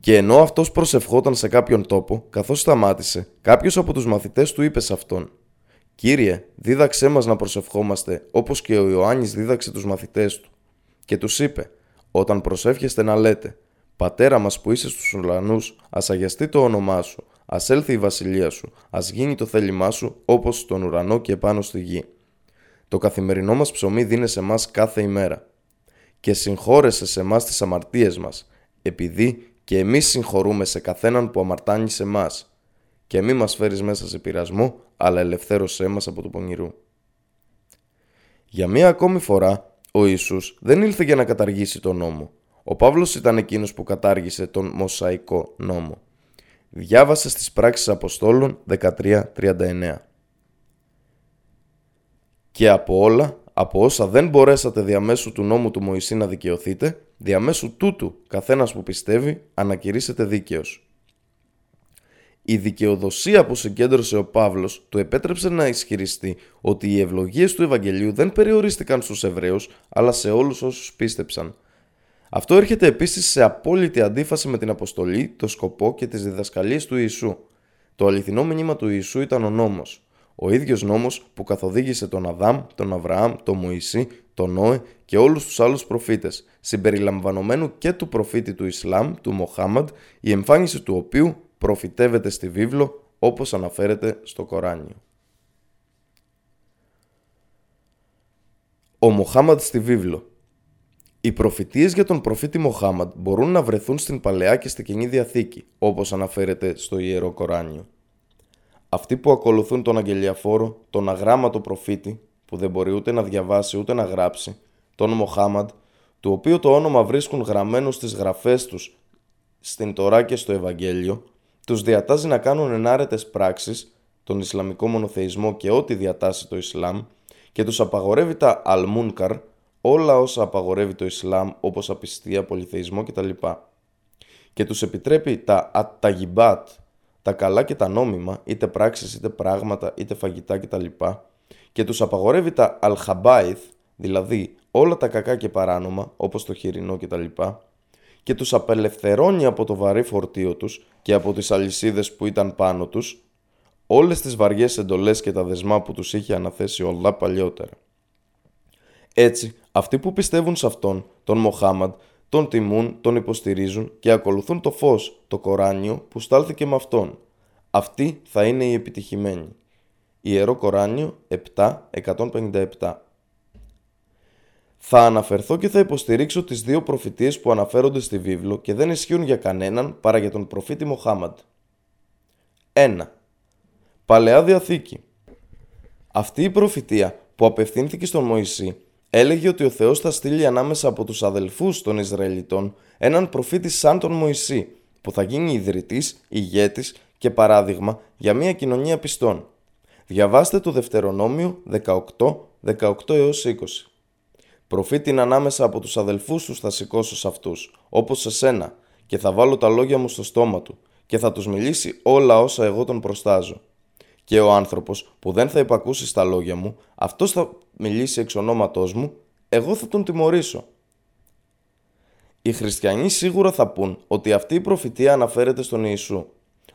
Και ενώ αυτός προσευχόταν σε κάποιον τόπο, καθώς σταμάτησε, κάποιος από τους μαθητές του είπε σε αυτόν: Κύριε, δίδαξέ μας να προσευχόμαστε, όπως και ο Ιωάννης δίδαξε τους μαθητές του. Και τους είπε: Όταν προσεύχεστε να λέτε: Πατέρα μας που είσαι στους ουρανού, ας αγιαστεί το όνομά σου, ας έλθει η βασιλεία σου, ας γίνει το θέλημά σου, όπως στον ουρανό και επάνω στη γη. Το καθημερινό μας ψωμί δίνε σε εμά κάθε ημέρα και συγχώρεσε σε εμά τις αμαρτίες μας, επειδή και εμείς συγχωρούμε σε καθέναν που αμαρτάνει σε εμά. Και μη μας φέρεις μέσα σε πειρασμό, αλλά ελευθέρωσέ μας από το πονηρού. Για μία ακόμη φορά, ο Ιησούς δεν ήλθε για να καταργήσει τον νόμο. Ο Παύλος ήταν εκείνος που κατάργησε τον Μοσαϊκό νόμο. Διάβασε στις πράξεις Αποστόλων 13.39 Και από όλα από όσα δεν μπορέσατε διαμέσου του νόμου του Μωυσή να δικαιωθείτε, διαμέσου τούτου καθένας που πιστεύει ανακηρύσσεται δίκαιος. Η δικαιοδοσία που συγκέντρωσε ο Παύλος του επέτρεψε να ισχυριστεί ότι οι ευλογίες του Ευαγγελίου δεν περιορίστηκαν στους Εβραίους, αλλά σε όλους όσους πίστεψαν. Αυτό έρχεται επίσης σε απόλυτη αντίφαση με την αποστολή, το σκοπό και τις διδασκαλίες του Ιησού. Το αληθινό μήνυμα του Ιησού ήταν ο νόμος. Ο ίδιος νόμος που καθοδήγησε τον Αδάμ, τον Αβραάμ, τον Μωυσή, τον Νόε και όλους τους άλλους προφήτες, συμπεριλαμβανομένου και του προφήτη του Ισλάμ, του Μοχάμαντ, η εμφάνιση του οποίου προφητεύεται στη βίβλο όπως αναφέρεται στο Κοράνιο. Ο Μοχάμαντ στη βίβλο Οι προφητείες για τον προφήτη Μοχάμαντ μπορούν να βρεθούν στην Παλαιά και στη Καινή Διαθήκη, όπως αναφέρεται στο Ιερό Κοράνιο. Αυτοί που ακολουθούν τον αγγελιαφόρο, τον αγράμματο προφήτη, που δεν μπορεί ούτε να διαβάσει ούτε να γράψει, τον Μοχάμαντ, του οποίου το όνομα βρίσκουν γραμμένο στις γραφές τους στην Τωρά και στο Ευαγγέλιο, τους διατάζει να κάνουν ενάρετες πράξεις, τον Ισλαμικό μονοθεϊσμό και ό,τι διατάσσει το Ισλάμ, και τους απαγορεύει τα αλμούνκαρ, όλα όσα απαγορεύει το Ισλάμ όπως απιστία, πολυθεϊσμό κτλ. Και τους επιτρέπει τα αταγιμπάτ, τα καλά και τα νόμιμα, είτε πράξεις είτε πράγματα είτε φαγητά κτλ. Και τους απαγορεύει τα αλχαμπάιθ, δηλαδή όλα τα κακά και παράνομα όπως το χοιρινό κτλ. Και τους απελευθερώνει από το βαρύ φορτίο τους και από τις αλυσίδες που ήταν πάνω τους, όλες τις βαριές εντολές και τα δεσμά που τους είχε αναθέσει ο παλιότερα. Έτσι, αυτοί που πιστεύουν σε αυτόν, τον Μοχάμαντ, τον τιμούν, τον υποστηρίζουν και ακολουθούν το φως, το Κοράνιο που στάλθηκε με αυτόν. Αυτοί θα είναι οι επιτυχημένοι. Ιερό Κοράνιο 7.157 Θα αναφερθώ και θα υποστηρίξω τις δύο προφητείες που αναφέρονται στη βίβλο και δεν ισχύουν για κανέναν παρά για τον προφήτη Μοχάμαντ. 1. Παλαιά Διαθήκη Αυτή η προφητεία που απευθύνθηκε στον Μωυσή έλεγε ότι ο Θεός θα στείλει ανάμεσα από τους αδελφούς των Ισραηλιτών έναν προφήτη σαν τον Μωυσή, που θα γίνει ιδρυτής, ηγέτης και παράδειγμα για μια κοινωνία πιστών. Διαβάστε το Δευτερονόμιο 18, 18 έως 20. Προφήτην ανάμεσα από τους αδελφούς τους θα σηκώσω σε αυτούς, όπως σε σένα, και θα βάλω τα λόγια μου στο στόμα του, και θα τους μιλήσει όλα όσα εγώ τον προστάζω. Και ο άνθρωπος που δεν θα υπακούσει στα λόγια μου, αυτός θα μιλήσει εξ ονόματός μου, εγώ θα τον τιμωρήσω. Οι χριστιανοί σίγουρα θα πούν ότι αυτή η προφητεία αναφέρεται στον Ιησού.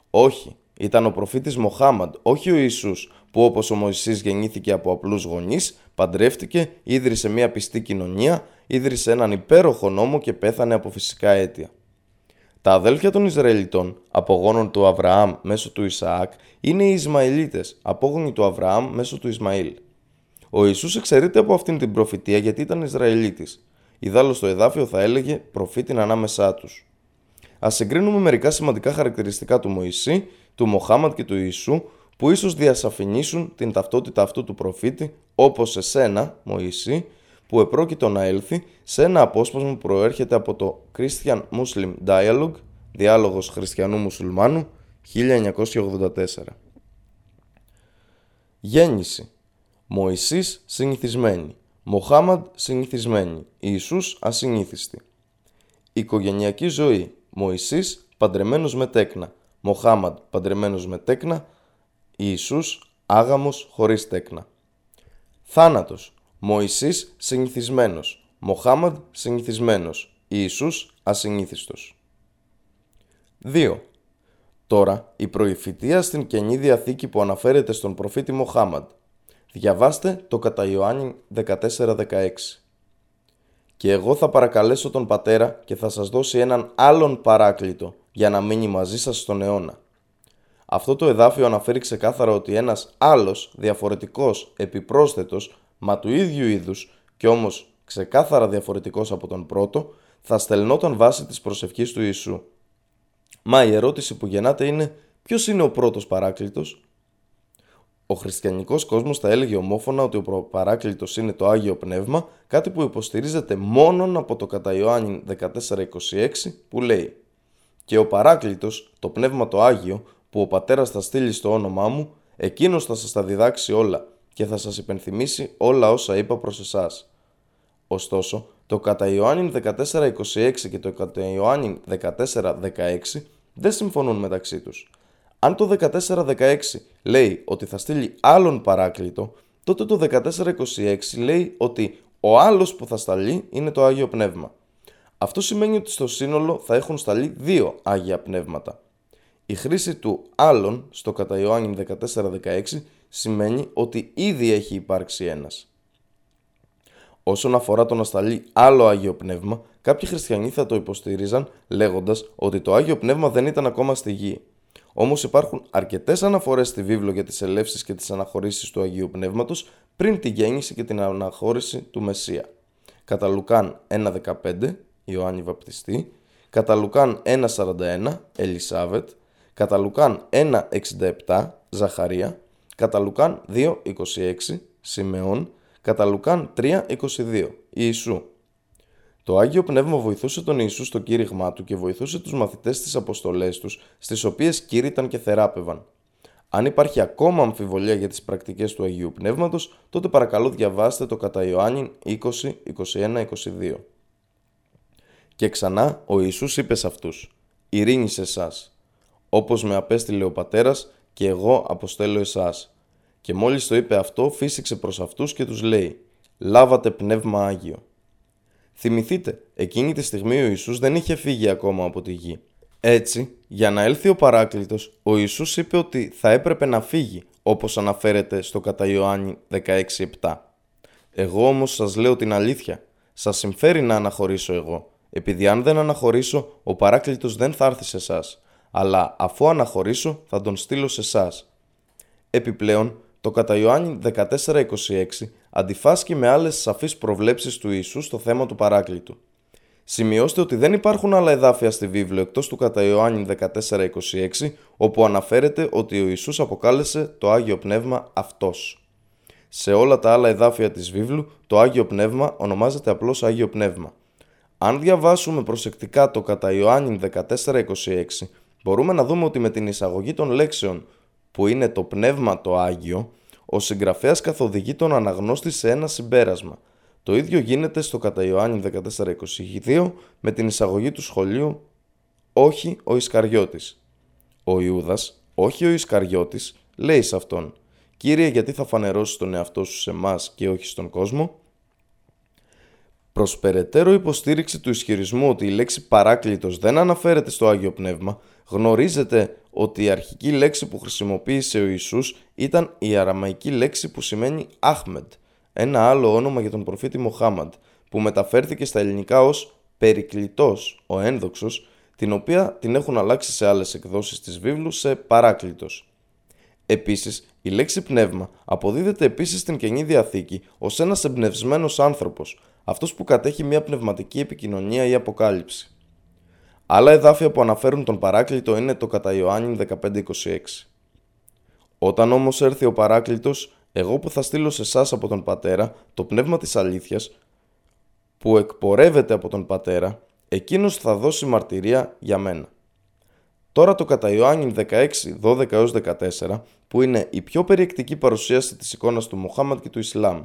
Όχι, ήταν ο προφήτης Μοχάμαντ, όχι ο Ιησούς, που όπως ο Μωυσής γεννήθηκε από απλούς γονείς, παντρεύτηκε, ίδρυσε μια πιστή κοινωνία, ίδρυσε έναν υπέροχο νόμο και πέθανε από φυσικά αίτια. Τα αδέλφια των Ισραηλιτών, απογόνων του Αβραάμ μέσω του Ισαάκ, είναι οι Ισμαηλίτες, απόγονοι του Αβραάμ μέσω του Ισμαήλ. Ο Ιησούς εξαιρείται από αυτήν την προφητεία γιατί ήταν Ισραηλίτης. Ιδάλω στο εδάφιο θα έλεγε προφήτην ανάμεσά τους. Α συγκρίνουμε μερικά σημαντικά χαρακτηριστικά του Μωυσή, του Μοχάμαντ και του Ιησού που ίσως διασαφηνίσουν την ταυτότητα αυτού του προφήτη, όπως σε σένα, Μωυσή, που επρόκειτο να έλθει σε ένα απόσπασμα που προέρχεται από το Christian Muslim Dialogue, διάλογος χριστιανού-μουσουλμάνου, 1984. Γέννηση. Μωυσής συνηθισμένη, Μοχάμαντ συνηθισμένη, Ιησούς ασυνήθιστη. Οικογενειακή ζωή. Μωυσής παντρεμένος με τέκνα, Μοχάμαντ παντρεμένος με τέκνα, Ιησούς άγαμος χωρίς τέκνα. Θάνατος Μωυσής συνηθισμένος, Μοχάμαντ συνηθισμένος, Ιησούς ασυνήθιστος. 2. Τώρα, η προηφητεία στην Καινή Διαθήκη που αναφέρεται στον προφήτη Μοχάμαντ. Διαβάστε το κατά Ιωάννη 14-16. «Και εγώ θα παρακαλέσω τον Πατέρα και θα σας δώσει έναν άλλον παράκλητο για να μείνει μαζί σας στον αιώνα». Αυτό το εδάφιο αναφέρει ξεκάθαρα ότι ένας άλλος, διαφορετικός, επιπρόσθετος, μα του ίδιου είδους και όμως ξεκάθαρα διαφορετικός από τον πρώτο, θα στελνόταν βάσει της προσευχής του Ιησού. Μα η ερώτηση που γεννάται είναι ποιος είναι ο πρώτος παράκλητος; Ο χριστιανικός κόσμος θα έλεγε ομόφωνα ότι ο παράκλητος είναι το Άγιο Πνεύμα, κάτι που υποστηρίζεται μόνον από το κατά Ιωάννη 14.26 που λέει «Και ο παράκλητος, το Πνεύμα το Άγιο, που ο Πατέρας θα στείλει στο όνομά μου, εκείνος θα σας τα διδάξει όλα και θα σας υπενθυμίσει όλα όσα είπα προς εσάς». Ωστόσο, το κατά Ιωάννη 14.26 και το κατά Ιωάννη 14.16 δεν συμφωνούν μεταξύ τους. Αν το 14-16 λέει ότι θα στείλει άλλον παράκλητο, τότε το 14-26 λέει ότι ο άλλος που θα σταλεί είναι το Άγιο Πνεύμα. Αυτό σημαίνει ότι στο σύνολο θα έχουν σταλεί δύο Άγια Πνεύματα. Η χρήση του άλλον στο κατά Ιωάννη 14-16 σημαίνει ότι ήδη έχει υπάρξει ένας. Όσον αφορά το να σταλεί άλλο Άγιο Πνεύμα, κάποιοι χριστιανοί θα το υποστήριζαν λέγοντας ότι το Άγιο Πνεύμα δεν ήταν ακόμα στη γη. Όμως υπάρχουν αρκετές αναφορές στη βίβλο για τις ελεύσεις και τις αναχωρήσεις του Αγίου Πνεύματος πριν τη γέννηση και την αναχώρηση του Μεσσία. κατά Λουκάν 1.15 Ιωάννη Βαπτιστή, κατά Λουκάν 1.41 Ελισάβετ, κατά Λουκάν 1.67 Ζαχαρία, κατά Λουκάν 2.26 Σιμεών, κατά Λουκάν 3.22 Ιησού. Το Άγιο Πνεύμα βοηθούσε τον Ιησού στο κήρυγμά του και βοηθούσε τους μαθητές στις αποστολές τους, στις οποίες κήρυταν και θεράπευαν. Αν υπάρχει ακόμα αμφιβολία για τις πρακτικές του Αγίου Πνεύματος, τότε παρακαλώ διαβάστε το κατά Ιωάννη 20, 21, 22. Και ξανά ο Ιησούς είπε σε αυτούς «Ειρήνη σε εσάς. Όπως με απέστειλε ο Πατέρας και εγώ αποστέλω εσάς». Και μόλις το είπε αυτό φύσηξε προς αυτούς και τους λέει «Λάβατε Πνεύμα Άγιο». Θυμηθείτε, εκείνη τη στιγμή ο Ιησούς δεν είχε φύγει ακόμα από τη γη. Έτσι, για να έλθει ο Παράκλητος, ο Ιησούς είπε ότι θα έπρεπε να φύγει, όπως αναφέρεται στο κατά Ιωάννη 16.7. Εγώ όμως σας λέω την αλήθεια. Σας συμφέρει να αναχωρήσω εγώ, επειδή αν δεν αναχωρήσω, ο Παράκλητος δεν θα έρθει σε εσάς, αλλά αφού αναχωρήσω θα τον στείλω σε εσάς. Επιπλέον, το κατά Ιωάννη 14.26 αντιφάσκει με άλλες σαφείς προβλέψεις του Ιησού στο θέμα του Παράκλητου. Σημειώστε ότι δεν υπάρχουν άλλα εδάφια στη βίβλο εκτός του κατά Ιωάννη 14.26 όπου αναφέρεται ότι ο Ιησούς αποκάλεσε το Άγιο Πνεύμα Αυτός. Σε όλα τα άλλα εδάφια της βίβλου το Άγιο Πνεύμα ονομάζεται απλώς Άγιο Πνεύμα. Αν διαβάσουμε προσεκτικά το κατά Ιωάννη 14.26 μπορούμε να δούμε ότι με την εισαγωγή των λέξεων που είναι το Πνεύμα το Άγιο ο συγγραφέας καθοδηγεί τον αναγνώστη σε ένα συμπέρασμα – το ίδιο γίνεται στο κατά Ιωάννη 14.22 με την εισαγωγή του σχολείου «Όχι ο Ισκαριώτης». Ο Ιούδας, όχι ο Ισκαριώτης, λέει σε αυτόν «Κύριε, γιατί θα φανερώσεις τον εαυτό σου σε μας και όχι στον κόσμο» Προς περαιτέρω υποστήριξη του ισχυρισμού ότι η λέξη παράκλητος δεν αναφέρεται στο Άγιο Πνεύμα, γνωρίζετε ότι η αρχική λέξη που χρησιμοποίησε ο Ιησούς ήταν η αραμαϊκή λέξη που σημαίνει Αχμεντ, ένα άλλο όνομα για τον προφήτη Μοχάμαντ, που μεταφέρθηκε στα ελληνικά ως Περικλητός, ο ένδοξος, την οποία την έχουν αλλάξει σε άλλες εκδόσεις της βίβλου σε Παράκλητος. Επίσης, η λέξη πνεύμα αποδίδεται επίσης στην Καινή Διαθήκη ως ένας εμπνευσμένος άνθρωπος, αυτός που κατέχει μια πνευματική επικοινωνία ή αποκάλυψη. Άλλα εδάφια που αναφέρουν τον Παράκλητο είναι το κατά Ιωάννη 15-26. Όταν όμως έρθει ο Παράκλητος, εγώ που θα στείλω σε εσάς από τον Πατέρα το πνεύμα της αλήθειας που εκπορεύεται από τον Πατέρα, εκείνος θα δώσει μαρτυρία για μένα. Τώρα το κατά Ιωάννη 16, 12 14, που είναι η πιο περιεκτική παρουσίαση της εικόνας του Μοχάμαντ και του Ισλάμ.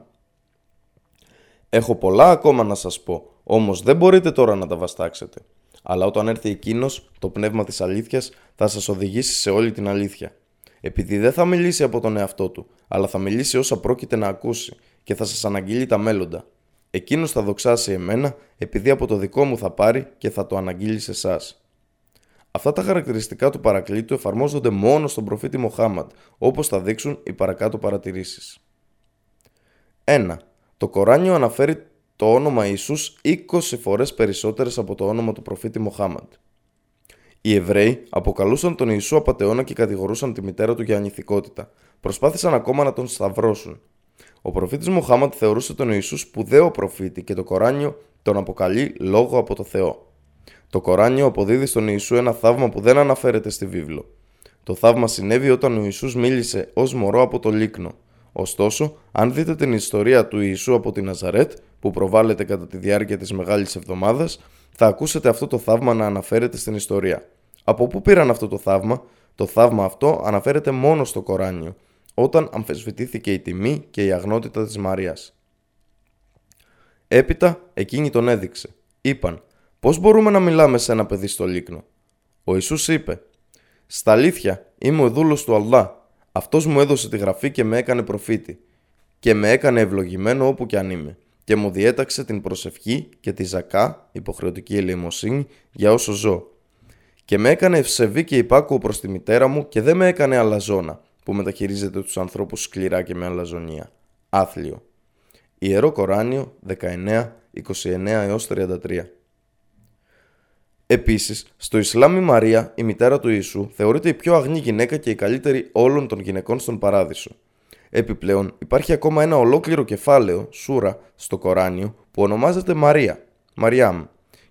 Έχω πολλά ακόμα να σας πω, όμως δεν μπορείτε τώρα να τα βαστάξετε. Αλλά όταν έρθει εκείνος, το πνεύμα της αλήθειας θα σας οδηγήσει σε όλη την αλήθεια επειδή δεν θα μιλήσει από τον εαυτό του, αλλά θα μιλήσει όσα πρόκειται να ακούσει και θα σας αναγγείλει τα μέλλοντα. Εκείνος θα δοξάσει εμένα, επειδή από το δικό μου θα πάρει και θα το αναγγείλει σε εσάς. Αυτά τα χαρακτηριστικά του παρακλήτου εφαρμόζονται μόνο στον προφήτη Μοχάμαντ, όπως θα δείξουν οι παρακάτω παρατηρήσεις. 1. Το Κοράνιο αναφέρει το όνομα Ιησούς 20 φορές περισσότερες από το όνομα του προφήτη Μοχάμαντ. Οι Εβραίοι αποκαλούσαν τον Ιησού απαταιώνα και κατηγορούσαν τη μητέρα του για ανηθικότητα. Προσπάθησαν ακόμα να τον σταυρώσουν. Ο προφήτης Μοχάμαντ θεωρούσε τον Ιησούς σπουδαίο προφήτη και το Κοράνιο τον αποκαλεί λόγο από το Θεό. Το Κοράνιο αποδίδει στον Ιησού ένα θαύμα που δεν αναφέρεται στη βίβλο. Το θαύμα συνέβη όταν ο Ιησούς μίλησε ως μωρό από το λίκνο. Ωστόσο, αν δείτε την ιστορία του Ιησού από τη Ναζαρέτ, που προβάλλεται κατά τη διάρκεια της Μεγάλης Εβδομάδας, θα ακούσετε αυτό το θαύμα να αναφέρεται στην ιστορία. Από πού πήραν αυτό το θαύμα; Το θαύμα αυτό αναφέρεται μόνο στο Κοράνιο, όταν αμφισβητήθηκε η τιμή και η αγνότητα της Μαρίας. Έπειτα εκείνη τον έδειξε. Είπαν «Πώς μπορούμε να μιλάμε σε ένα παιδί στο λίκνο» Ο Ιησούς είπε «Στα αλήθεια είμαι ο δούλος του Αλλά. Αυτός μου έδωσε τη γραφή και με έκανε προφήτη και με έκανε ευλογημένο όπου και αν είμαι και μου διέταξε την προσευχή και τη ζακά, υποχρεωτική ελεημοσύνη, για όσο ζω και με έκανε ευσεβή και υπάκουο προς τη μητέρα μου και δεν με έκανε αλαζόνα, που μεταχειρίζεται τους ανθρώπους σκληρά και με αλαζονία. Άθλιο. Ιερό Κοράνιο 19, 29 έως 33 Επίσης, στο Ισλάμ η Μαρία, η μητέρα του Ιησού, θεωρείται η πιο αγνή γυναίκα και η καλύτερη όλων των γυναικών στον παράδεισο. Επιπλέον, υπάρχει ακόμα ένα ολόκληρο κεφάλαιο, σούρα, στο Κοράνιο, που ονομάζεται Μαρία, Μαριάμ,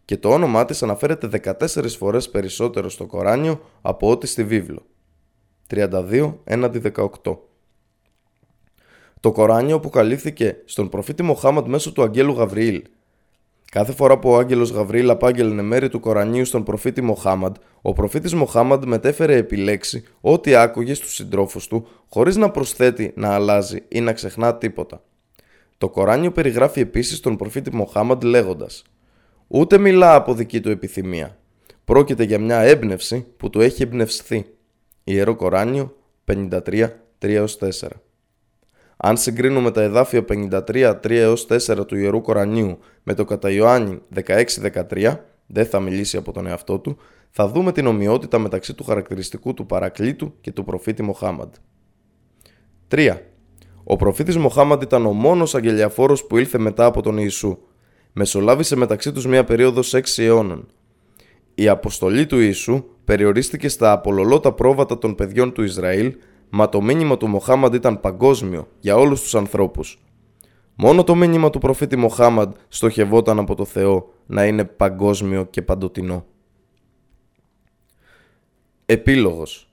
και το όνομά της αναφέρεται 14 φορές περισσότερο στο Κοράνιο από ό,τι στη βίβλο. 32 έναντι 18. Το Κοράνιο αποκαλύφθηκε στον προφήτη Μοχάμαντ μέσω του Αγγέλου Γαβριήλ. Κάθε φορά που ο Άγγελος Γαβριήλ απάγγελνε μέρη του Κορανίου στον προφήτη Μοχάμαντ, ο προφήτης Μοχάμαντ μετέφερε επιλέξει ό,τι άκουγε στους συντρόφους του, χωρίς να προσθέτει, να αλλάζει ή να ξεχνά τίποτα. Το Κοράνιο περιγράφει επίσης τον προφήτη Μοχάμαντ λέγοντας «Ούτε μιλά από δική του επιθυμία. Πρόκειται για μια έμπνευση που του έχει εμπνευστεί». Ιερό Κοράνιο 53, 3-4 αν συγκρίνουμε τα εδάφια 53, 3 4 του Ιερού Κορανίου με το κατά Ιωάννη 16-13, δεν θα μιλήσει από τον εαυτό του, θα δούμε την ομοιότητα μεταξύ του χαρακτηριστικού του παρακλήτου και του προφήτη Μοχάμαντ. 3. Ο προφήτης Μοχάμαντ ήταν ο μόνος αγγελιαφόρος που ήλθε μετά από τον Ιησού. Μεσολάβησε μεταξύ τους μία περίοδος 6 αιώνων. Η αποστολή του Ιησού περιορίστηκε στα απολολότα πρόβατα των παιδιών του Ισραήλ μα το μήνυμα του Μοχάμαντ ήταν παγκόσμιο για όλους τους ανθρώπους. Μόνο το μήνυμα του προφήτη Μοχάμαντ στοχευόταν από το Θεό να είναι παγκόσμιο και παντοτινό. Επίλογος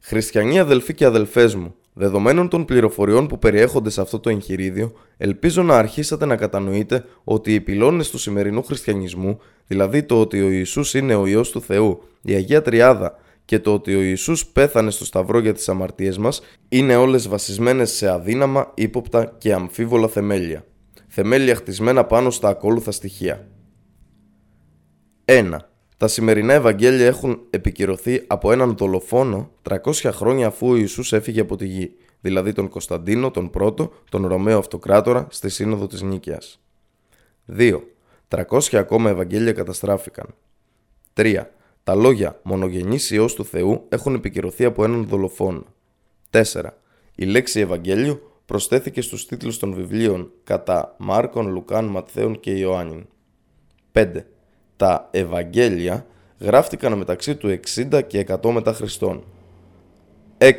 Χριστιανοί αδελφοί και αδελφές μου, δεδομένων των πληροφοριών που περιέχονται σε αυτό το εγχειρίδιο, ελπίζω να αρχίσατε να κατανοείτε ότι οι πυλώνες του σημερινού χριστιανισμού, δηλαδή το ότι ο Ιησούς είναι ο Υιός του Θεού, η Αγία Τριάδα και το ότι ο Ιησούς πέθανε στο σταυρό για τις αμαρτίες μας είναι όλες βασισμένες σε αδύναμα, ύποπτα και αμφίβολα θεμέλια. Θεμέλια χτισμένα πάνω στα ακόλουθα στοιχεία. 1. Τα σημερινά Ευαγγέλια έχουν επικυρωθεί από έναν δολοφόνο 300 χρόνια αφού ο Ιησούς έφυγε από τη γη, δηλαδή τον Κωνσταντίνο τον πρώτο, τον Ρωμαίο Αυτοκράτορα στη Σύνοδο της Νίκαιας. 2. 300 ακόμα Ευαγγέλια καταστράφηκαν. 3. Τα λόγια «μονογενής Υιός του Θεού» έχουν επικυρωθεί από έναν δολοφόνο. 4. Η λέξη Ευαγγέλιο προσθέθηκε στους τίτλους των βιβλίων κατά Μάρκον, Λουκάν, Ματθαίων και Ιωάννην. 5. Τα Ευαγγέλια γράφτηκαν μεταξύ του 60 και 100 μετά Χριστόν. 6.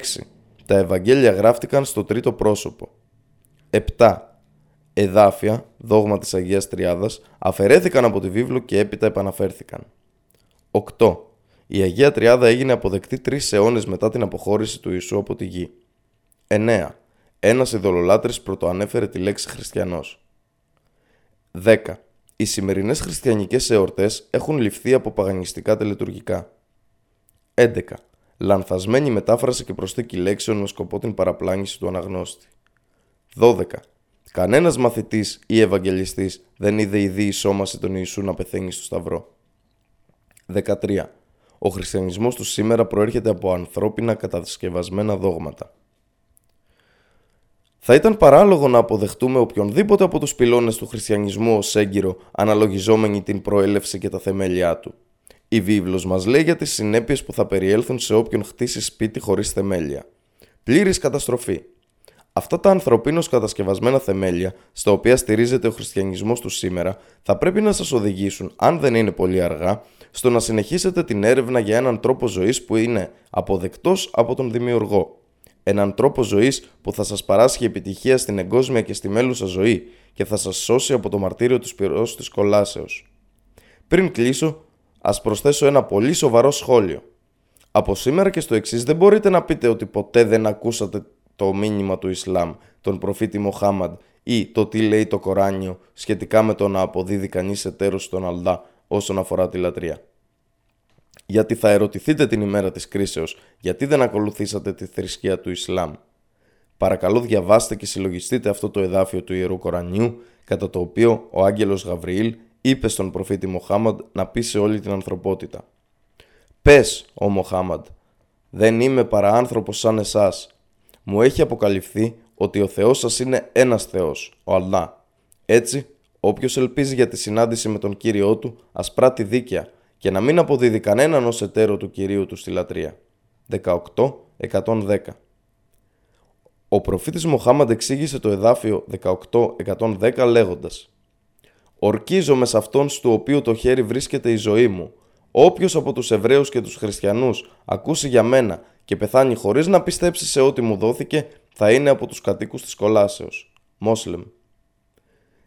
Τα Ευαγγέλια γράφτηκαν στο τρίτο πρόσωπο. 7. Εδάφια, δόγμα της Αγίας Τριάδας, αφαιρέθηκαν από τη βίβλο και έπειτα επαναφέρθηκαν. 8. Η Αγία Τριάδα έγινε αποδεκτή τρεις αιώνες μετά την αποχώρηση του Ιησού από τη γη. 9. Ένας ειδωλολάτρης πρωτοανέφερε τη λέξη χριστιανός. 10. Οι σημερινές χριστιανικές εορτές έχουν ληφθεί από παγανιστικά τελετουργικά. 11. Λανθασμένη μετάφραση και προσθήκη λέξεων με σκοπό την παραπλάνηση του αναγνώστη. 12. Κανένας μαθητής ή Ευαγγελιστής δεν είδε η δίη σώμαση των Ιησού να πεθαίνει στο Σταυρό. 13. Ο χριστιανισμός του σήμερα προέρχεται από ανθρώπινα κατασκευασμένα δόγματα. Θα ήταν παράλογο να αποδεχτούμε οποιονδήποτε από τους πυλώνες του χριστιανισμού ως έγκυρο αναλογιζόμενοι την προέλευση και τα θεμέλια του. Η βίβλος μας λέει για τις συνέπειες που θα περιέλθουν σε όποιον χτίσει σπίτι χωρίς θεμέλια. Πλήρης καταστροφή. Αυτά τα ανθρωπίνω κατασκευασμένα θεμέλια, στα οποία στηρίζεται ο χριστιανισμός του σήμερα, θα πρέπει να σας οδηγήσουν, αν δεν είναι πολύ αργά, στο να συνεχίσετε την έρευνα για έναν τρόπο ζωής που είναι αποδεκτός από τον δημιουργό. Έναν τρόπο ζωής που θα σας παράσχει επιτυχία στην εγκόσμια και στη μέλουσα ζωή και θα σας σώσει από το μαρτύριο του πυρός της κολάσεως. Πριν κλείσω, ας προσθέσω ένα πολύ σοβαρό σχόλιο. Από σήμερα και στο εξής δεν μπορείτε να πείτε ότι ποτέ δεν ακούσατε το μήνυμα του Ισλάμ, τον προφήτη Μοχάμαντ ή το τι λέει το Κοράνιο σχετικά με το να αποδίδει κανείς εταίρος στον Αλδά όσον αφορά τη λατρεία. Γιατί θα ερωτηθείτε την ημέρα της κρίσεως γιατί δεν ακολουθήσατε τη θρησκεία του Ισλάμ. Παρακαλώ διαβάστε και συλλογιστείτε αυτό το εδάφιο του Ιερού Κορανιού κατά το οποίο ο άγγελος Γαβριήλ είπε στον προφήτη Μοχάμαντ να πει σε όλη την ανθρωπότητα. Πες, ο Μοχάμαντ, δεν είμαι παρά άνθρωπος σαν εσάς. Μου έχει αποκαλυφθεί ότι ο Θεός σας είναι ένας Θεός, ο Αλλά. Έτσι, Όποιος ελπίζει για τη συνάντηση με τον κύριό του, ας πράττει δίκαια και να μην αποδίδει κανέναν ως εταίρο του κυρίου του στη λατρεία. 18-110 Ο προφήτης Μοχάμαντ εξήγησε το εδάφιο 18-110 λέγοντας «Ορκίζομαι σε αυτόν στο οποίο το χέρι βρίσκεται η ζωή μου. Όποιος από τους Εβραίους και τους Χριστιανούς ακούσει για μένα και πεθάνει χωρίς να πιστέψει σε ό,τι μου δόθηκε, θα είναι από τους κατοίκους της κολάσεως. Μόσλεμ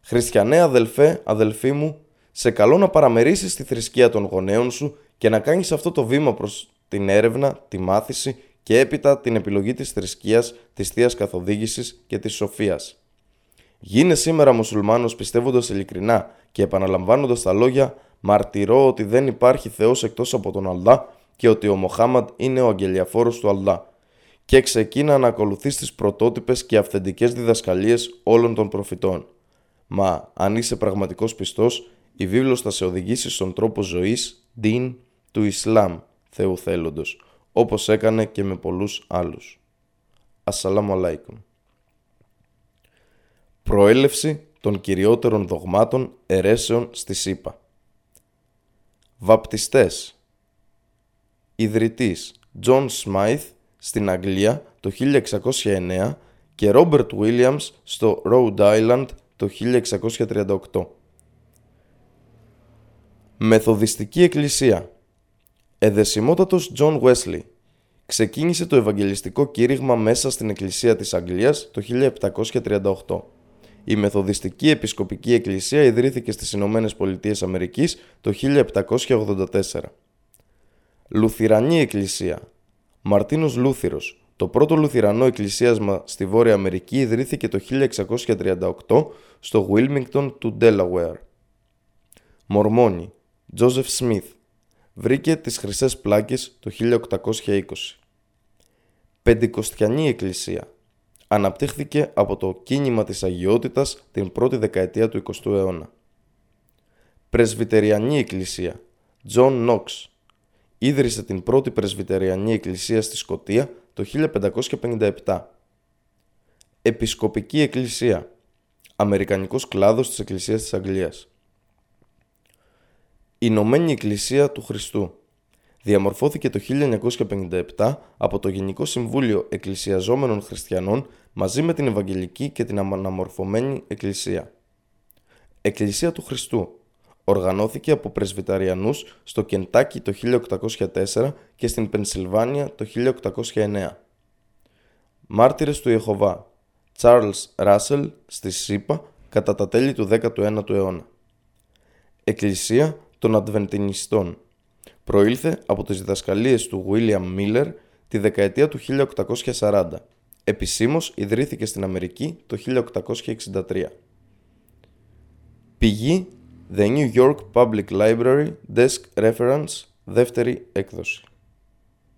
Χριστιανέ αδελφέ, αδελφοί μου, σε καλώ να παραμερίσεις τη θρησκεία των γονέων σου και να κάνεις αυτό το βήμα προς την έρευνα, τη μάθηση και έπειτα την επιλογή της θρησκείας, της Θείας Καθοδήγησης και της Σοφίας. Γίνε σήμερα μουσουλμάνος πιστεύοντας ειλικρινά και επαναλαμβάνοντας τα λόγια «Μαρτυρώ ότι δεν υπάρχει Θεός εκτός από τον Αλδά και ότι ο Μοχάμαντ είναι ο αγγελιαφόρος του Αλδά» και ξεκίνα να ακολουθείς τις πρωτότυπες και αυθεντικές διδασκαλίες όλων των προφητών. Μα αν είσαι πραγματικός πιστός, η βίβλος θα σε οδηγήσει στον τρόπο ζωής, din, του Ισλάμ, Θεού θέλοντος, όπως έκανε και με πολλούς άλλους. السلام عليكم. Προέλευση των κυριότερων δογμάτων αιρέσεων στις ΗΠΑ. Βαπτιστές Ιδρυτής Τζον Σμάιθ στην Αγγλία το 1609 και Ρόμπερτ Williams στο Rhode Island το 1638. Μεθοδιστική Εκκλησία Αιδεσιμότατος Τζον Wesley ξεκίνησε το Ευαγγελιστικό κήρυγμα μέσα στην Εκκλησία της Αγγλίας το 1738. Η Μεθοδιστική Επισκοπική Εκκλησία ιδρύθηκε στις Ηνωμένες Πολιτείες Αμερικής το 1784. Λουθηρανή Εκκλησία. Μαρτίνος Λούθηρος. Το πρώτο λουθηρανό εκκλησίασμα στη Βόρεια Αμερική ιδρύθηκε το 1638 στο Wilmington του Delaware. Μορμόνοι Τζόζεφ Σμιθ. Βρήκε τις χρυσές πλάκες το 1820. Πεντηκοστιανή Εκκλησία. Αναπτύχθηκε από το κίνημα της αγιότητας την πρώτη δεκαετία του 20ου αιώνα. Πρεσβυτεριανή Εκκλησία. Τζον Νόξ ίδρυσε την πρώτη πρεσβυτεριανή εκκλησία στη Σκωτία το 1557. Επισκοπική Εκκλησία Αμερικανικός κλάδος της Εκκλησίας της Αγγλίας Ηνωμένη Εκκλησία του Χριστού διαμορφώθηκε το 1957 από το Γενικό Συμβούλιο Εκκλησιαζόμενων Χριστιανών μαζί με την Ευαγγελική και την Αναμορφωμένη Εκκλησία. Εκκλησία του Χριστού οργανώθηκε από πρεσβυταριανούς στο Κεντάκι το 1804 και στην Πενσιλβάνια το 1809. Μάρτυρες του Ιεχωβά Charles Russell στη ΣΥΠΑ κατά τα τέλη του 19ου αιώνα. Εκκλησία των Αντβεντινιστών προήλθε από τις διδασκαλίες του William Miller τη δεκαετία του 1840. Επισήμως ιδρύθηκε στην Αμερική το 1863. Πηγή The New York Public Library Desk Reference, δεύτερη έκδοση.